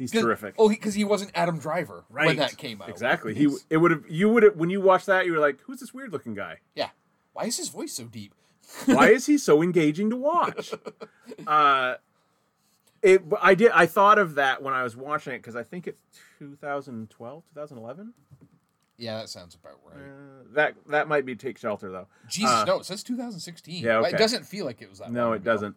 He's terrific. Oh, because he, wasn't Adam Driver right. when that came out. Exactly. He it would have you would have when you watched that you were like, who's this weird looking guy? yeah. Why is his voice so deep? Why is he so engaging to watch? Uh, it. I did. I thought of that when I was watching it because I think it's 2012, 2011. Yeah, that sounds about right. Uh, that that might be Take Shelter though. Jesus, uh, no, it says 2016. yeah, okay. It doesn't feel like it was that. No, long it ago. doesn't.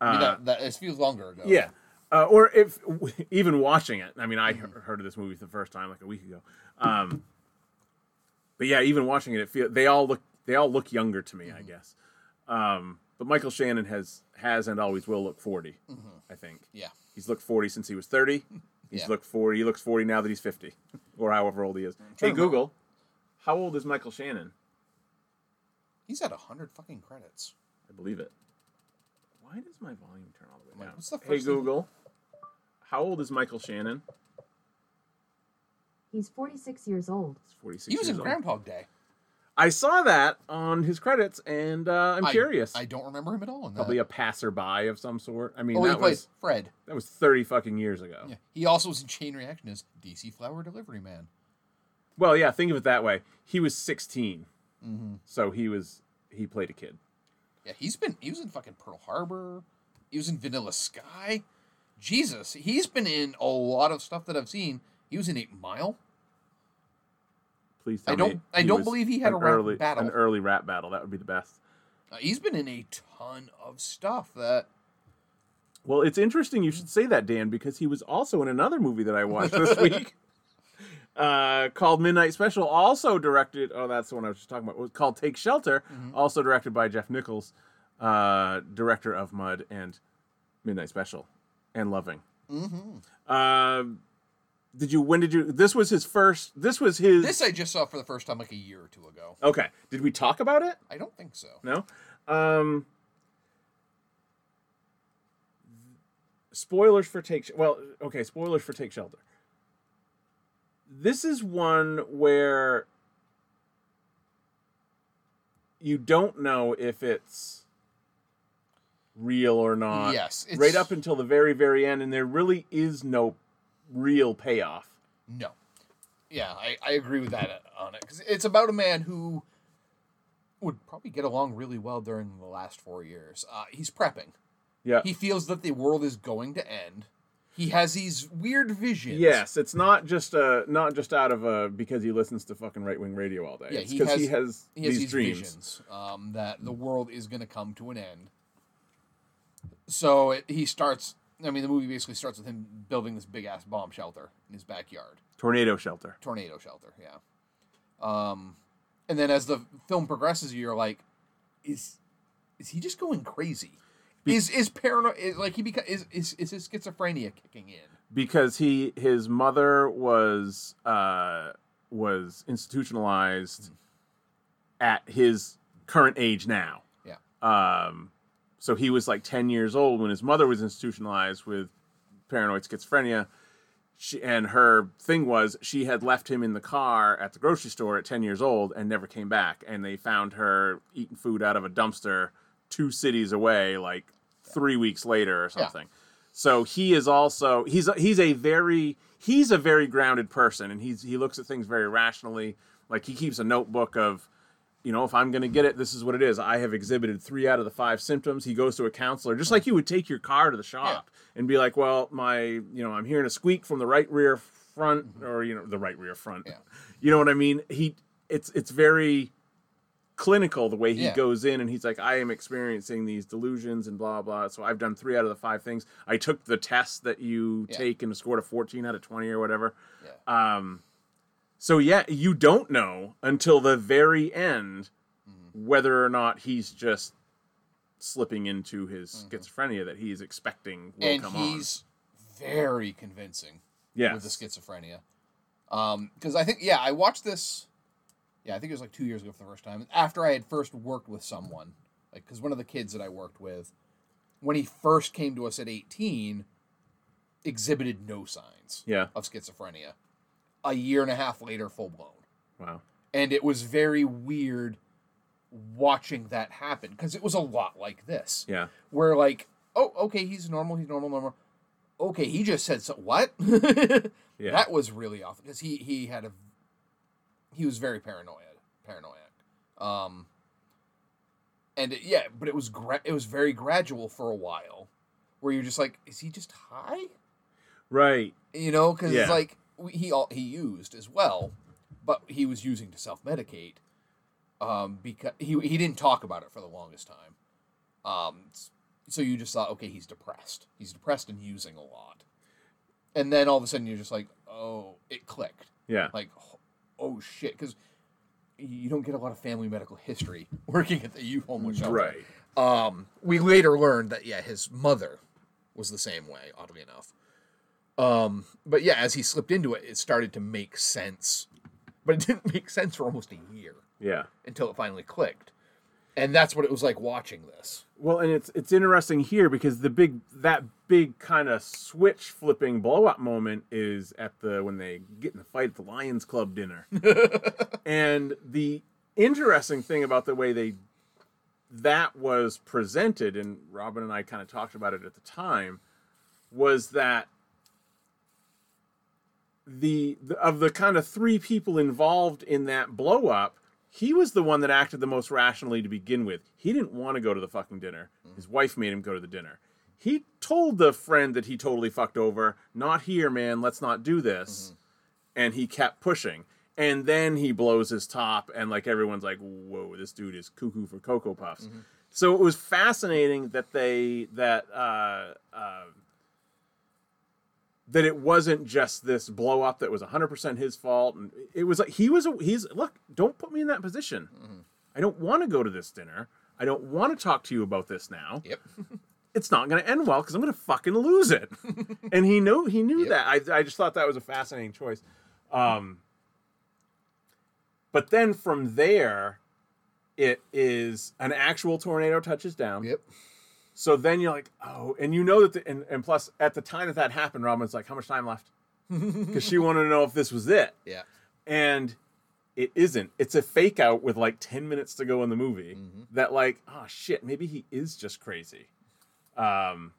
I mean, Uh, that, that it feels longer ago. Yeah. Uh, or if even watching it, I mean, I heard of this movie the first time like a week ago. Um, but yeah, even watching it, it feel they all look they all look younger to me, I guess. Um, but Michael Shannon has has and always will look 40 I think. Yeah. He's looked forty since he was thirty. He's Yeah. looked forty. He looks forty now that he's fifty, or however old he is. Hey Google, how old is Michael Shannon? He's at 100 fucking credits. I believe it. Why does my volume turn all the way down? what's the Hey first thing- Google, how old is Michael Shannon? He's 46 years old. He's forty-six. He was years in old. Groundhog Day. I saw that on his credits, and uh, I'm I- curious. I don't remember him at all in that. Probably a passerby of some sort. I mean, oh, he that played was Fred. that was thirty fucking years ago. Yeah. He also was in Chain Reaction as DC Flower Delivery Man. Well, yeah, think of it that way. He was 16, Mm-hmm. so he was he played a kid. Yeah, he's been he was in fucking Pearl Harbor. He was in Vanilla Sky. Jesus, he's been in a lot of stuff that I've seen. He was in Eight Mile. Please, I don't- me I don't believe he had an a rap early battle. an early rap battle. That would be the best. Uh, he's been in a ton of stuff that Well, it's interesting you should say that, Dan, because he was also in another movie that I watched this week. Uh, called Midnight Special, also directed. Oh, that's the one I was just talking about. It was called Take Shelter, also directed by Jeff Nichols, uh, director of Mud and Midnight Special, and Loving. Mm-hmm. Um, did you? When did you? This was his first. This was his. this I just saw for the first time like a year or two ago. okay. Did we talk about it? I don't think so. No. Um spoilers for take well, okay, spoilers for take shelter. This is one where you don't know if it's real or not. Yes, it's- right up until the very very end and there really is no real payoff. No. Yeah, I, I agree with that on it because it's about a man who would probably get along really well during the last four years. Uh, he's prepping. Yeah. He feels that the world is going to end. he has these weird visions. Yes, it's not just uh not just out of uh because he listens to fucking right wing radio all day. Yeah, he because has, he has he has these, these dreams. visions um, that the world is going to come to an end. So it, he starts. I mean, the movie basically starts with him building this big ass bomb shelter in his backyard, Tornado shelter. tornado shelter. Yeah. Um, and then as the film progresses, you're like, is is he just going crazy? is is paranoid? Is, like he beca- is, is is his schizophrenia kicking in? because he his mother was uh was institutionalized at his current age now Yeah. um so he was like 10 years old when his mother was institutionalized with paranoid schizophrenia. She, and her thing was she had left him in the car at the grocery store at 10 years old and never came back. And they found her eating food out of a dumpster two cities away like three weeks later or Yeah. something. So he is also he's a, he's a very he's a very grounded person. And he's he looks at things very rationally. Like he keeps a notebook of you know, if I'm going to get it, this is what it is. I have exhibited three out of the five symptoms. He goes to a counselor, just like you would take your car to the shop and be like, well, my, you know, I'm hearing a squeak from the right rear front or, you know, the right rear front. Yeah. You know what I mean? He, it's, it's very clinical the way he Yeah. goes in and he's like, I am experiencing these delusions and blah, blah. So I've done three out of the five things. I took the test that you Yeah. take and scored a 14 out of 20 or whatever. Yeah. Um, so yeah, you don't know until the very end whether or not he's just slipping into his schizophrenia that he's expecting will and come he's very convincing on. With the schizophrenia. Um, because I think yeah, I watched this. Yeah, I think it was like two years ago for the first time. After I had first worked with someone, like because one of the kids that I worked with, when he first came to us at eighteen, exhibited no signs Yeah. of schizophrenia. A year and a half later, full blown, Wow. and it was very weird watching that happen because it was a lot like this Yeah. where like, oh, okay, he's normal, he's normal, normal. Okay, he just said so. What? Yeah. That was really off because he he had a he was very paranoid, paranoid. Um, and it, yeah, but it was gra- it was very gradual for a while, where you're just like, is he just high? right. You know, because Yeah. it's like he all he used as well, but he was using to self medicate. Um, because he he didn't talk about it for the longest time. Um, so you just thought, okay, he's depressed. He's depressed and using a lot. And then all of a sudden you're just like, oh, it clicked. Yeah. Like, oh shit, because you don't get a lot of family medical history working at the youth homeless shelter. Right. Um, we later learned that yeah, his mother was the same way. Oddly enough. Um, but yeah, as he slipped into it, it started to make sense, but it didn't make sense for almost a year Yeah. until it finally clicked, and that's what it was like watching this. Well, and it's it's interesting here because the big that big kind of switch flipping blow up moment is at the when they get in the fight at the Lions Club dinner. and the interesting thing about the way they that was presented and Robin and I kind of talked about it at the time was that the, the of the kind of three people involved in that blow up he was the one that acted the most rationally to begin with. He didn't want to go to the fucking dinner. His wife made him go to the dinner. He told the friend that he totally fucked over, not here, man, let's not do this. And he kept pushing. And then he blows his top, and like everyone's like, whoa, this dude is cuckoo for Cocoa Puffs. So it was fascinating that they, that, uh, uh, that it wasn't just this blow up that was 100% his fault. And it was like he was a, he's look don't put me in that position. I don't want to go to this dinner. I don't want to talk to you about this now. Yep. it's not going to end well because i'm going to fucking lose it. And he knew he knew Yep. that. I, I just thought that was a fascinating choice. Um but then from there it is an actual tornado touches down. Yep. So then you're like, oh, and you know that, the, and, and plus at the time that that happened, Robin's like, how much time left? Because she wanted to know if this was it, Yeah. and it isn't. It's a fake out with like ten minutes to go in the movie. Mm-hmm. That like, oh shit, maybe he is just crazy. Um,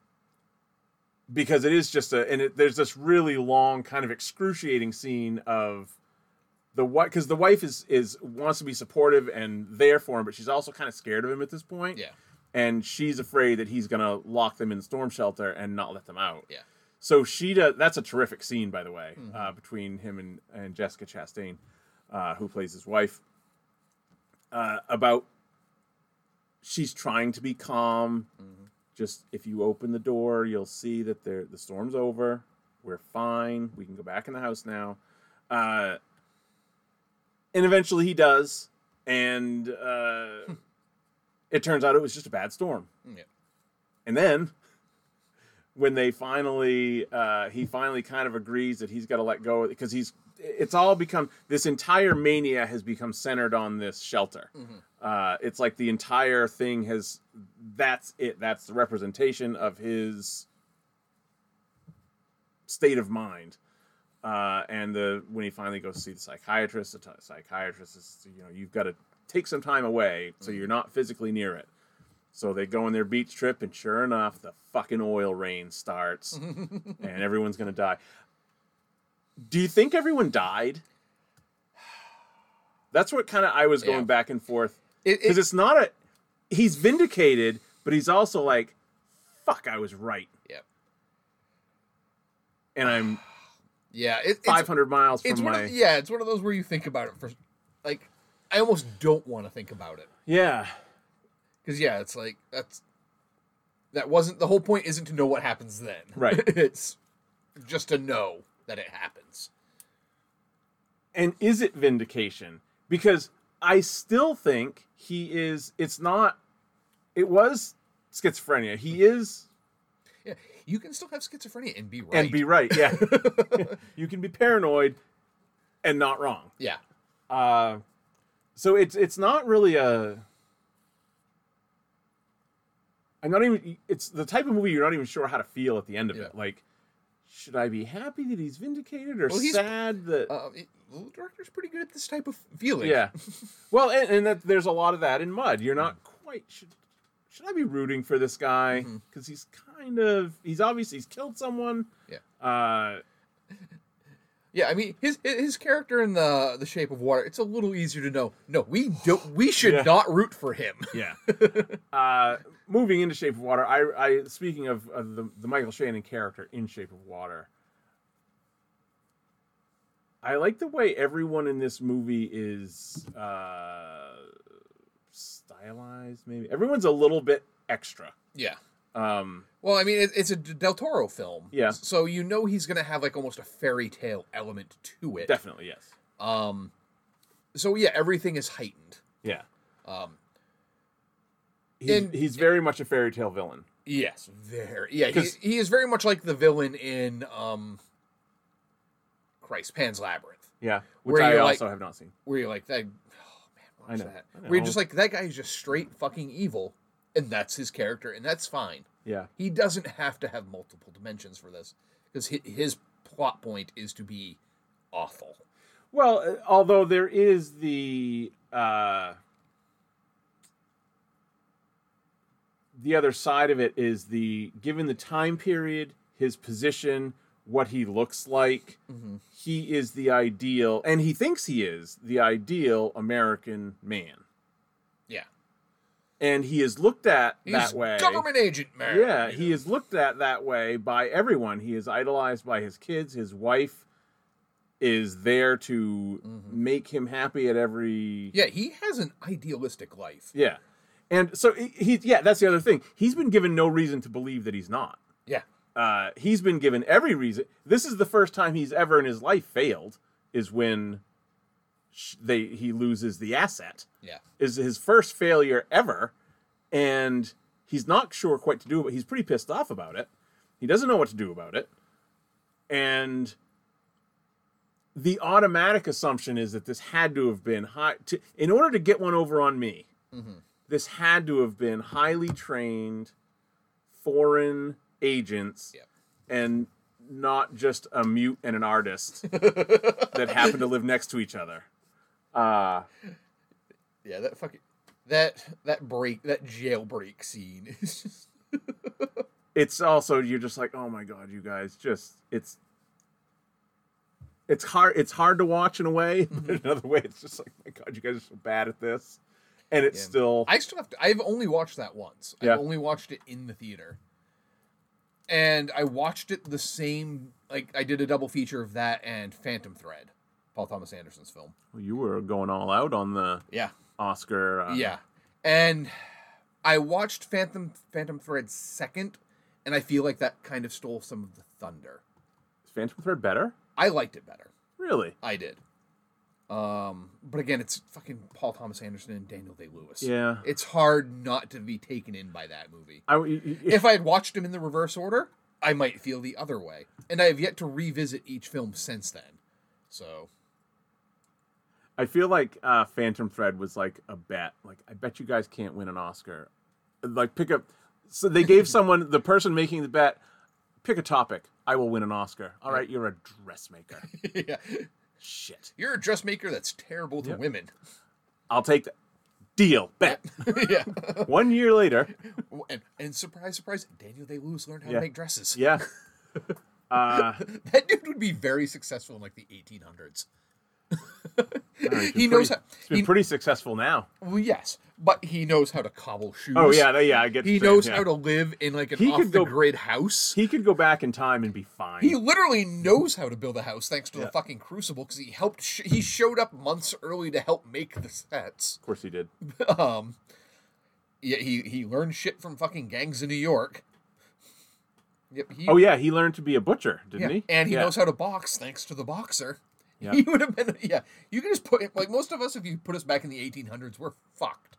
because it is just a, and it, there's this really long, kind of excruciating scene of the what, because the wife is is wants to be supportive and there for him, but she's also kind of scared of him at this point Yeah. And she's afraid that he's gonna lock them in the storm shelter and not let them out. Yeah. So she does. That's a terrific scene, by the way, Mm-hmm. uh, between him and, and Jessica Chastain, uh, who plays his wife. Uh, about she's trying to be calm. Mm-hmm. Just if you open the door, you'll see that there the storm's over. We're fine. We can go back in the house now. Uh, and eventually he does, and uh, it turns out it was just a bad storm. Yeah. And then when they finally uh, he finally kind of agrees that he's got to let go because he's it's all become this entire mania has become centered on this shelter uh, it's like the entire thing has that's it that's the representation of his state of mind uh, and the when he finally goes to see the psychiatrist the t- psychiatrist is you know you've got to take some time away so you're mm-hmm. not physically near it so they go on their beach trip, and sure enough, the fucking oil rain starts, and everyone's gonna die. Do you think everyone died? That's what kind of I was going Yeah. back and forth because it- it's not a. He's vindicated, but he's also like, "Fuck, I was right," Yeah. and I'm Yeah. It, it's, 500 miles it's from one my. of, yeah, it's one of those where you think about it for like I almost don't want to think about it. yeah, Because yeah, it's like that's that wasn't the whole point. Isn't to know what happens then, Right. it's just to know that it happens. and is it vindication because i still think he is it's not it was schizophrenia he is Yeah, you can still have schizophrenia and be right. and be right yeah you can be paranoid and not wrong yeah, uh so it's it's not really a i'm not even it's the type of movie you're not even sure how to feel at the end of Yeah. it like should i be happy that he's vindicated or Well, sad that uh, it, the director's pretty good at this type of feeling. Yeah. Well, and, and that, there's a lot of that in Mud. You're not quite should should I be rooting for this guy Mm-hmm. because he's kind of he's obviously he's killed someone. Yeah. Uh, Yeah, I mean his his character in the the Shape of Water. It's a little easier to know. No, we don't. We should Yeah. not root for him. yeah. uh, moving into Shape of Water, I, I speaking of, of the the Michael Shannon character in Shape of Water. I like the way everyone in this movie is uh, stylized. Maybe everyone's a little bit extra. Yeah. Um, Well, I mean, it, it's a Del Toro film. Yeah. So you know he's gonna have like almost a fairy tale element to it. definitely, yes. Um. So yeah, everything is heightened. Yeah. Um. He's, And- he's very much a fairy tale villain. Yes. Very. Yeah. He, he is very much like the villain in um. Christ, Pan's Labyrinth, Yeah, which I also like- have not seen. where you're like that. Oh man, watch I know, that. I Where you're just like that guy is just straight fucking evil, and that's his character, and that's fine. Yeah, He doesn't have to have multiple dimensions for this because his plot point is to be awful. Well, uh, although there is the uh, the other side of it is the given the time period, his position, what he looks like, he is the ideal, and he thinks he is the ideal American man. And he is looked at He's that way. government agent man. Yeah, he is looked at that way by everyone. He is idolized by his kids. His wife is there to make him happy at every Yeah, he has an idealistic life. yeah. And so he, he yeah, that's the other thing. He's been given no reason to believe that he's not. Yeah. Uh, he's been given every reason. This is the first time he's ever in his life failed. Is when they he loses the asset. Yeah. Is his first failure ever, and he's not sure quite to do it. He's pretty pissed off about it. He doesn't know what to do about it, and the automatic assumption is that this had to have been high. To, in order to get one over on me, mm-hmm. this had to have been highly trained foreign agents Yeah. and not just a mute and an artist that happen to live next to each other. Uh, Yeah, that fucking that that break that jailbreak scene is just it's also you're just like, oh my god, you guys, just it's it's hard. It's hard to watch in a way, but in another way, it's just like, my god, you guys are so bad at this, and it's Yeah. still I still have to I've only watched that once. Yeah. I've only watched it in the theater. and I watched it the same. Like I did a double feature of that and Phantom Thread, Paul Thomas Anderson's film. Well, you were going all out on the Yeah, Oscar. Uh, yeah, and I watched Phantom Phantom Thread second, and I feel like that kind of stole some of the thunder. Is Phantom Thread better? I liked it better. Really? I did. Um, but again, it's fucking Paul Thomas Anderson and Daniel Day Lewis. Yeah. It's hard not to be taken in by that movie. I, y- y- If I had watched them in the reverse order, I might feel the other way. And I have yet to revisit each film since then. So, I feel like uh, Phantom Thread was like a bet. Like, I bet you guys can't win an Oscar. Like, pick up. So they gave someone, the person making the bet, pick a topic. I will win an Oscar. All right, you're a dressmaker. yeah. Shit. You're a dressmaker that's terrible to women. I'll take that. Deal. Bet. yeah. One year later. And, and surprise, surprise, Daniel Day Lewis learned how Yeah. to make dresses. Yeah. Uh, That dude would be very successful in like the 1800s. He knows pretty- how. He's been He, pretty successful now. well, yes, but he knows how to cobble shoes. Oh yeah, yeah. I get. He knows yeah. how to live in like an He could off the go- grid house. He could go back in time and be fine. He literally knows how to build a house thanks to Yeah. the fucking Crucible because he helped. Sh- he showed up months early to help make the sets. of course, he did. Um, yeah, he he learned shit from fucking gangs in New York. Yep. He, Oh yeah, he learned to be a butcher, didn't yeah, he? and he knows how to box thanks to the boxer. Yeah. He would have been. Yeah, you can just put like most of us. If you put us back in the 1800s, we're fucked.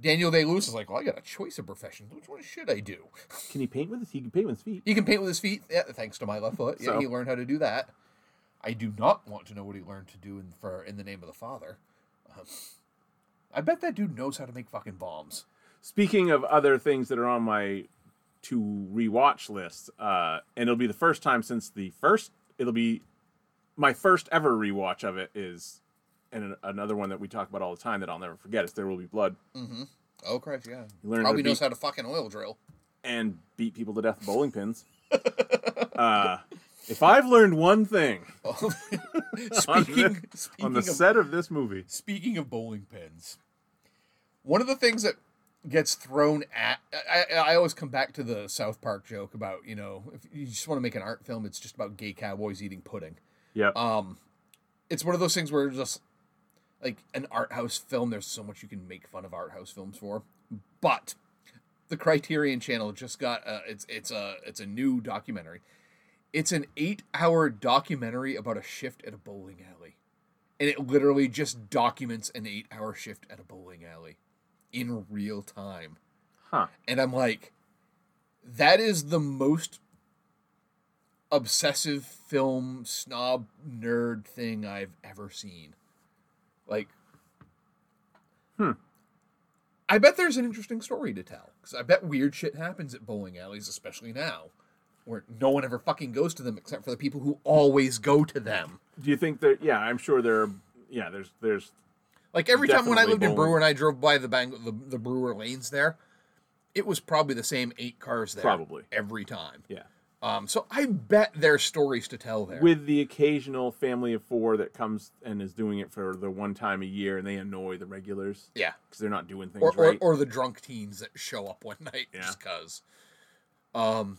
Daniel Day Lewis is like, well, I got a choice of professions. Which one should I do? Can he paint with his? He can paint with his feet. He can paint with his feet, yeah, thanks to my left foot. Yeah, So- he learned how to do that. I do not want to know what he learned to do in for in the name of the father. Um, I bet that dude knows how to make fucking bombs. Speaking of other things that are on my to rewatch list, uh, and it'll be the first time since the first. It'll be my first ever rewatch of it is, and another one that we talk about all the time that I'll never forget is There Will Be Blood, Oh Christ, yeah. You learn how Probably to knows beat- how to fucking oil drill. and beat people to death with bowling pins. uh, if I've learned one thing on, speaking speaking on the of set of this movie, speaking of bowling pins, one of the things that gets thrown at I, I always come back to the South Park joke about you know if you just want to make an art film, it's just about gay cowboys eating pudding. Yeah, um it's one of those things where just like an art house film there's so much you can make fun of art house films for but the criterion channel just got uh, it's it's a it's a new documentary. It's an eight hour documentary about a shift at a bowling alley and it literally just documents an eight hour shift at a bowling alley in real time. Huh? and I'm like, that is the most obsessive film snob nerd thing I've ever seen. Like, Hmm. I bet there's an interesting story to tell because I bet weird shit happens at bowling alleys, especially now, where no one ever fucking goes to them except for the people who always go to them. Do you think that? Yeah, I'm sure there. Yeah, there's there's Like every time when I lived in. Brewer and I drove by the bang the, the Brewer lanes there, it was probably the same eight cars there Probably. every time. yeah. Um, so I bet there's stories to tell there. with the occasional family of four that comes and is doing it for the one time a year and they annoy the regulars yeah, because they're not doing things or, or right. or the drunk teens that show up one night Yeah. just cause. Um,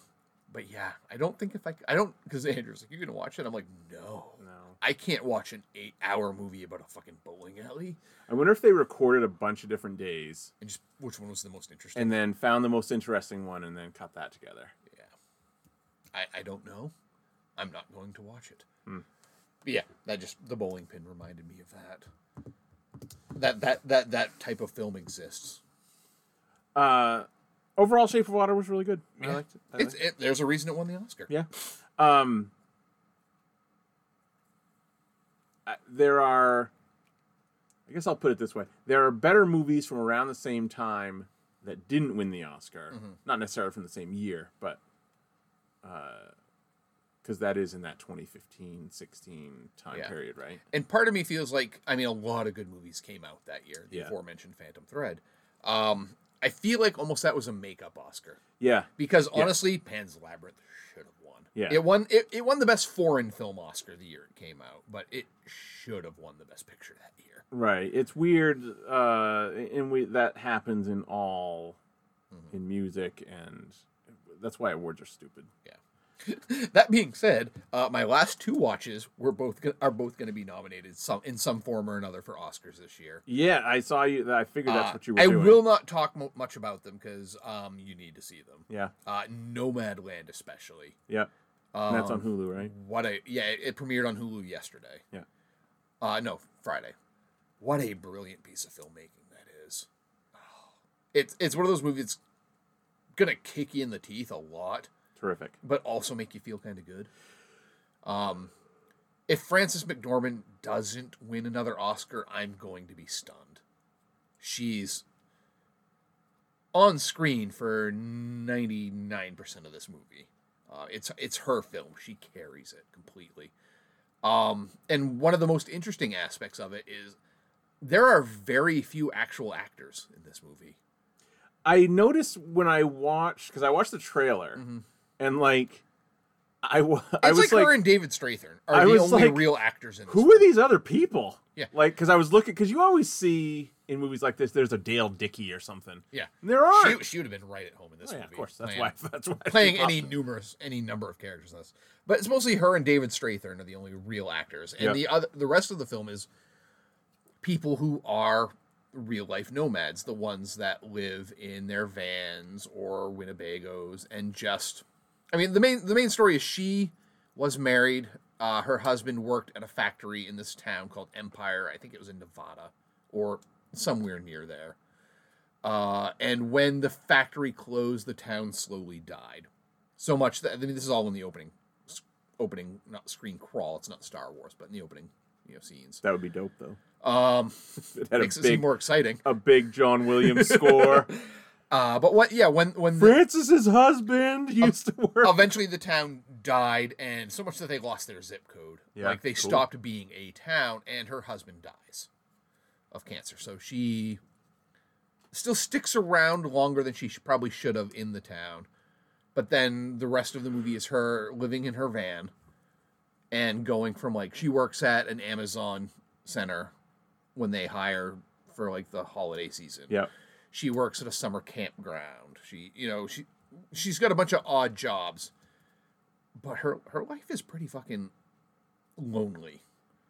but yeah, I don't think if I I don't because Andrew's like "You're gonna watch it. I'm like no, no. I can't watch an eight hour movie about a fucking bowling alley. I wonder if they recorded a bunch of different days And just which one was the most interesting? and then found the most interesting one and then cut that together. Yeah, I I don't know. I'm not going to watch it. Hmm. Yeah, that just the bowling pin reminded me of that. That that that that type of film exists. Uh, overall, Shape of Water was really good. I liked it. I liked it. it, there's a reason it won the Oscar. Yeah. Um, there are, I guess I'll put it this way: there are better movies from around the same time that didn't win the Oscar. Mm-hmm. Not necessarily from the same year, but because that is in that 2015 16 time Yeah. period, right? And part of me feels like I mean a lot of good movies came out that year. The Yeah. aforementioned Phantom Thread. Um, I feel like almost that was a makeup Oscar Yeah. because Yeah. honestly, Pan's Labyrinth should have won. Yeah. it won. It, it won the best foreign film Oscar the year it came out, but it should have won the best picture that year. Right. It's weird, uh, and we that happens in all Mm-hmm. in music, and that's why awards are stupid. Yeah. that being said, uh, my last two watches were both go- are both going to be nominated some in some form or another for Oscars this year. Yeah, I saw you. I figured that's Uh, what you were I doing. will not talk mo- much about them because um, you need to see them. Yeah, Uh, Nomadland, especially. yeah. and that's on Um, Hulu, right? What a yeah! It, it premiered on Hulu yesterday. Yeah. Uh, no, Friday. What a brilliant piece of filmmaking that is. It's it's one of those movies gonna kick you in the teeth a lot, Terrific. but also make you feel kind of good. Um, if Frances McDormand doesn't win another Oscar, I'm going to be stunned. She's on screen for 99% of this movie. Uh, it's it's her film. She carries it completely. Um, and one of the most interesting aspects of it is there are very few actual actors in this movie. I noticed when I watched because I watched the trailer, mm-hmm. and like, I, wa- I It's was like, like, her and David Strathairn are I the only like, real actors in this. who are these other people? Yeah. like because I was looking because you always see in movies like this, there's a Dale Dickey or something. Yeah, And there are. She, she would have been right at home in this Oh, yeah, movie. of course. That's playing- why. That's why. playing any popped numerous any number of characters in this. But it's mostly her and David Strathairn are the only real actors, and Yep. the other the rest of the film is people who are real life nomads, the ones that live in their vans or Winnebagos, and just I mean the main the main story is she was married. Uh, her husband worked at a factory in this town called Empire. I think it was in Nevada or somewhere near there. Uh, and when the factory closed, the town slowly died. So much that I mean, this is all in the opening, opening not screen crawl. It's not Star Wars, but in the opening, you know, scenes. That would be dope though. Um, It had makes a it seem more exciting. a big John Williams score. Uh, but what? Yeah, when when the, Frances's husband used to work. eventually the town died, and so much that they lost their zip code. Yeah, like they cool. stopped being a town, and her husband dies of cancer. So she still sticks around longer than she probably should have in the town. But then the rest of the movie is her living in her van and going from like she works at an Amazon center when they hire for like the holiday season yeah, she works at a summer campground. She, you know, she she's got a bunch of odd jobs, but her her life is pretty fucking lonely.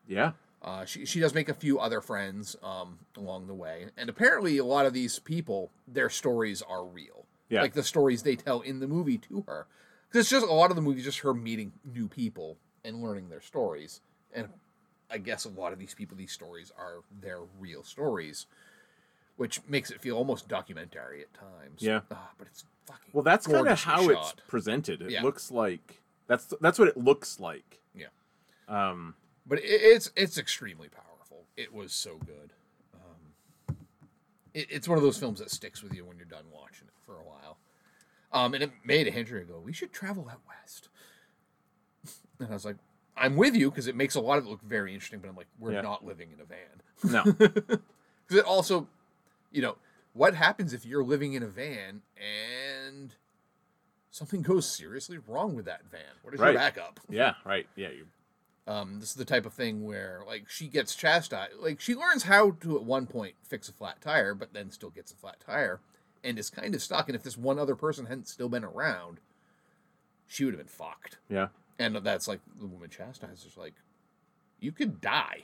yeah. Uh, she she does make a few other friends um, along the way, and apparently a lot of these people, their stories are real. Yeah. like the stories they tell in the movie to her. Because it's just a lot of the movie just her meeting new people and learning their stories, and I guess a lot of these people, these stories are their real stories, which makes it feel almost documentary at times. Yeah. Ah, but it's fucking Well, that's kind of how it's presented. It Yeah. looks like that's that's what it looks like. Yeah. Um, but it, it's it's extremely powerful. It was so good. Um, it, it's one of those films that sticks with you when you're done watching it for a while. Um, and it made Henry go, "We should travel out west." And I was like, "I'm with you" because it makes a lot of it look very interesting. But I'm like, "We're Yeah. not living in a van." no, Because it also, you know, what happens if you're living in a van and something goes seriously wrong with that van? What is Right. your backup? yeah, right, yeah. You, Um, this is the type of thing where like she gets chastised. Like she learns how to at one point fix a flat tire, but then still gets a flat tire and is kind of stuck. And if this one other person hadn't still been around, she would have been fucked. yeah, And that's like the woman chastises, like, you could die.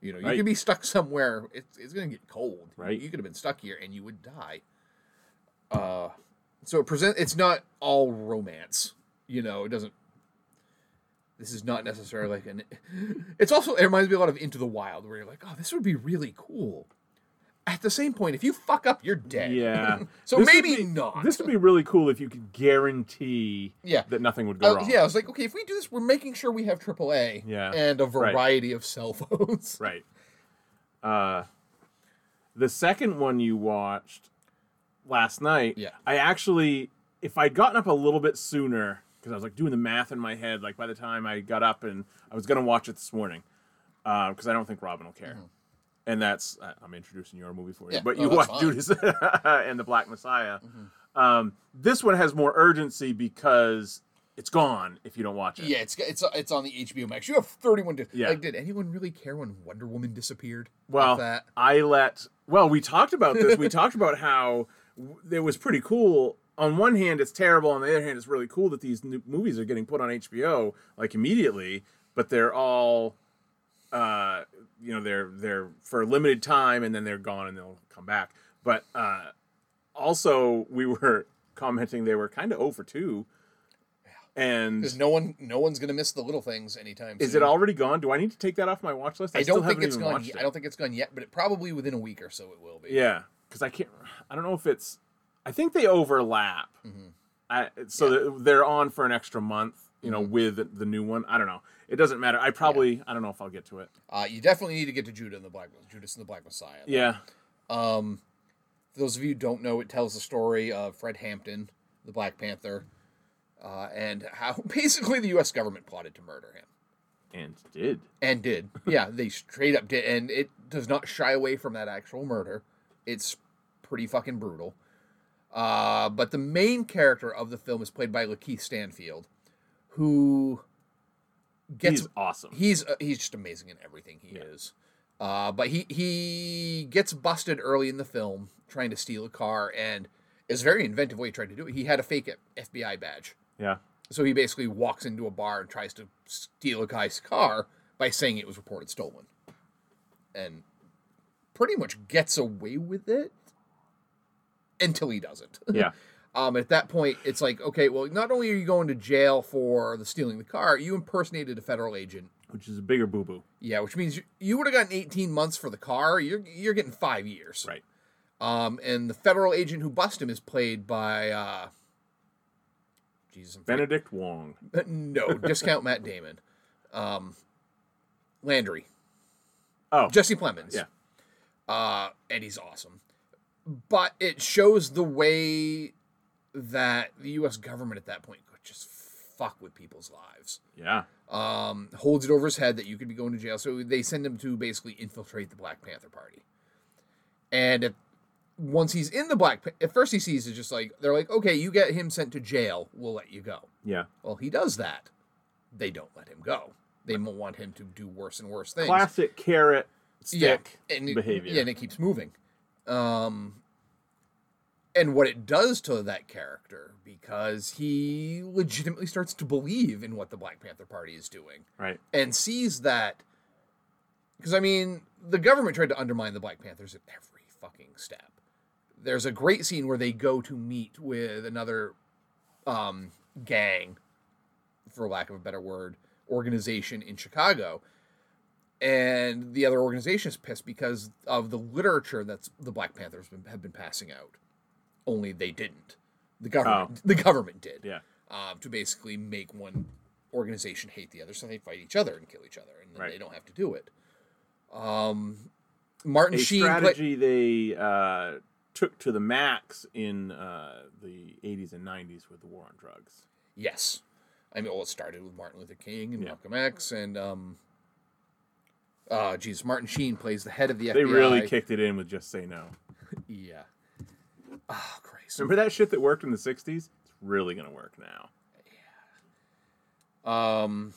You know, you Right. could be stuck somewhere. It's, it's going to get cold. Right. You could have been stuck here and you would die. Uh, so it present. It's not all romance. You know, it doesn't. This is not necessarily like an. It's also it reminds me a lot of Into the Wild, where you're like, oh, this would be really cool. At the same point, if you fuck up, you're dead. yeah. so This maybe be- not. This would be really cool if you could guarantee Yeah. that nothing would go Uh, wrong. yeah, I was like, okay, if we do this, we're making sure we have AAA Yeah. and a Right. variety of cell phones. Right. Uh, the second one you watched last night, Yeah. I actually, if I'd gotten up a little bit sooner, because I was like doing the math in my head, like by the time I got up and I was gonna watch it this morning, because I don't think Robin will care. And that's I'm introducing your movie for you, Mm-hmm. Yeah, but oh, you watched fine. Judas and the Black Messiah. Um, this one has more urgency because it's gone if you don't watch it. Yeah, it's it's it's on the HBO Max. You have 31 to Yeah. Like, did anyone really care when Wonder Woman disappeared? Well, that I let. Well, we talked about this. we talked about how it was pretty cool on one hand it's terrible, on the other hand it's really cool that these new movies are getting put on HBO like immediately, but they're all uh you know they're they're for a limited time and then they're gone and they'll come back. But uh also we were commenting they were kind of over two. And Because no one, no one's gonna miss the little things anytime. is soon. it already gone? Do I need to take that off my watch list? I still don't think it's gone. Yet. it. I don't think it's gone yet, but it probably within a week or so it will be. Yeah, because I can't. I don't know if it's. I think they overlap. I, so that they're on for an extra month. You know, with the new one. I don't know. It doesn't matter. I probably. I don't know if I'll get to it. Uh, you definitely need to get to Judah and the Black Judas and the Black Messiah. Yeah. Um, for those of you who don't know, it tells the story of Fred Hampton, the Black Panther, uh, and how basically the U.S. government plotted to murder him. And did. And did. Yeah, they straight up did. And it does not shy away from that actual murder. It's pretty fucking brutal. Uh, but the main character of the film is played by Lakeith Stanfield, who gets He's awesome. He's uh, he's just amazing in everything he is. Uh, but he he gets busted early in the film trying to steal a car, and is very inventive way he tried to do it. He had a fake FBI badge, Yeah. so he basically walks into a bar and tries to steal a guy's car by saying it was reported stolen, and pretty much gets away with it until he doesn't. Yeah. Um, at that point, it's like, okay, well, not only are you going to jail for the stealing the car, you impersonated a federal agent. Which is a bigger boo boo. Yeah, which means you, you would have gotten 18 months for the car. You're you're getting five years. Right. Um, and the federal agent who bust him is played by, uh, Jesus, Benedict Wong. no, discount Matt Damon, um, Landry, Oh. Jesse Plemons. Yeah. uh, and he's awesome. But it shows the way that the U.S. government at that point could just fuck with people's lives. Yeah. Um, holds it over his head that you could be going to jail, so they send him to basically infiltrate the Black Panther Party. And if, once he's in the Black, Pa- at first he sees it's just like they're like, okay, you get him sent to jail, we'll let you go. Yeah. Well, he does that. They don't let him go. They want him to do worse and worse things. Classic carrot stick yeah, and it, behavior. Yeah, and it keeps moving. Um, and what it does to that character, because he legitimately starts to believe in what the Black Panther Party is doing Right. and sees that. Because, I mean, the government tried to undermine the Black Panthers at every fucking step. There's a great scene where they go to meet with another um, gang, for lack of a better word, organization in Chicago. And the other organization is pissed because of the literature that the Black Panthers been, have been passing out. Only they didn't. The government, the government did Yeah. um, to basically make one organization hate the other, so they fight each other and kill each other, and then Right. they don't have to do it. Um, Martin A Sheen, play- strategy they uh, took to the max in uh, the 80s and 90s with the war on drugs. yes, I mean, well, it started with Martin Luther King and Yeah. Malcolm X, and um, uh, geez, Martin Sheen plays the head of the FBI. They really kicked it in with just say no. yeah. Oh, Christ. Remember that shit that worked in the 60s? It's really going to work now. Yeah. Um,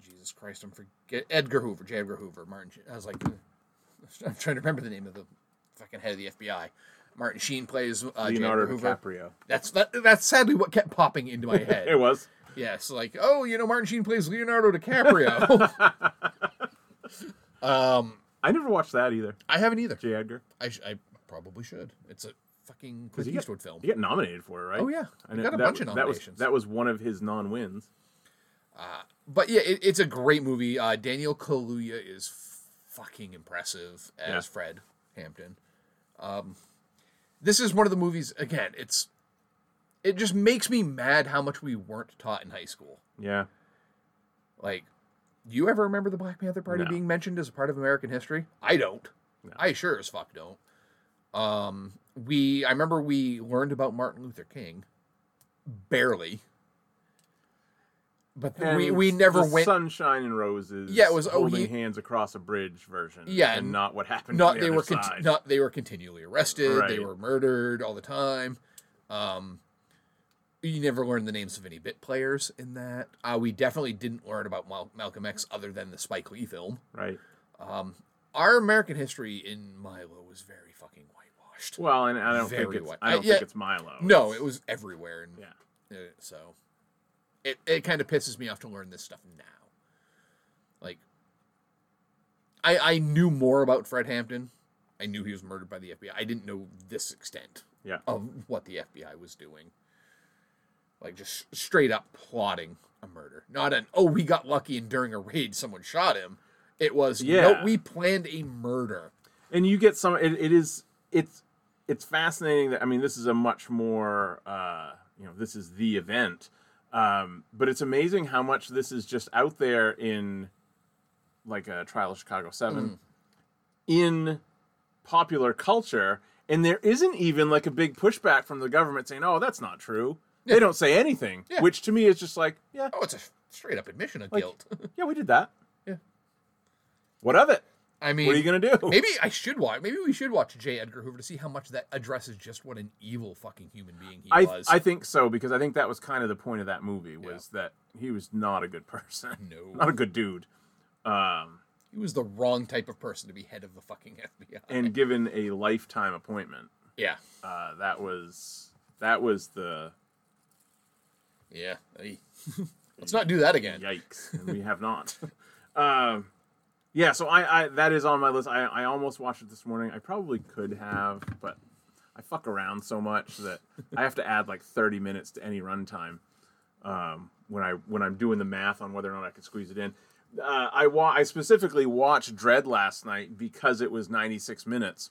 Jesus Christ, I'm forget Edgar Hoover, J. Edgar Hoover, Martin. Sheen- I was like, I'm trying to remember the name of the fucking head of the FBI. Martin Sheen plays uh, J. Leonardo Edgar Hoover. DiCaprio. That's that, that's sadly what kept popping into my head. It was. yes, like oh, you know, Martin Sheen plays Leonardo DiCaprio. um, I never watched that either. I haven't either. J. Edgar. I, sh- I probably should. It's a fucking Clint he got- Eastwood film. He got nominated for it, right? Oh, yeah. I He know- got a that bunch of was- that was nominations. that was one of his non-wins. But yeah, it, it's a great movie. Uh, Daniel Kaluuya is fucking impressive as Yeah. Fred Hampton. Um, this is one of the movies. Again, it's it just makes me mad how much we weren't taught in high school. Yeah. Like, do you ever remember the Black Panther Party No. being mentioned as a part of American history? I don't. No. I sure as fuck don't. Um, we I remember we learned about Martin Luther King, barely. But And we, we never went Sunshine and Roses. Yeah, it was- oh, holding he- hands across a bridge version. Yeah, and and not what happened. not the they were conti- not they were continually arrested they were murdered all the time um you never learned the names of any bit players in that uh, we definitely didn't learn about Mal- malcolm x other than the spike lee film right. Um, our american history in milo was very fucking whitewashed. Well, and I don't Very think it's I don't I- yeah. think it's Milo. No, It's- it was everywhere, and yeah. uh, so it it kind of pisses me off to learn this stuff now. Like, I I knew more about Fred Hampton. I knew he was murdered by the FBI. I didn't know this extent Yeah. of what the FBI was doing. Like just straight up plotting a murder, not an oh we got lucky and during a raid someone shot him. It was Yeah. no we planned a murder. and you get some it, it is it's it's fascinating that i mean this is a much more uh you know this is the event um but it's amazing how much this is just out there in like a trial of chicago 7 in popular culture and there isn't even like a big pushback from the government saying oh that's not true they don't say anything Yeah. which to me is just like yeah Oh, it's a straight up admission of Like- guilt. yeah we did that Yeah. what of it I mean, what are you gonna do Maybe I should watch. Maybe we should watch J. Edgar Hoover to see how much that addresses just what an evil fucking human being he I, was. I think so because I think that was kind of the point of that movie was that he was not a good person, No. not a good dude, um, he was the wrong type of person to be head of the fucking FBI. and given a lifetime appointment, yeah, uh, that was that was the yeah. Let's not do that again. yikes, and we have not. um, yeah, so I, I that is on my list. I, I almost watched it this morning. I probably could have, but I fuck around so much that I have to add like thirty minutes to any runtime um, when I when I'm doing the math on whether or not I can squeeze it in. Uh, I wa- I specifically watched Dredd last night because it was 96 minutes,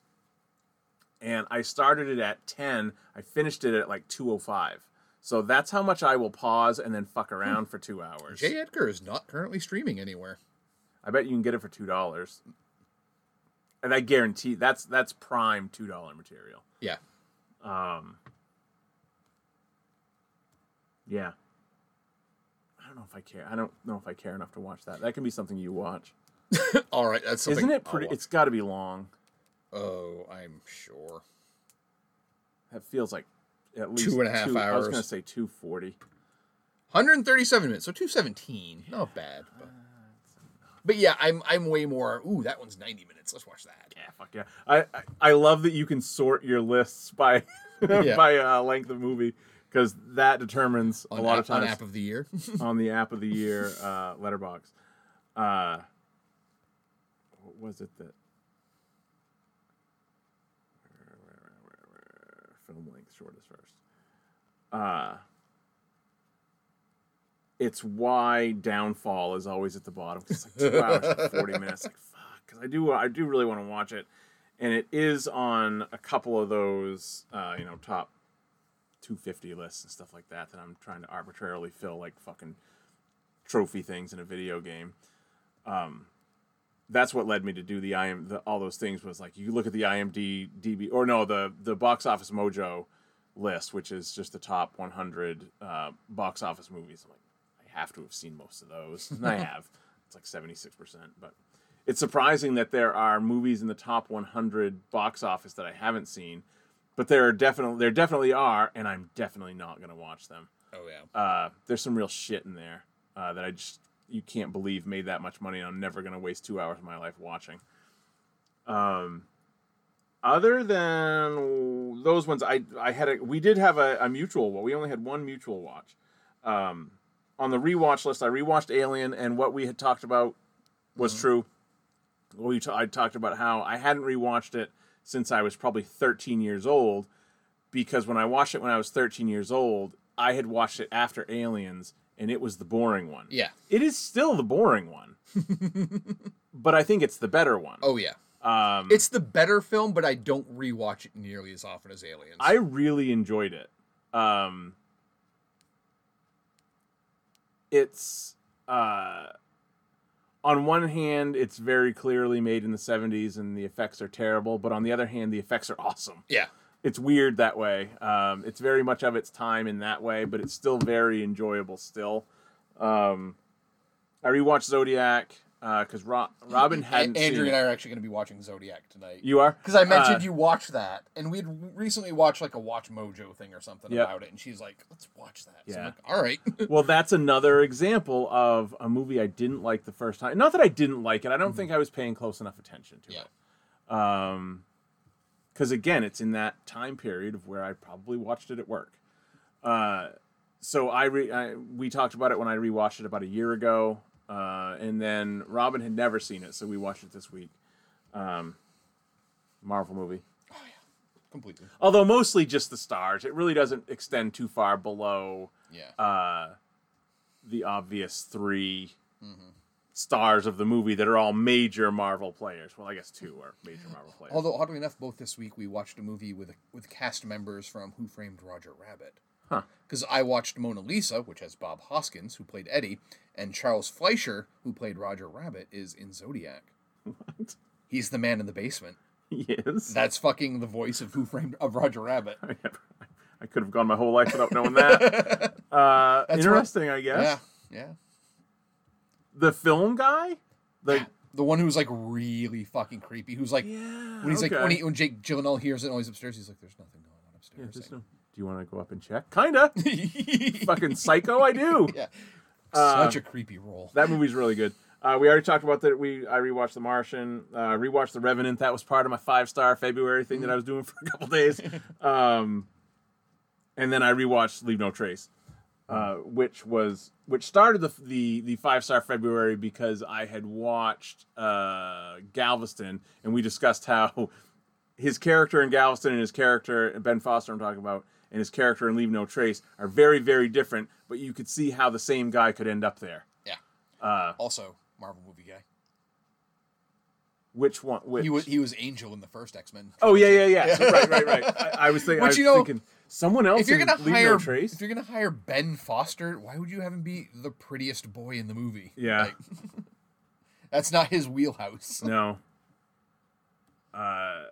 and I started it at 10. I finished it at like 2:05. So that's how much I will pause and then fuck around for two hours. J. Edgar is not currently streaming anywhere. I bet you can get it for two dollars, and I guarantee that's that's prime two dollar material. Yeah. Um, yeah. I don't know if I care. I don't know if I care enough to watch that. That can be something you watch, All right, that's something. isn't it? Pretty. It's got to be long. Oh, I'm sure. That feels like at least Two and a half I was gonna say two forty. 137 minutes, so 217. Not bad. But, but yeah, I'm I'm way more. Ooh, that one's 90 minutes. Let's watch that. Yeah, fuck yeah. I, I I love that you can sort your lists by Yeah. by uh, length of movie because that determines On a lot app, of times on app of the year. on the app of the year uh, Letterboxd. Uh, what was it that? Where, where, where, where, where? Film length shortest first. Uh, it's why Downfall is always at the bottom. It's like two hours and forty minutes. Like fuck, because I do I do really want to watch it, and it is on a couple of those uh, you know top 250 lists and stuff like that that I'm trying to arbitrarily fill like fucking trophy things in a video game. Um, that's what led me to do the IM the, all those things was like you look at the IMDb or no the the box office mojo list which is just the top 100 uh, box office movies. I'm like have to have seen most of those and I have. It's like 76%, but it's surprising that there are movies in the top 100 box office that I haven't seen but there are definitely there definitely are, and I'm definitely not gonna watch them. oh yeah. Uh, there's some real shit in there uh, that I just you can't believe made that much money. and I'm never gonna waste two hours of my life watching. Um, other than those ones, I I had a we did have a, a mutual. Well, we only had one mutual watch. Um, on the rewatch list, I rewatched Alien, and what we had talked about was true. We t- I talked about how I hadn't rewatched it since I was probably 13 years old, because when I watched it when I was 13 years old, I had watched it after Aliens, and it was the boring one. Yeah. It is still the boring one, but I think it's the better one. Oh yeah. Um, It's the better film, but I don't rewatch it nearly as often as Aliens. I really enjoyed it. Um, it's uh, on one hand, it's very clearly made in the '70s, and the effects are terrible. But on the other hand, the effects are awesome. yeah. It's weird that way. Um, it's very much of its time in that way, but it's still very enjoyable. Still, um, I rewatched Zodiac because Ro- Robin hadn't Andrew seen and I are actually going to be watching Zodiac tonight. You are Because I mentioned Uh, you watched that, and we'd recently watched like a Watch Mojo thing or something Yep. about it, and she's like, "Let's watch that." So I'm Yeah. like, "All right." well, that's another example of a movie I didn't like the first time. Not that I didn't like it. I don't think I was paying close enough attention to Yeah. it. Um, because again, it's in that time period of where I probably watched it at work. Uh, so I, re- I we talked about it when I rewatched it about a year ago, uh, and then Robin had never seen it, so we watched it this week. Um, Marvel movie, Completely. although mostly just the stars. It really doesn't extend too far below Yeah. uh, the obvious 3 stars of the movie that are all major Marvel players. Well, I guess two are major Marvel players. Although oddly enough, both this week we watched a movie with with cast members from Who Framed Roger Rabbit. Huh. Because I watched Mona Lisa, which has Bob Hoskins, who played Eddie, and Charles Fleischer, who played Roger Rabbit, is in Zodiac. What? He's the man in the basement. Yes. That's fucking the voice of Who Framed of Roger Rabbit. I, never- I could have gone my whole life without knowing that. Uh, interesting, I guess. Yeah, yeah. The film guy? The The one who's like really fucking creepy. Who's like yeah. when he's like when he, when Jake Gyllenhaal hears it, and he's upstairs. He's like, "There's nothing going on Yeah, upstairs." just, uh, do you want to go up and check? Kinda. Fucking psycho, I do. yeah, Uh, such a creepy role. That movie's really good. Uh, we already talked about that. We I rewatched The Martian, uh, rewatched The Revenant. That was part of my five star February thing that I was doing for a couple days. Um, and then I rewatched Leave No Trace, uh, which was which started the the, the five star February because I had watched uh, Galveston, and we discussed how his character in Galveston and his character Ben Foster I'm talking about and his character in Leave No Trace are very very different, but you could see how the same guy could end up there. Yeah. Uh, Also, Marvel movie guy. which one? Which? He was he was Angel in the first X Men. oh yeah yeah yeah. Right right right. I, I was thinking. I was you know, thinking someone else. If you're gonna hire No Trace. if you're gonna hire Ben Foster, why would you have him be the prettiest boy in the movie? Yeah. Like, that's not his wheelhouse. No. Uh,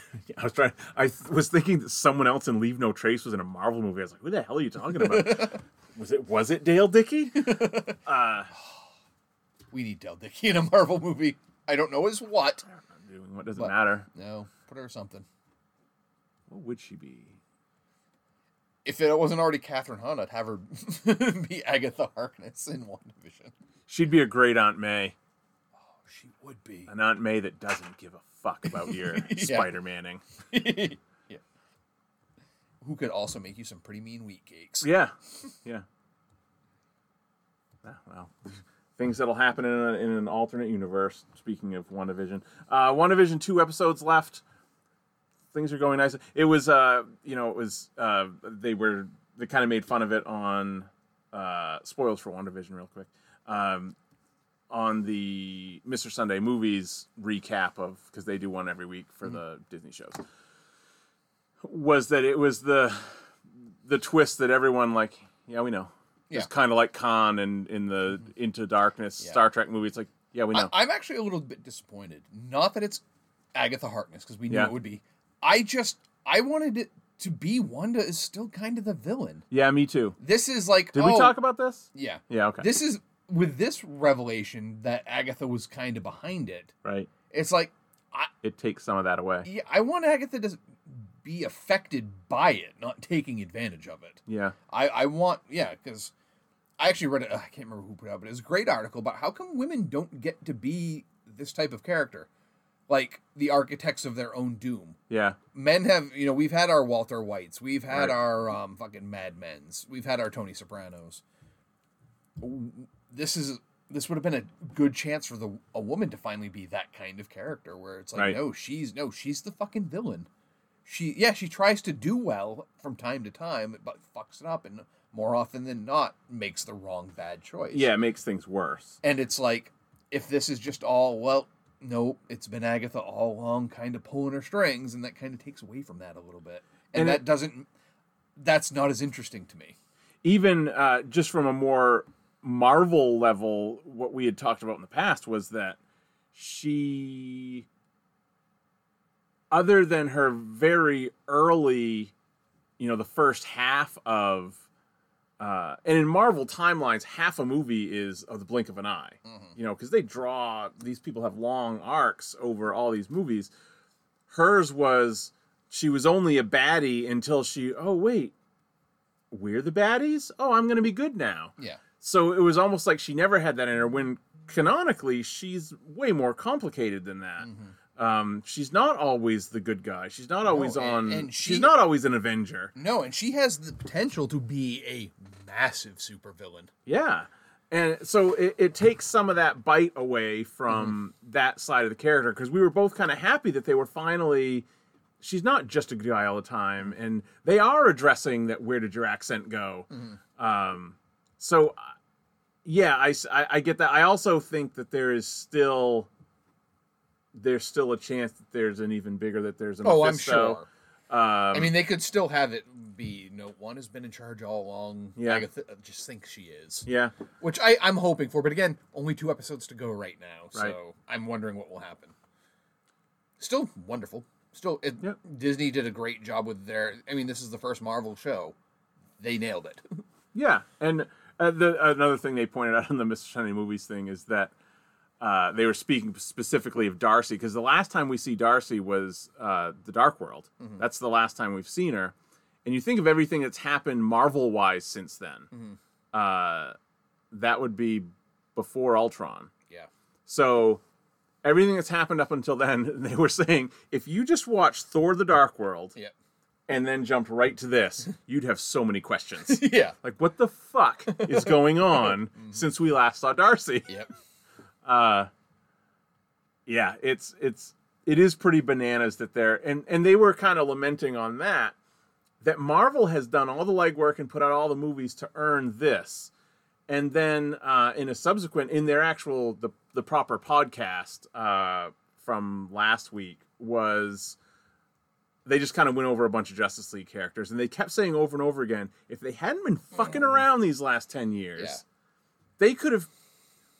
I was trying. I was thinking that someone else in Leave No Trace was in a Marvel movie. I was like, "Who the hell are you talking about?" was it was it Dale Dickey? uh, We need Dale Dickey in a Marvel movie. I don't know as what. what does it But- matter? No, put her something. What would she be? If it wasn't already Kathryn Hahn, I'd have her be Agatha Harkness in WandaVision. She'd be a great Aunt May, Oh, She would be. an Aunt May that doesn't give a fuck about your Spider Manning. yeah. Who could also make you some pretty mean wheat cakes. Yeah, yeah. Ah, well, things that'll happen in, a, in an alternate universe. Speaking of WandaVision, uh, WandaVision two episodes left. Things are going nice. It was, uh, you know, it was. Uh, they were. They kind of made fun of it on uh, spoils for WandaVision, real quick. Um, on the Mr. Sunday movies recap of because they do one every week for mm. the Disney shows. Was that it was the the twist that everyone like, yeah, we know. It's kind of like Khan and in the mm-hmm. Into Darkness Yeah. Star Trek movie. It's like, yeah, we know. I, am actually a little bit disappointed. Not that it's Agatha Harkness, because we knew Yeah. it would be. I just I wanted it to be Wanda is still kind of the villain. yeah, me too. This is like Did oh, we talk about this? Yeah. Yeah, okay. This is with this revelation that Agatha was kind of behind it. right. It's like I It takes some of that away. yeah, I want Agatha to be affected by it, not taking advantage of it. Yeah. I, I want yeah because I actually read it. I can't remember who put it out, but it was a great article about how come women don't get to be this type of character, like the architects of their own doom. Yeah. Men have you know we've had our Walter Whites, we've had Right. our um, fucking Mad Men's, we've had our Tony Sopranos. This is this would have been a good chance for the a woman to finally be that kind of character where it's like Right. no she's no she's the fucking villain she yeah she tries to do well from time to time but fucks it up and more often than not makes the wrong bad choice Yeah, it makes things worse. and it's like if this is just all well nope it's been agatha all along kind of pulling her strings and that kind of takes away from that a little bit and, And that it- doesn't that's not as interesting to me even uh, just from a more Marvel level, what we had talked about in the past was that she, other than her very early, you know, the first half of, uh, and in Marvel timelines, half a movie is of the blink of an eye, you know, because they draw, these people have long arcs over all these movies. Hers was, she was only a baddie until she, oh, wait, we're the baddies? Oh, I'm going to be good now. yeah So it was almost like she never had that in her when canonically she's way more complicated than that. Um, she's not always the good guy. She's not always and- on. and she's not always an Avenger. No, and she has the potential to be a massive supervillain. Yeah. And so it, it takes some of that bite away from that side of the character because we were both kind of happy that they were finally. She's not just a good guy all the time, and they are addressing that. Where did your accent go? Um, so, uh, yeah, I, I- I get that. I also think that there is still there's still a chance that there's an even bigger that there's a Oh, I'm sure. Um, I mean, they could still have it be no one has been in charge all along. Yeah. Agatha uh, just thinks she is, yeah, which I I'm hoping for. But again, only two episodes to go right now, so Right. I'm wondering what will happen. Still wonderful. Still, it, Yep. Disney did a great job with their. I mean, this is the first Marvel show. They nailed it. Yeah, and uh, the another thing they pointed out in the Mr. Shiny movies thing is that uh, they were speaking specifically of Darcy because the last time we see Darcy was uh, the Dark World. That's the last time we've seen her, and you think of everything that's happened Marvel wise since then. Uh, that would be before Ultron. yeah. So everything that's happened up until then, they were saying if you just watch Thor: The Dark World Yeah. And then jumped right to this, you'd have so many questions. Yeah. Like, what the fuck is going on since we last saw Darcy? Yep. Uh, yeah, it's it's it is pretty bananas that they're and and they were kind of lamenting on that that Marvel has done all the legwork and put out all the movies to earn this, and then uh, in a subsequent in their actual the the proper podcast uh, from last week was they just kind of went over a bunch of Justice League characters and they kept saying over and over again if they hadn't been fucking around these last 10 years Yeah. they could have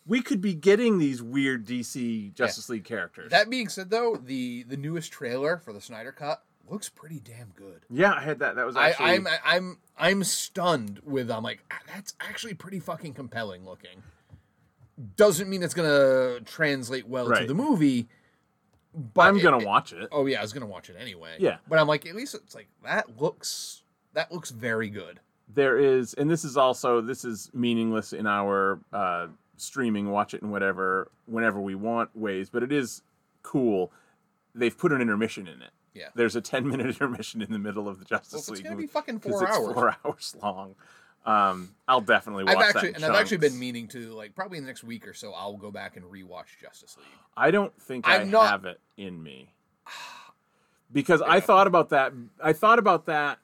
we could be getting these weird DC Justice League characters. That being said, though, the the newest trailer for the Snyder Cut looks pretty damn good. yeah, I had that. That was I, actually I'm I'm I'm stunned with. I'm like "Ah, that's actually pretty fucking compelling looking. Doesn't mean it's gonna translate well to the movie. But I'm gonna it- watch it. Oh yeah, I was gonna watch it anyway. Yeah. but I'm like, at least it's like that looks that looks very good. There is, and this is also this is meaningless in our uh, streaming, watch it and whatever, whenever we want ways, but it is cool. They've put an intermission in it. Yeah. There's a 10 minute intermission in the middle of the Justice Well, if it's League. gonna be fucking four it's hours. four hours long. Um, I'll definitely watch I've actually and I've actually been meaning to like probably in the next week or so. I'll go back and rewatch Justice League. I don't think i I'm not- have it in me because I thought about that. I thought about that,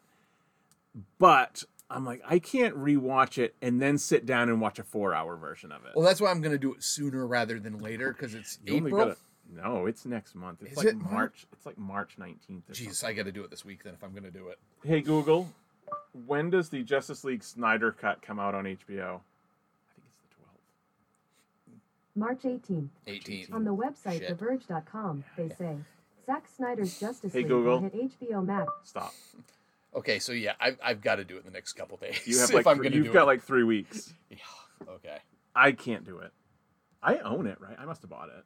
but I'm like, I can't rewatch it and then sit down and watch a four-hour version of it. Well, that's why I'm gonna do it sooner rather than later because it's You only April. gotta- no, it's next month. It's Is like it Mar- March. It's like March 19th. or Jeez, something. I got to do it this week then if I'm gonna do it. Hey Google, when does the Justice League Snyder cut come out on HBO? I think it's the 12th. March 18th. 18th. On the website Shit. TheVerge.com, they say Zack Snyder's Justice Hey, League Google. hit HBO Max. Stop. Okay, so yeah, I've, I've got to do it in the next couple days. You have if like I'm three- gonna you've do got it. like three weeks. Yeah, okay. I can't do it. I own it, right? I must have bought it.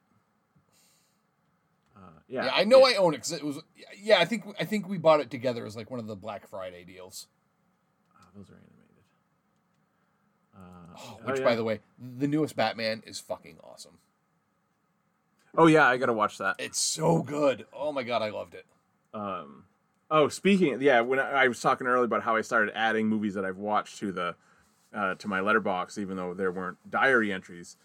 Uh, yeah, Yeah, I know yeah. I own it because it was. Yeah, I think I think we bought it together as like one of the Black Friday deals. Those are animated. Uh, Oh, oh, which, yeah. by the way, the newest Batman is fucking awesome. oh yeah, I gotta watch that. It's so good. Oh my god, I loved it. Um, oh, speaking, yeah, when I, I was talking earlier about how I started adding movies that I've watched to the uh, to my Letterboxd, even though there weren't diary entries.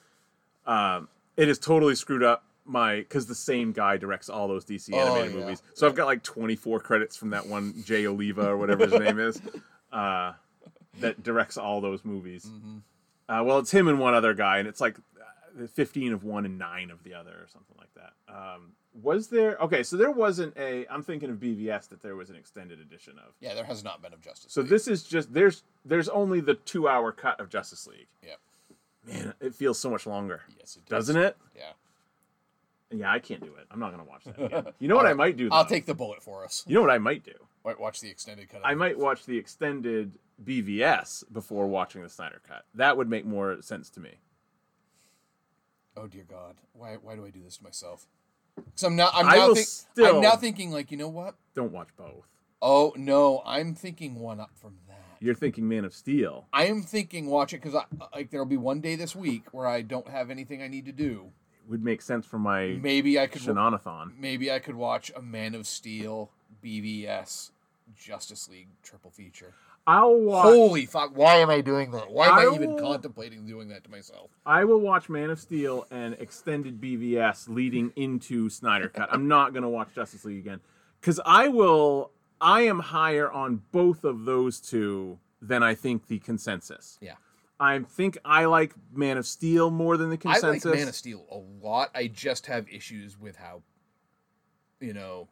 Um, it has totally screwed up my because the same guy directs all those DC Oh, animated yeah. movies. So I've got like 24 credits from that one Jay Oliva or whatever his name is, uh, that directs all those movies. Mm-hmm. Uh, well, it's him and one other guy, and it's like uh, 15 of one and nine of the other, or something like that. Um, was there? Okay, so there wasn't a. I'm thinking of BVS that there was an extended edition of. Yeah, there has not been of Justice. So League. this is just there's there's only the two hour cut of Justice League. Yeah. Man, it feels so much longer, Yes, it does. doesn't it? Yeah. Yeah, I can't do it. I'm not gonna watch that. Again. You know what I might do? Though? I'll take the bullet for us. You know what I might do? Wa- Watch the extended cut. I might watch the extended BVS before watching the Snyder cut. That would make more sense to me. Oh dear God, why why do I do this to myself? Because I'm now I'm now think, I'm now thinking like you know what? Don't watch both. Oh no, I'm thinking one up from that. You're thinking Man of Steel. I am thinking watch it because I like there'll be one day this week where I don't have anything I need to do. It would make sense for my Maybe I could. Shanathon. Maybe I could watch a Man of Steel, BVS, Justice League triple feature. I'll watch. Holy fuck! Why am I doing that? Why am I, I even will- contemplating doing that to myself? I will watch Man of Steel and extended BVS leading into Snyder Cut. I'm not going to watch Justice League again because I will. I am higher on both of those two than I think the consensus. Yeah. I think I like Man of Steel more than the consensus. I like Man of Steel a lot. I just have issues with how, you know,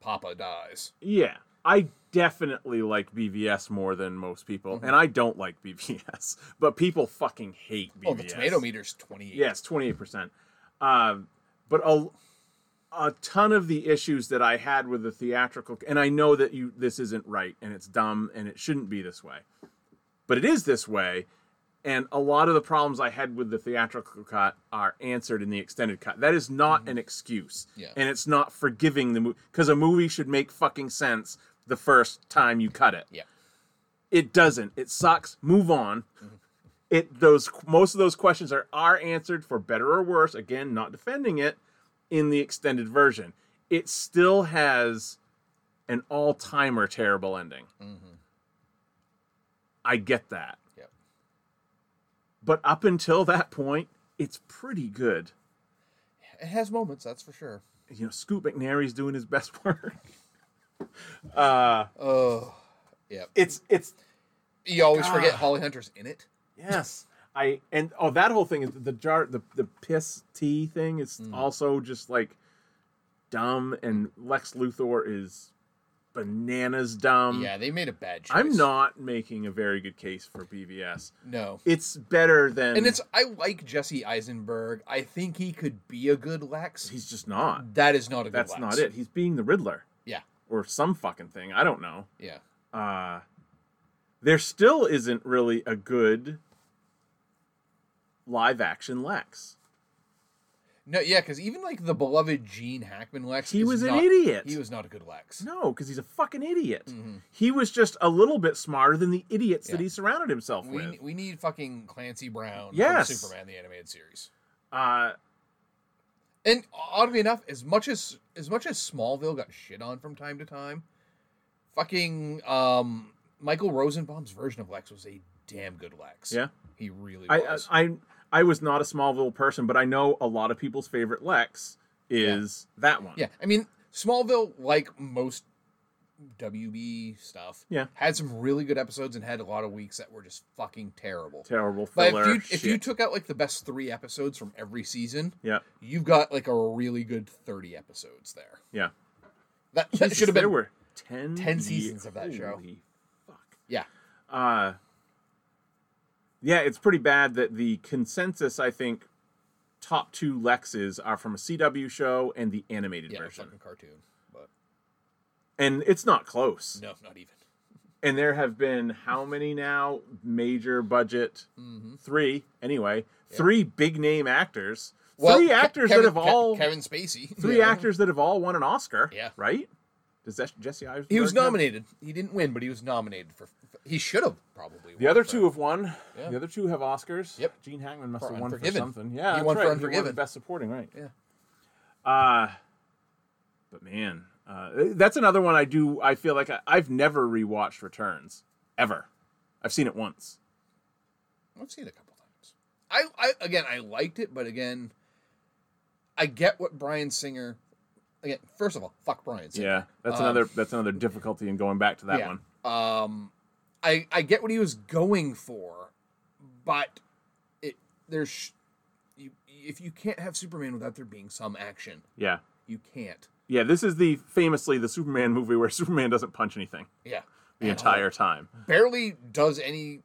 Papa dies. Yeah, I definitely like BVS more than most people, Mm-hmm. and I don't like BVS, but people fucking hate BVS. Oh, the tomato meter's twenty eight. Yes, twenty eight percent. Um, but a a ton of the issues that I had with the theatrical, and I know that you this isn't right and it's dumb and it shouldn't be this way, but it is this way. And a lot of the problems I had with the theatrical cut are answered in the extended cut. That is not an excuse, Mm-hmm. Yeah. and it's not forgiving the movie because a movie should make fucking sense the first time you cut it. Yeah. It doesn't. It sucks. Move on. Mm-hmm. It those most of those questions are are answered for better or worse. Again, not defending it in the extended version. It still has an all timer terrible ending. I get that, Yep. but up until that point, it's pretty good. It has moments, that's for sure. You know, Scoot McNairy's doing his best work. uh, Oh, yeah. it's it's You always forget Ah. Holly Hunter's in it. Yes. I and oh that whole thing is the jar the the piss tea thing is Mm. also just like dumb and Lex Luthor is bananas dumb. yeah, they made a bad choice. I'm not making a very good case for BVS. No. It's better than And it's I like Jesse Eisenberg. I think he could be a good Lex. he's just not. That is not a good That's Lex. not it. He's being the Riddler. Or some fucking thing. I don't know. Yeah. uh there still isn't really a good live action Lex. No, yeah, because even like the beloved Gene Hackman Lex, He was an not- idiot. He was not a good Lex. No, because he's a fucking idiot. Mhm. He was just a little bit smarter than the idiots that he surrounded himself We with. we need fucking Clancy Brown Yes. Superman the animated series. Uh, And oddly enough, as much as as much as Smallville got shit on from time to time, fucking um Michael Rosenbaum's version of Lex was a damn good Lex. Yeah. he really was. I I was not a Smallville person, but I know a lot of people's favorite Lex is that one. yeah, I mean Smallville, like most WB stuff, Yeah. had some really good episodes and had a lot of weeks that were just fucking terrible. Terrible But if you if you took out like the best three episodes from every season, yeah, you've got like a really good thirty episodes there. yeah, That, that should have been there were 10, 10 seasons of that show. Fuck. yeah. Uh, yeah, it's pretty bad that the consensus, I think, top two Lexes are from a CW show and the animated Yeah, version. fucking cartoon, And it's not close. no, not even. And there have been how many now? Major budget? Mm-hmm. Three, anyway. Three big name actors. Well, three actors Kevin, that have all. Kevin Spacey. Three Yeah. actors that have all won an Oscar. Yeah. Right? Does that Jesse Eisenberg? He was have- nominated. He didn't win, but he was nominated for. He should have probably. Won. The other for- two have won. Yeah. The other two have Oscars. Yep. Gene Hackman must For have won for something. Yeah, He won for right. Unforgiven. Best Supporting, right? Yeah. Uh but man, uh, that's another one I do. I feel like I, I've never rewatched Returns ever. I've seen it once. I've seen it a couple times. I, I again, I liked it, but again, I get what Bryan Singer. Again, first of all, fuck Bryan Singer. Yeah, that's Um, another that's another difficulty in going back to that yeah. one. Um, I I get what he was going for, but it there's you if you can't have Superman without there being some action, Yeah, you can't. Yeah. This is the famously the Superman movie where Superman doesn't punch anything Yeah, the At all. entire time. barely does any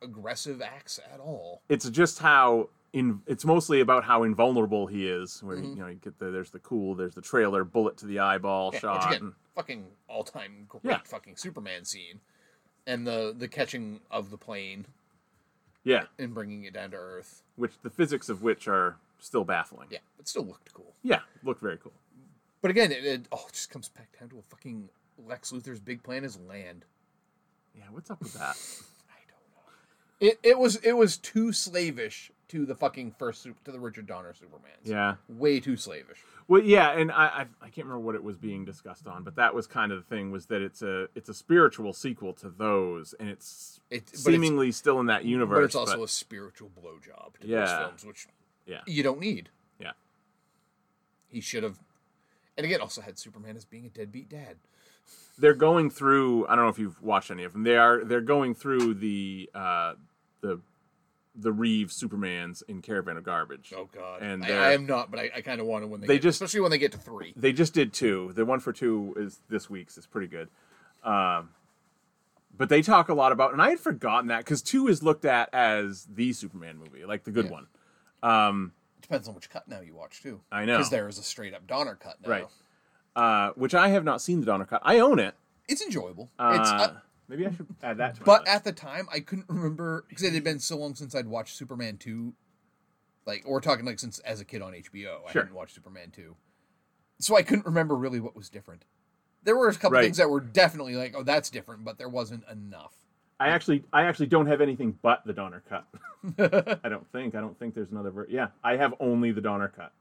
aggressive acts at all. It's just how in it's mostly about how invulnerable he is. Where Mm-hmm. you know you get the there's the cool there's the trailer bullet to the eyeball Yeah, shot. which again, and- fucking all time great Yeah. fucking Superman scene, and the the catching of the plane yeah, and bringing it down to Earth. which the physics of which are still baffling. Yeah, but still looked cool. Yeah, looked very cool. But again, it, it oh, it just comes back down to a fucking Lex Luthor's big plan is land. Yeah, what's up with that? I don't know. It it was it was too slavish to the fucking first to the Richard Donner Supermans. Yeah. way too slavish. Well, yeah, and I, I I can't remember what it was being discussed on, but that was kind of the thing was that it's a it's a spiritual sequel to those, and it's It, but it's- seemingly still in that universe. but it's also a spiritual blowjob to those films, which yeah, you don't need. yeah. He should have, and again, also had Superman as being a deadbeat dad. They're going through. I don't know if you've watched any of them. They are they're going through the uh, the the Reeve Supermans in Caravan of Garbage. Oh God, And I, I am not, but I, I kind of want to when they, They get, just- especially when they get to three. They just did two. The one for two is this week's. It's pretty good. Um, but they talk a lot about, and I had forgotten that because two is looked at as the Superman movie, like the good Yeah. one. Um, Depends on which cut now you watch too. I know. because there is a straight up Donner cut now. Right. uh, which I have not seen the Donner cut. I own it. It's enjoyable. Uh, it's uh, maybe I should add that to but list. at the time I couldn't remember because it had been so long since I'd watched Superman two. Like, we're talking like since as a kid on HBO, I Sure. hadn't watched Superman two, so I couldn't remember really what was different. There were a couple Right. things that were definitely like, oh, that's different, but there wasn't enough. I actually, I actually don't have anything but the Donner cut. I don't think. I don't think there's another. Ver- yeah, I have only the Donner cut.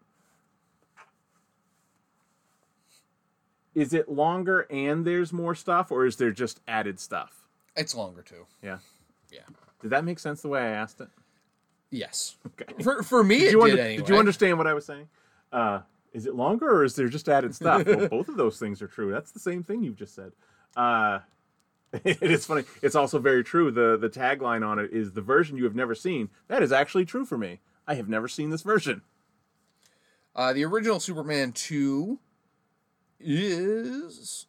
Is it longer and there's more stuff, or is there just added stuff? It's longer too. Yeah. Yeah. Did that make sense the way I asked it? Yes. Okay. For for me, Did it you, did anyway. did you understand what I was saying? Uh, is it longer or is there just added stuff? well, both of those things are true. That's the same thing you've just said. Uh, it is funny. It's also very true. The the tagline on it is the version you have never seen. That is actually true for me. I have never seen this version. Uh, the original Superman 2 is.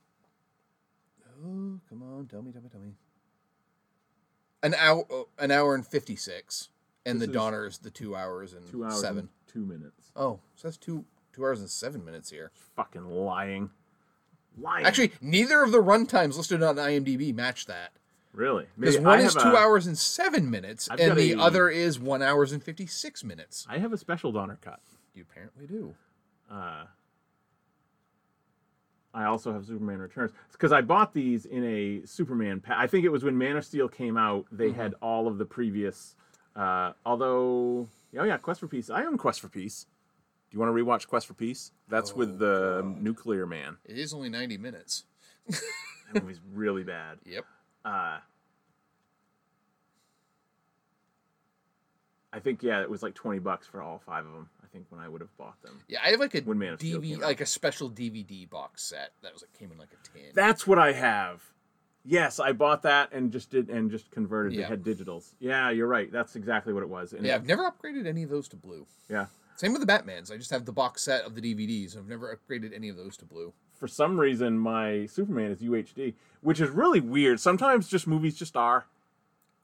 Oh, come on. Tell me, tell me, tell me. An hour, an hour and 56. And This the is Donner is the two hours and Two hours seven. and two minutes. Oh, so that's two two hours and seven minutes here. Fucking lying. Lying. Actually, neither of the runtimes listed on IMDb match that. really? Because one I is two a- hours and seven minutes, I've and the a- other is one hours and 56 minutes. I have a special Donner cut. You apparently do. Uh, I also have Superman Returns because I bought these in a Superman pack. I think it was when Man of Steel came out. They Mm-hmm. had all of the previous. Uh, although, oh yeah, Quest for Peace. I own Quest for Peace. Do you want to rewatch Quest for Peace? That's with the Nuclear Man. It is only 90 minutes. That movie's really bad. Yep. Uh, I think yeah, it was like twenty bucks for all five of them. I think when I would have bought them. Yeah, I have like a When Man of Steel DVD, came like a special DVD box set that was like came in like a tin. That's what I have. Yes, I bought that and just did and just converted. Yeah. had digitals. Yeah, you're right. That's exactly what it was. And yeah, I've never upgraded any of those to blue. yeah. Same with the Batmans. I just have the box set of the DVDs. I've never upgraded any of those to blue. For some reason, my Superman is UHD, which is really weird. Sometimes just movies just are.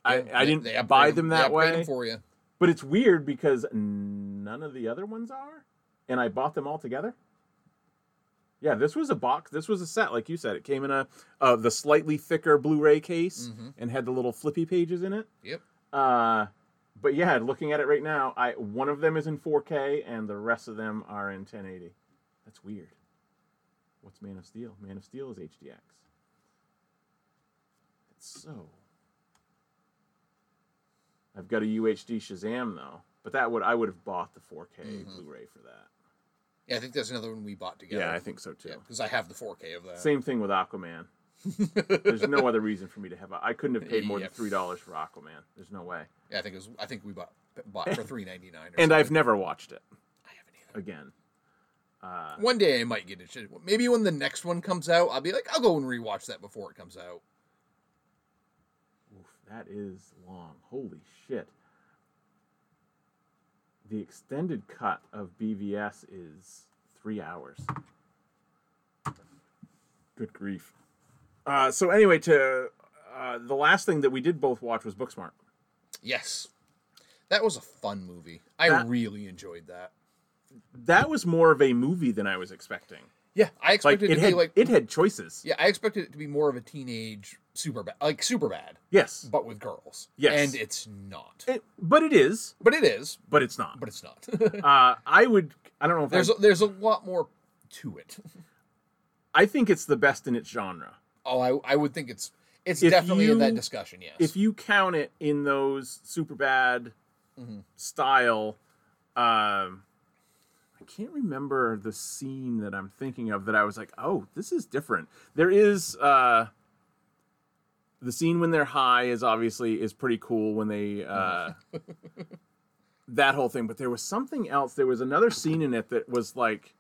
I, They- I didn't they buy them that way. them for you. But it's weird because none of the other ones are, and I bought them all together. Yeah, this was a box. This was a set, like you said. It came in a uh, the slightly thicker Blu-ray case Mhm. and had the little flippy pages in it. Yep. Uh, but yeah, looking at it right now, I one of them is in 4K and the rest of them are in 1080. That's weird. What's Man of Steel? Man of Steel is HDX. It's so. I've got a UHD Shazam though, but that would I would have bought the 4K Mhm. Blu-ray for that. Yeah, I think that's another one we bought together. Yeah, I think so too. because I have the 4K of that. Same thing with Aquaman. There's no other reason for me to have. a- I couldn't have paid more than three dollars for Aquaman. There's no way. Yeah, I think it was. I think we bought bought for 3.99. And I've never watched it I haven't either. again. Uh, One day I might get it. Maybe when the next one comes out, I'll be like, I'll go and rewatch that before it comes out. Oof, that is long. Holy shit. The extended cut of BVS is three hours. Good grief. Uh, so anyway, to uh, the last thing that we did both watch was Booksmart. Yes, that was a fun movie. I That- really enjoyed that. That was more of a movie than I was expecting. Yeah, I Like expected it it to had be like it had choices. yeah, I expected it to be more of a teenage super bad, like super bad, Yes, but with girls. Yes. and it's not. It- but it is. but it is, But it's not. but it's not. uh, I would. I don't know if there's I, a, there's a lot more to it. I think it's the best in its genre. Oh, I I would think it's it's definitely in that discussion. Yes. if you count it in those super bad style. Um, I can't remember the scene that I'm thinking of that I was like, oh, this is different. There is uh, the scene when they're high is obviously is pretty cool when they uh, that whole thing. But there was something else. There was another scene in it that was like,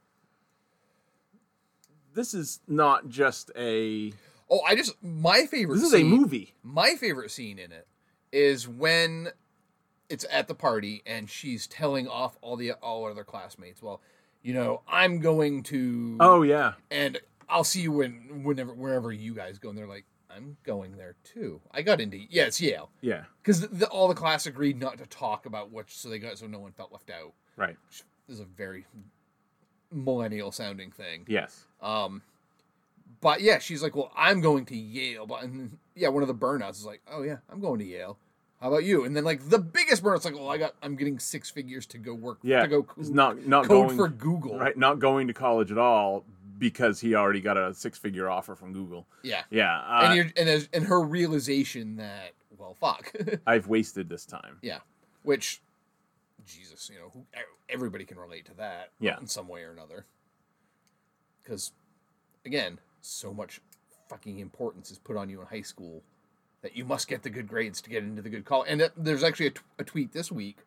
this is not just a. Oh, I just my favorite. This is a movie. My favorite scene in it is when it's at the party and she's telling off all the all other classmates. Well, you know, I'm going to. Oh yeah, and I'll see you when whenever wherever you guys go. And they're like, I'm going there too. I got into yeah, it's Yale yeah, because the, all the class agreed not to talk about which, so they got so no one felt left out. right. Which is a very millennial sounding thing. Yes. Um, but yeah, she's like, well, I'm going to Yale. But and yeah, one of the burnouts is like, oh yeah, I'm going to Yale. How about you? And then like the biggest burnout's like, well, I got, I'm getting six figures to go work. Yeah, to go it's not not code going for Google. right? Not going to college at all because he already got a six-figure offer from Google. Yeah. Yeah, uh, and you're and as- and her realization that well, fuck. I've wasted this time. yeah, which, Jesus, you know, who, everybody can relate to that. Yeah. in some way or another. Because, again, so much fucking importance is put on you in high school that you must get the good grades to get into the good college. And there's actually a, t- a tweet this week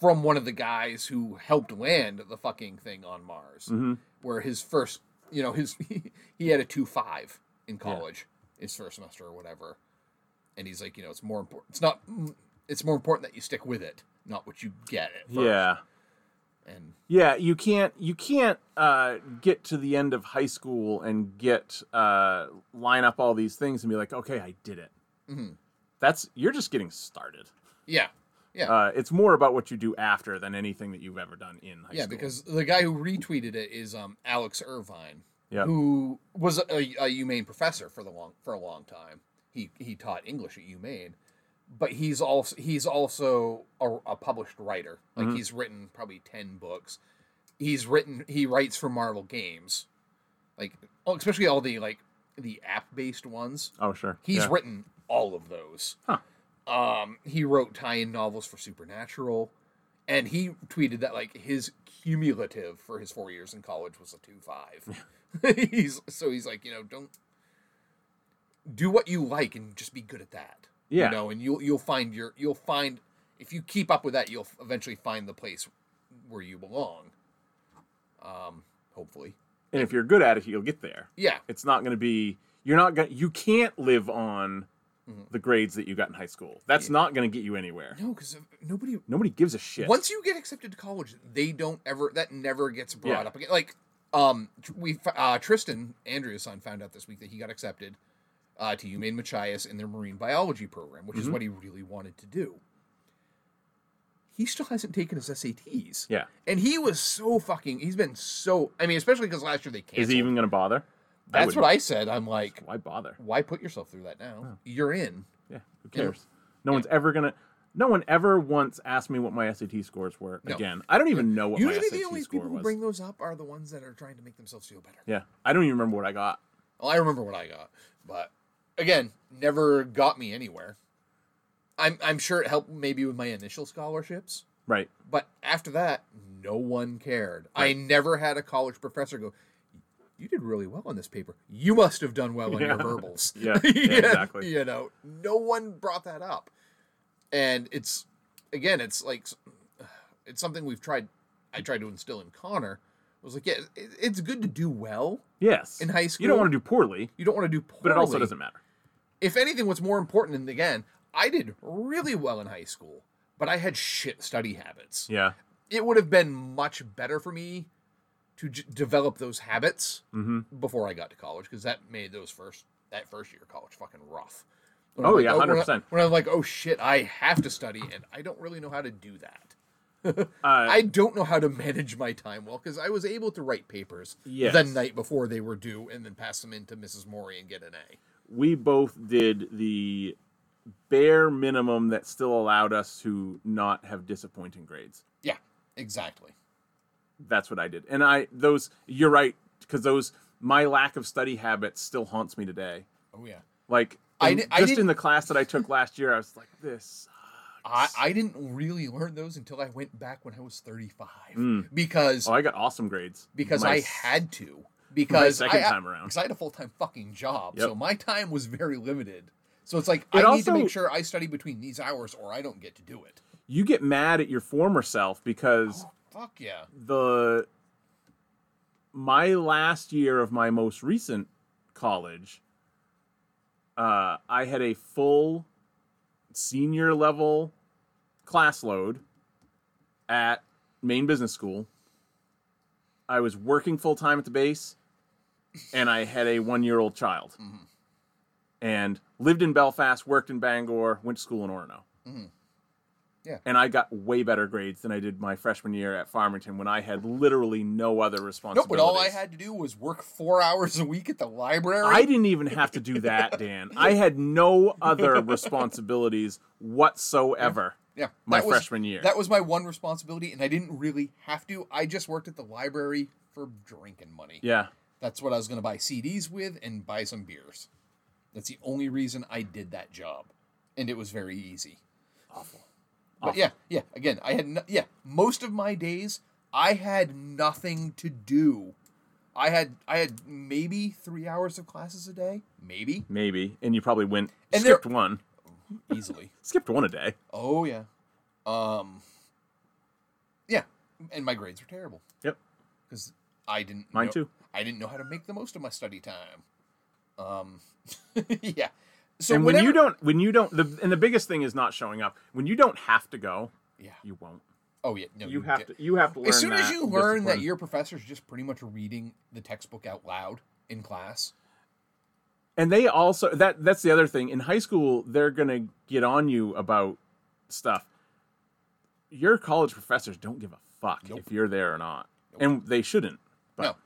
from one of the guys who helped land the fucking thing on Mars, mm-hmm. where his first, you know, his he had a two five in college, his first semester or whatever, and he's like, you know, it's more important. It's not. It's more important that you stick with it, not what you get at first. Yeah. And Yeah, you can't you can't uh, get to the end of high school and get uh, line up all these things and be like, okay, I did it. Mhm. That's you're just getting started. yeah, yeah. Uh, it's more about what you do after than anything that you've ever done in high school. yeah, because the guy who retweeted it is um, Alex Irvine, Yep. who was a, a UMaine professor for the long for a long time. He he taught English at UMaine, but he's also he's also a, a published writer. Like Mhm. he's written probably ten books. He's written he writes for Marvel Games, like oh, especially all the like the app based ones. oh sure, He's yeah. written all of those. Huh. Um, he wrote tie-in novels for Supernatural, and he tweeted that like his cumulative for his four years in college was a two five. he's so he's like you know don't do what you like and just be good at that. Yeah. you know, and you'll you'll find your you'll find if you keep up with that, you'll eventually find the place where you belong. Um, hopefully, and if you're good at it, you'll get there. yeah, It's not going to be you're not going you can't live on Mhm. the grades that you got in high school. That's not going to get you anywhere. no, because nobody Nobody gives a shit. Once you get accepted to college, they don't ever. That never gets brought Yeah. up again. Like, um, we uh, Tristan Andrea's son found out this week that he got accepted uh, to UMaine Machias in their marine biology program, which is Mhm. what he really wanted to do. He still hasn't taken his SATs. yeah. And he was so fucking. He's been so. I mean, especially because last year they canceled. Is he even going to bother? That's wouldn't. what I said. I'm like, Why bother? why put yourself through that now? You're in. Yeah, who cares? No one's ever gonna. No one ever once asked me what my SAT scores were. No. Again, I don't even know what Usually, my SAT the only people who bring those up are the ones that are trying to make themselves feel better. Yeah, I don't even remember what I got. Well, I remember what I got, but again, never got me anywhere. I'm I'm sure it helped maybe with my initial scholarships, Right. but after that, no one cared. I never had a college professor go, "You did really well on this paper. You must have done well on your verbals." Yeah, yeah, exactly. You know, no one brought that up, and it's again, it's like it's something we've tried. I tried to instill in Connor. I was like, yeah, it's good to do well Yes. in high school. You don't want to do poorly, You don't want to do poorly. but it also doesn't matter. If anything, what's more important, and again, I did really well in high school, but I had shit study habits. Yeah. It would have been much better for me to j- develop those habits Mm-hmm. before I got to college because that made those first that first year of college fucking rough. When Oh, I'm yeah, when I- 100%. When I'm like, oh shit, I have to study, and I don't really know how to do that. Uh, I don't know how to manage my time well because I was able to write papers Yes. the night before they were due and then pass them in to Mrs. Morey and get an A. we both did the bare minimum that still allowed us to not have disappointing grades. Yeah, exactly. That's what I did. And I those you're right because those my lack of study habits still haunts me today. Oh yeah. Like I in- di- I just in the class that I took last year, I was like, this. I, I didn't really learn those until I went back when I was 35 Mm. because Oh, I got awesome grades because My I had to because second I, time around. because I had a full time fucking job, Yep. so my time was very limited. So it's like It I need to make sure I study between these hours, or I don't get to do it. You get mad at your former self because Oh, fuck yeah! the my last year of my most recent college, uh, I had a full senior level class load at Maine Business School. I was working full time at the base, and I had a one year old child. Mm-hmm. And lived in Belfast, worked in Bangor, went to school in Orono. Mm-hmm. Yeah. And I got way better grades than I did my freshman year at Farmington when I had literally no other responsibilities. but all I had to do was work four hours a week at the library. I didn't even have to do that, Dan. I had no other responsibilities whatsoever. yeah, my was- freshman year. That was my one responsibility, and I didn't really have to. I just worked at the library for drinking money. Yeah. That's what I was going to buy CDs with and buy some beers. That's the only reason I did that job, and it was very easy. Awful. But yeah, yeah. Again, I had no, yeah. Most of my days, I had nothing to do. I had I had maybe three hours of classes a day, maybe Maybe. And you probably went And there- skipped one. easily. Skipped one a day. oh yeah, um, yeah. And my grades were terrible Yep. because I didn't. Mine know- too. I didn't know how to make the most of my study time. Um, yeah. So and when you don't when you don't the and the biggest thing is not showing up. When you don't have to go, yeah. you won't. Oh yeah. No, you have get- to you have to learn As soon as that you learn that discipline. your professor's just pretty much reading the textbook out loud in class. and they also that that's the other thing in high school they're gonna get on you about stuff your college professors don't give a fuck Nope. if you're there or not Nope. and they shouldn't but no,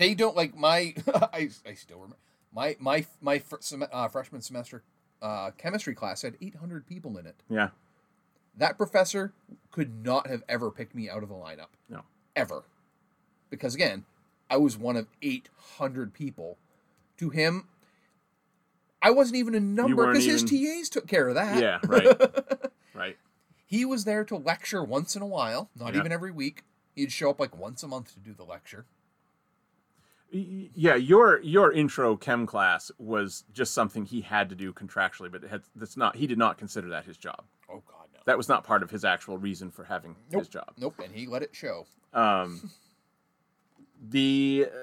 they don't like my. I, I still remember my my my fr- sem- uh, freshman semester uh, chemistry class had 800 people in it. yeah That professor could not have ever picked me out of the lineup no ever, because again, I was one of 800 people. To him, I wasn't even a number because his even- TAs took care of that. yeah right right He was there to lecture once in a while, not Yeah. even every week. He'd show up like once a month to do the lecture. Yeah your your intro chem class was just something he had to do contractually but it had, that's not he did not consider that his job Oh God, no. that was not part of his actual reason for having Nope. his job Nope, and he let it show. Um, the uh,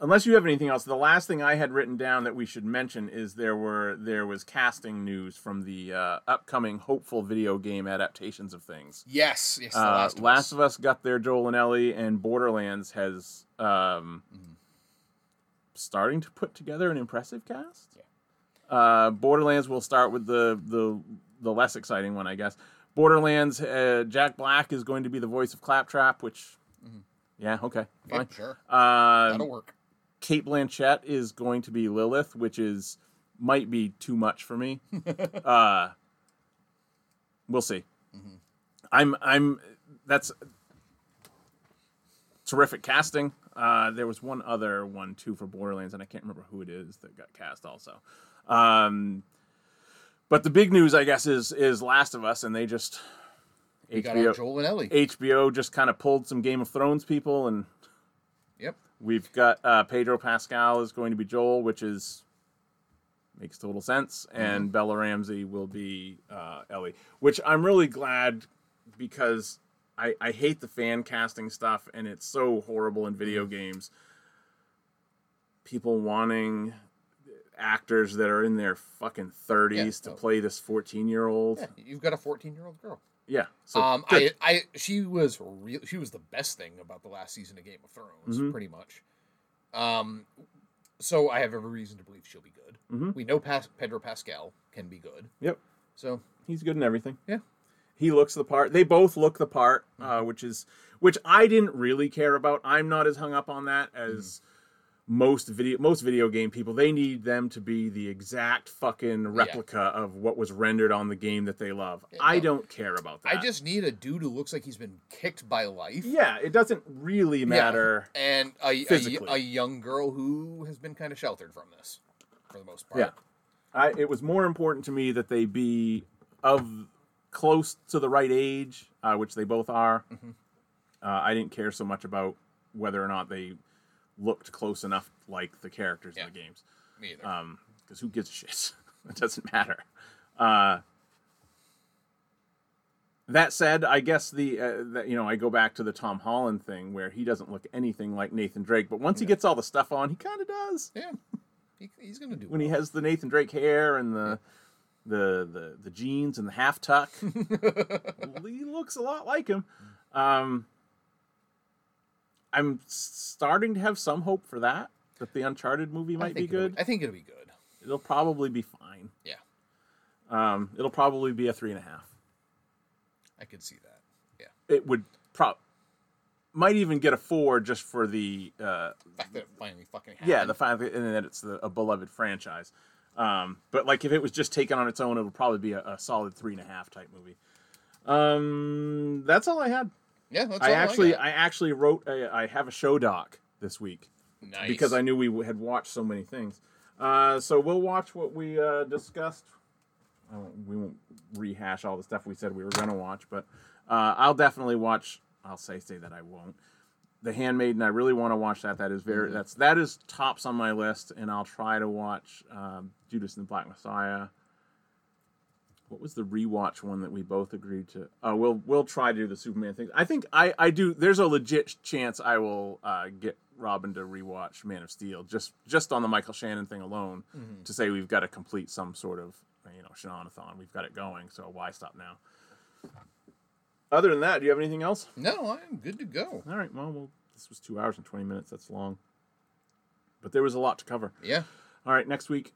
unless you have anything else, the last thing I had written down that we should mention is there were there was casting news from the uh, upcoming hopeful video game adaptations of things. Yes, yes. The Uh, last, of Last Us. of Us got their Joel and Ellie, and Borderlands has um, Mm-hmm. Starting to put together an impressive cast. Yeah. Uh, Borderlands will start with the the the less exciting one, I guess. Borderlands, uh, Jack Black is going to be the voice of Claptrap, which, yeah, okay, Yeah, fine. sure, Um, that'll work. Cate Blanchett is going to be Lilith, which is might be too much for me. uh, we'll see. Mm-hmm. I'm I'm that's terrific casting. Uh, there was one other one too for Borderlands, and I can't remember who it is that got cast also. Um, but the big news, I guess, is is Last of Us, and they just We got Joel and Ellie. HBO just kind of pulled some Game of Thrones people and Yep. We've got uh, Pedro Pascal is going to be Joel, which is makes total sense, and Bella Ramsey will be uh, Ellie, which I'm really glad because I, I hate the fan casting stuff, and it's so horrible in video games. People wanting actors that are in their fucking 30s Yeah, to oh. play this 14 year old. Yeah, you've got a 14 year old girl. Yeah. So um, good. I, I, she was real. She was the best thing about the last season of Game of Thrones, Mhm. pretty much. Um, so I have every reason to believe she'll be good. Mhm. We know Pas- Pedro Pascal can be good. Yep. So He's good in everything. Yeah. He looks the part. They both look the part, uh, which is which I didn't really care about. I'm not as hung up on that as most video most video game people. They need them to be the exact fucking replica of what was rendered on the game that they love. I no. don't care about that. I just need a dude who looks like he's been kicked by life. yeah, it doesn't really Yeah. matter. And a, a, a young girl who has been kind of sheltered from this, for the most part. Yeah. I, it was more important to me that they be of close to the right age, uh, which they both are, Mm-hmm. uh, I didn't care so much about whether or not they looked close enough like the characters Yeah. in the games. Me either. Um, because who gives a shit? it doesn't matter. Uh, that said, I guess the uh, that, you know I go back to the Tom Holland thing where he doesn't look anything like Nathan Drake, but once he gets all the stuff on, he kind of does. yeah, he, he's gonna do When he has the Nathan Drake hair and the the the, the jeans and the half tuck, he looks a lot like him. Um, I'm starting to have some hope for that that the Uncharted movie might be good. I think it'll be good. It'll probably be fine. Yeah, Um, it'll probably be a three and a half. I could see that. Yeah, It would pro might even get a four just for the uh, the fact that it finally fucking happened. yeah the fact that, and that it's the, a beloved franchise. Um, but like if it was just taken on its own, it would probably be a, a solid three and a half type movie. Um, that's all I had. yeah. That's I all actually got. I actually wrote a, I have a show doc this week nice because I knew we had watched so many things. Uh, so we'll watch what we uh, discussed. I won't, we won't rehash all the stuff we said we were going to watch, but uh, I'll definitely watch. I'll say say that I won't. The Handmaiden. I really want to watch that. That is very that's that is tops on my list, and I'll try to watch um, Judas and the Black Messiah. What was the rewatch one that we both agreed to? Oh, we'll we'll try to do the Superman thing. I think I I do. There's a legit chance I will uh, get Robin to rewatch Man of Steel just just on the Michael Shannon thing alone to say we've got to complete some sort of you know Shanathon. We've got it going, so why stop now? Other than that, do you have anything else? no, I'm good to go. All right. Well, well, this was two hours and twenty minutes. That's long, but there was a lot to cover. Yeah, All right. Next week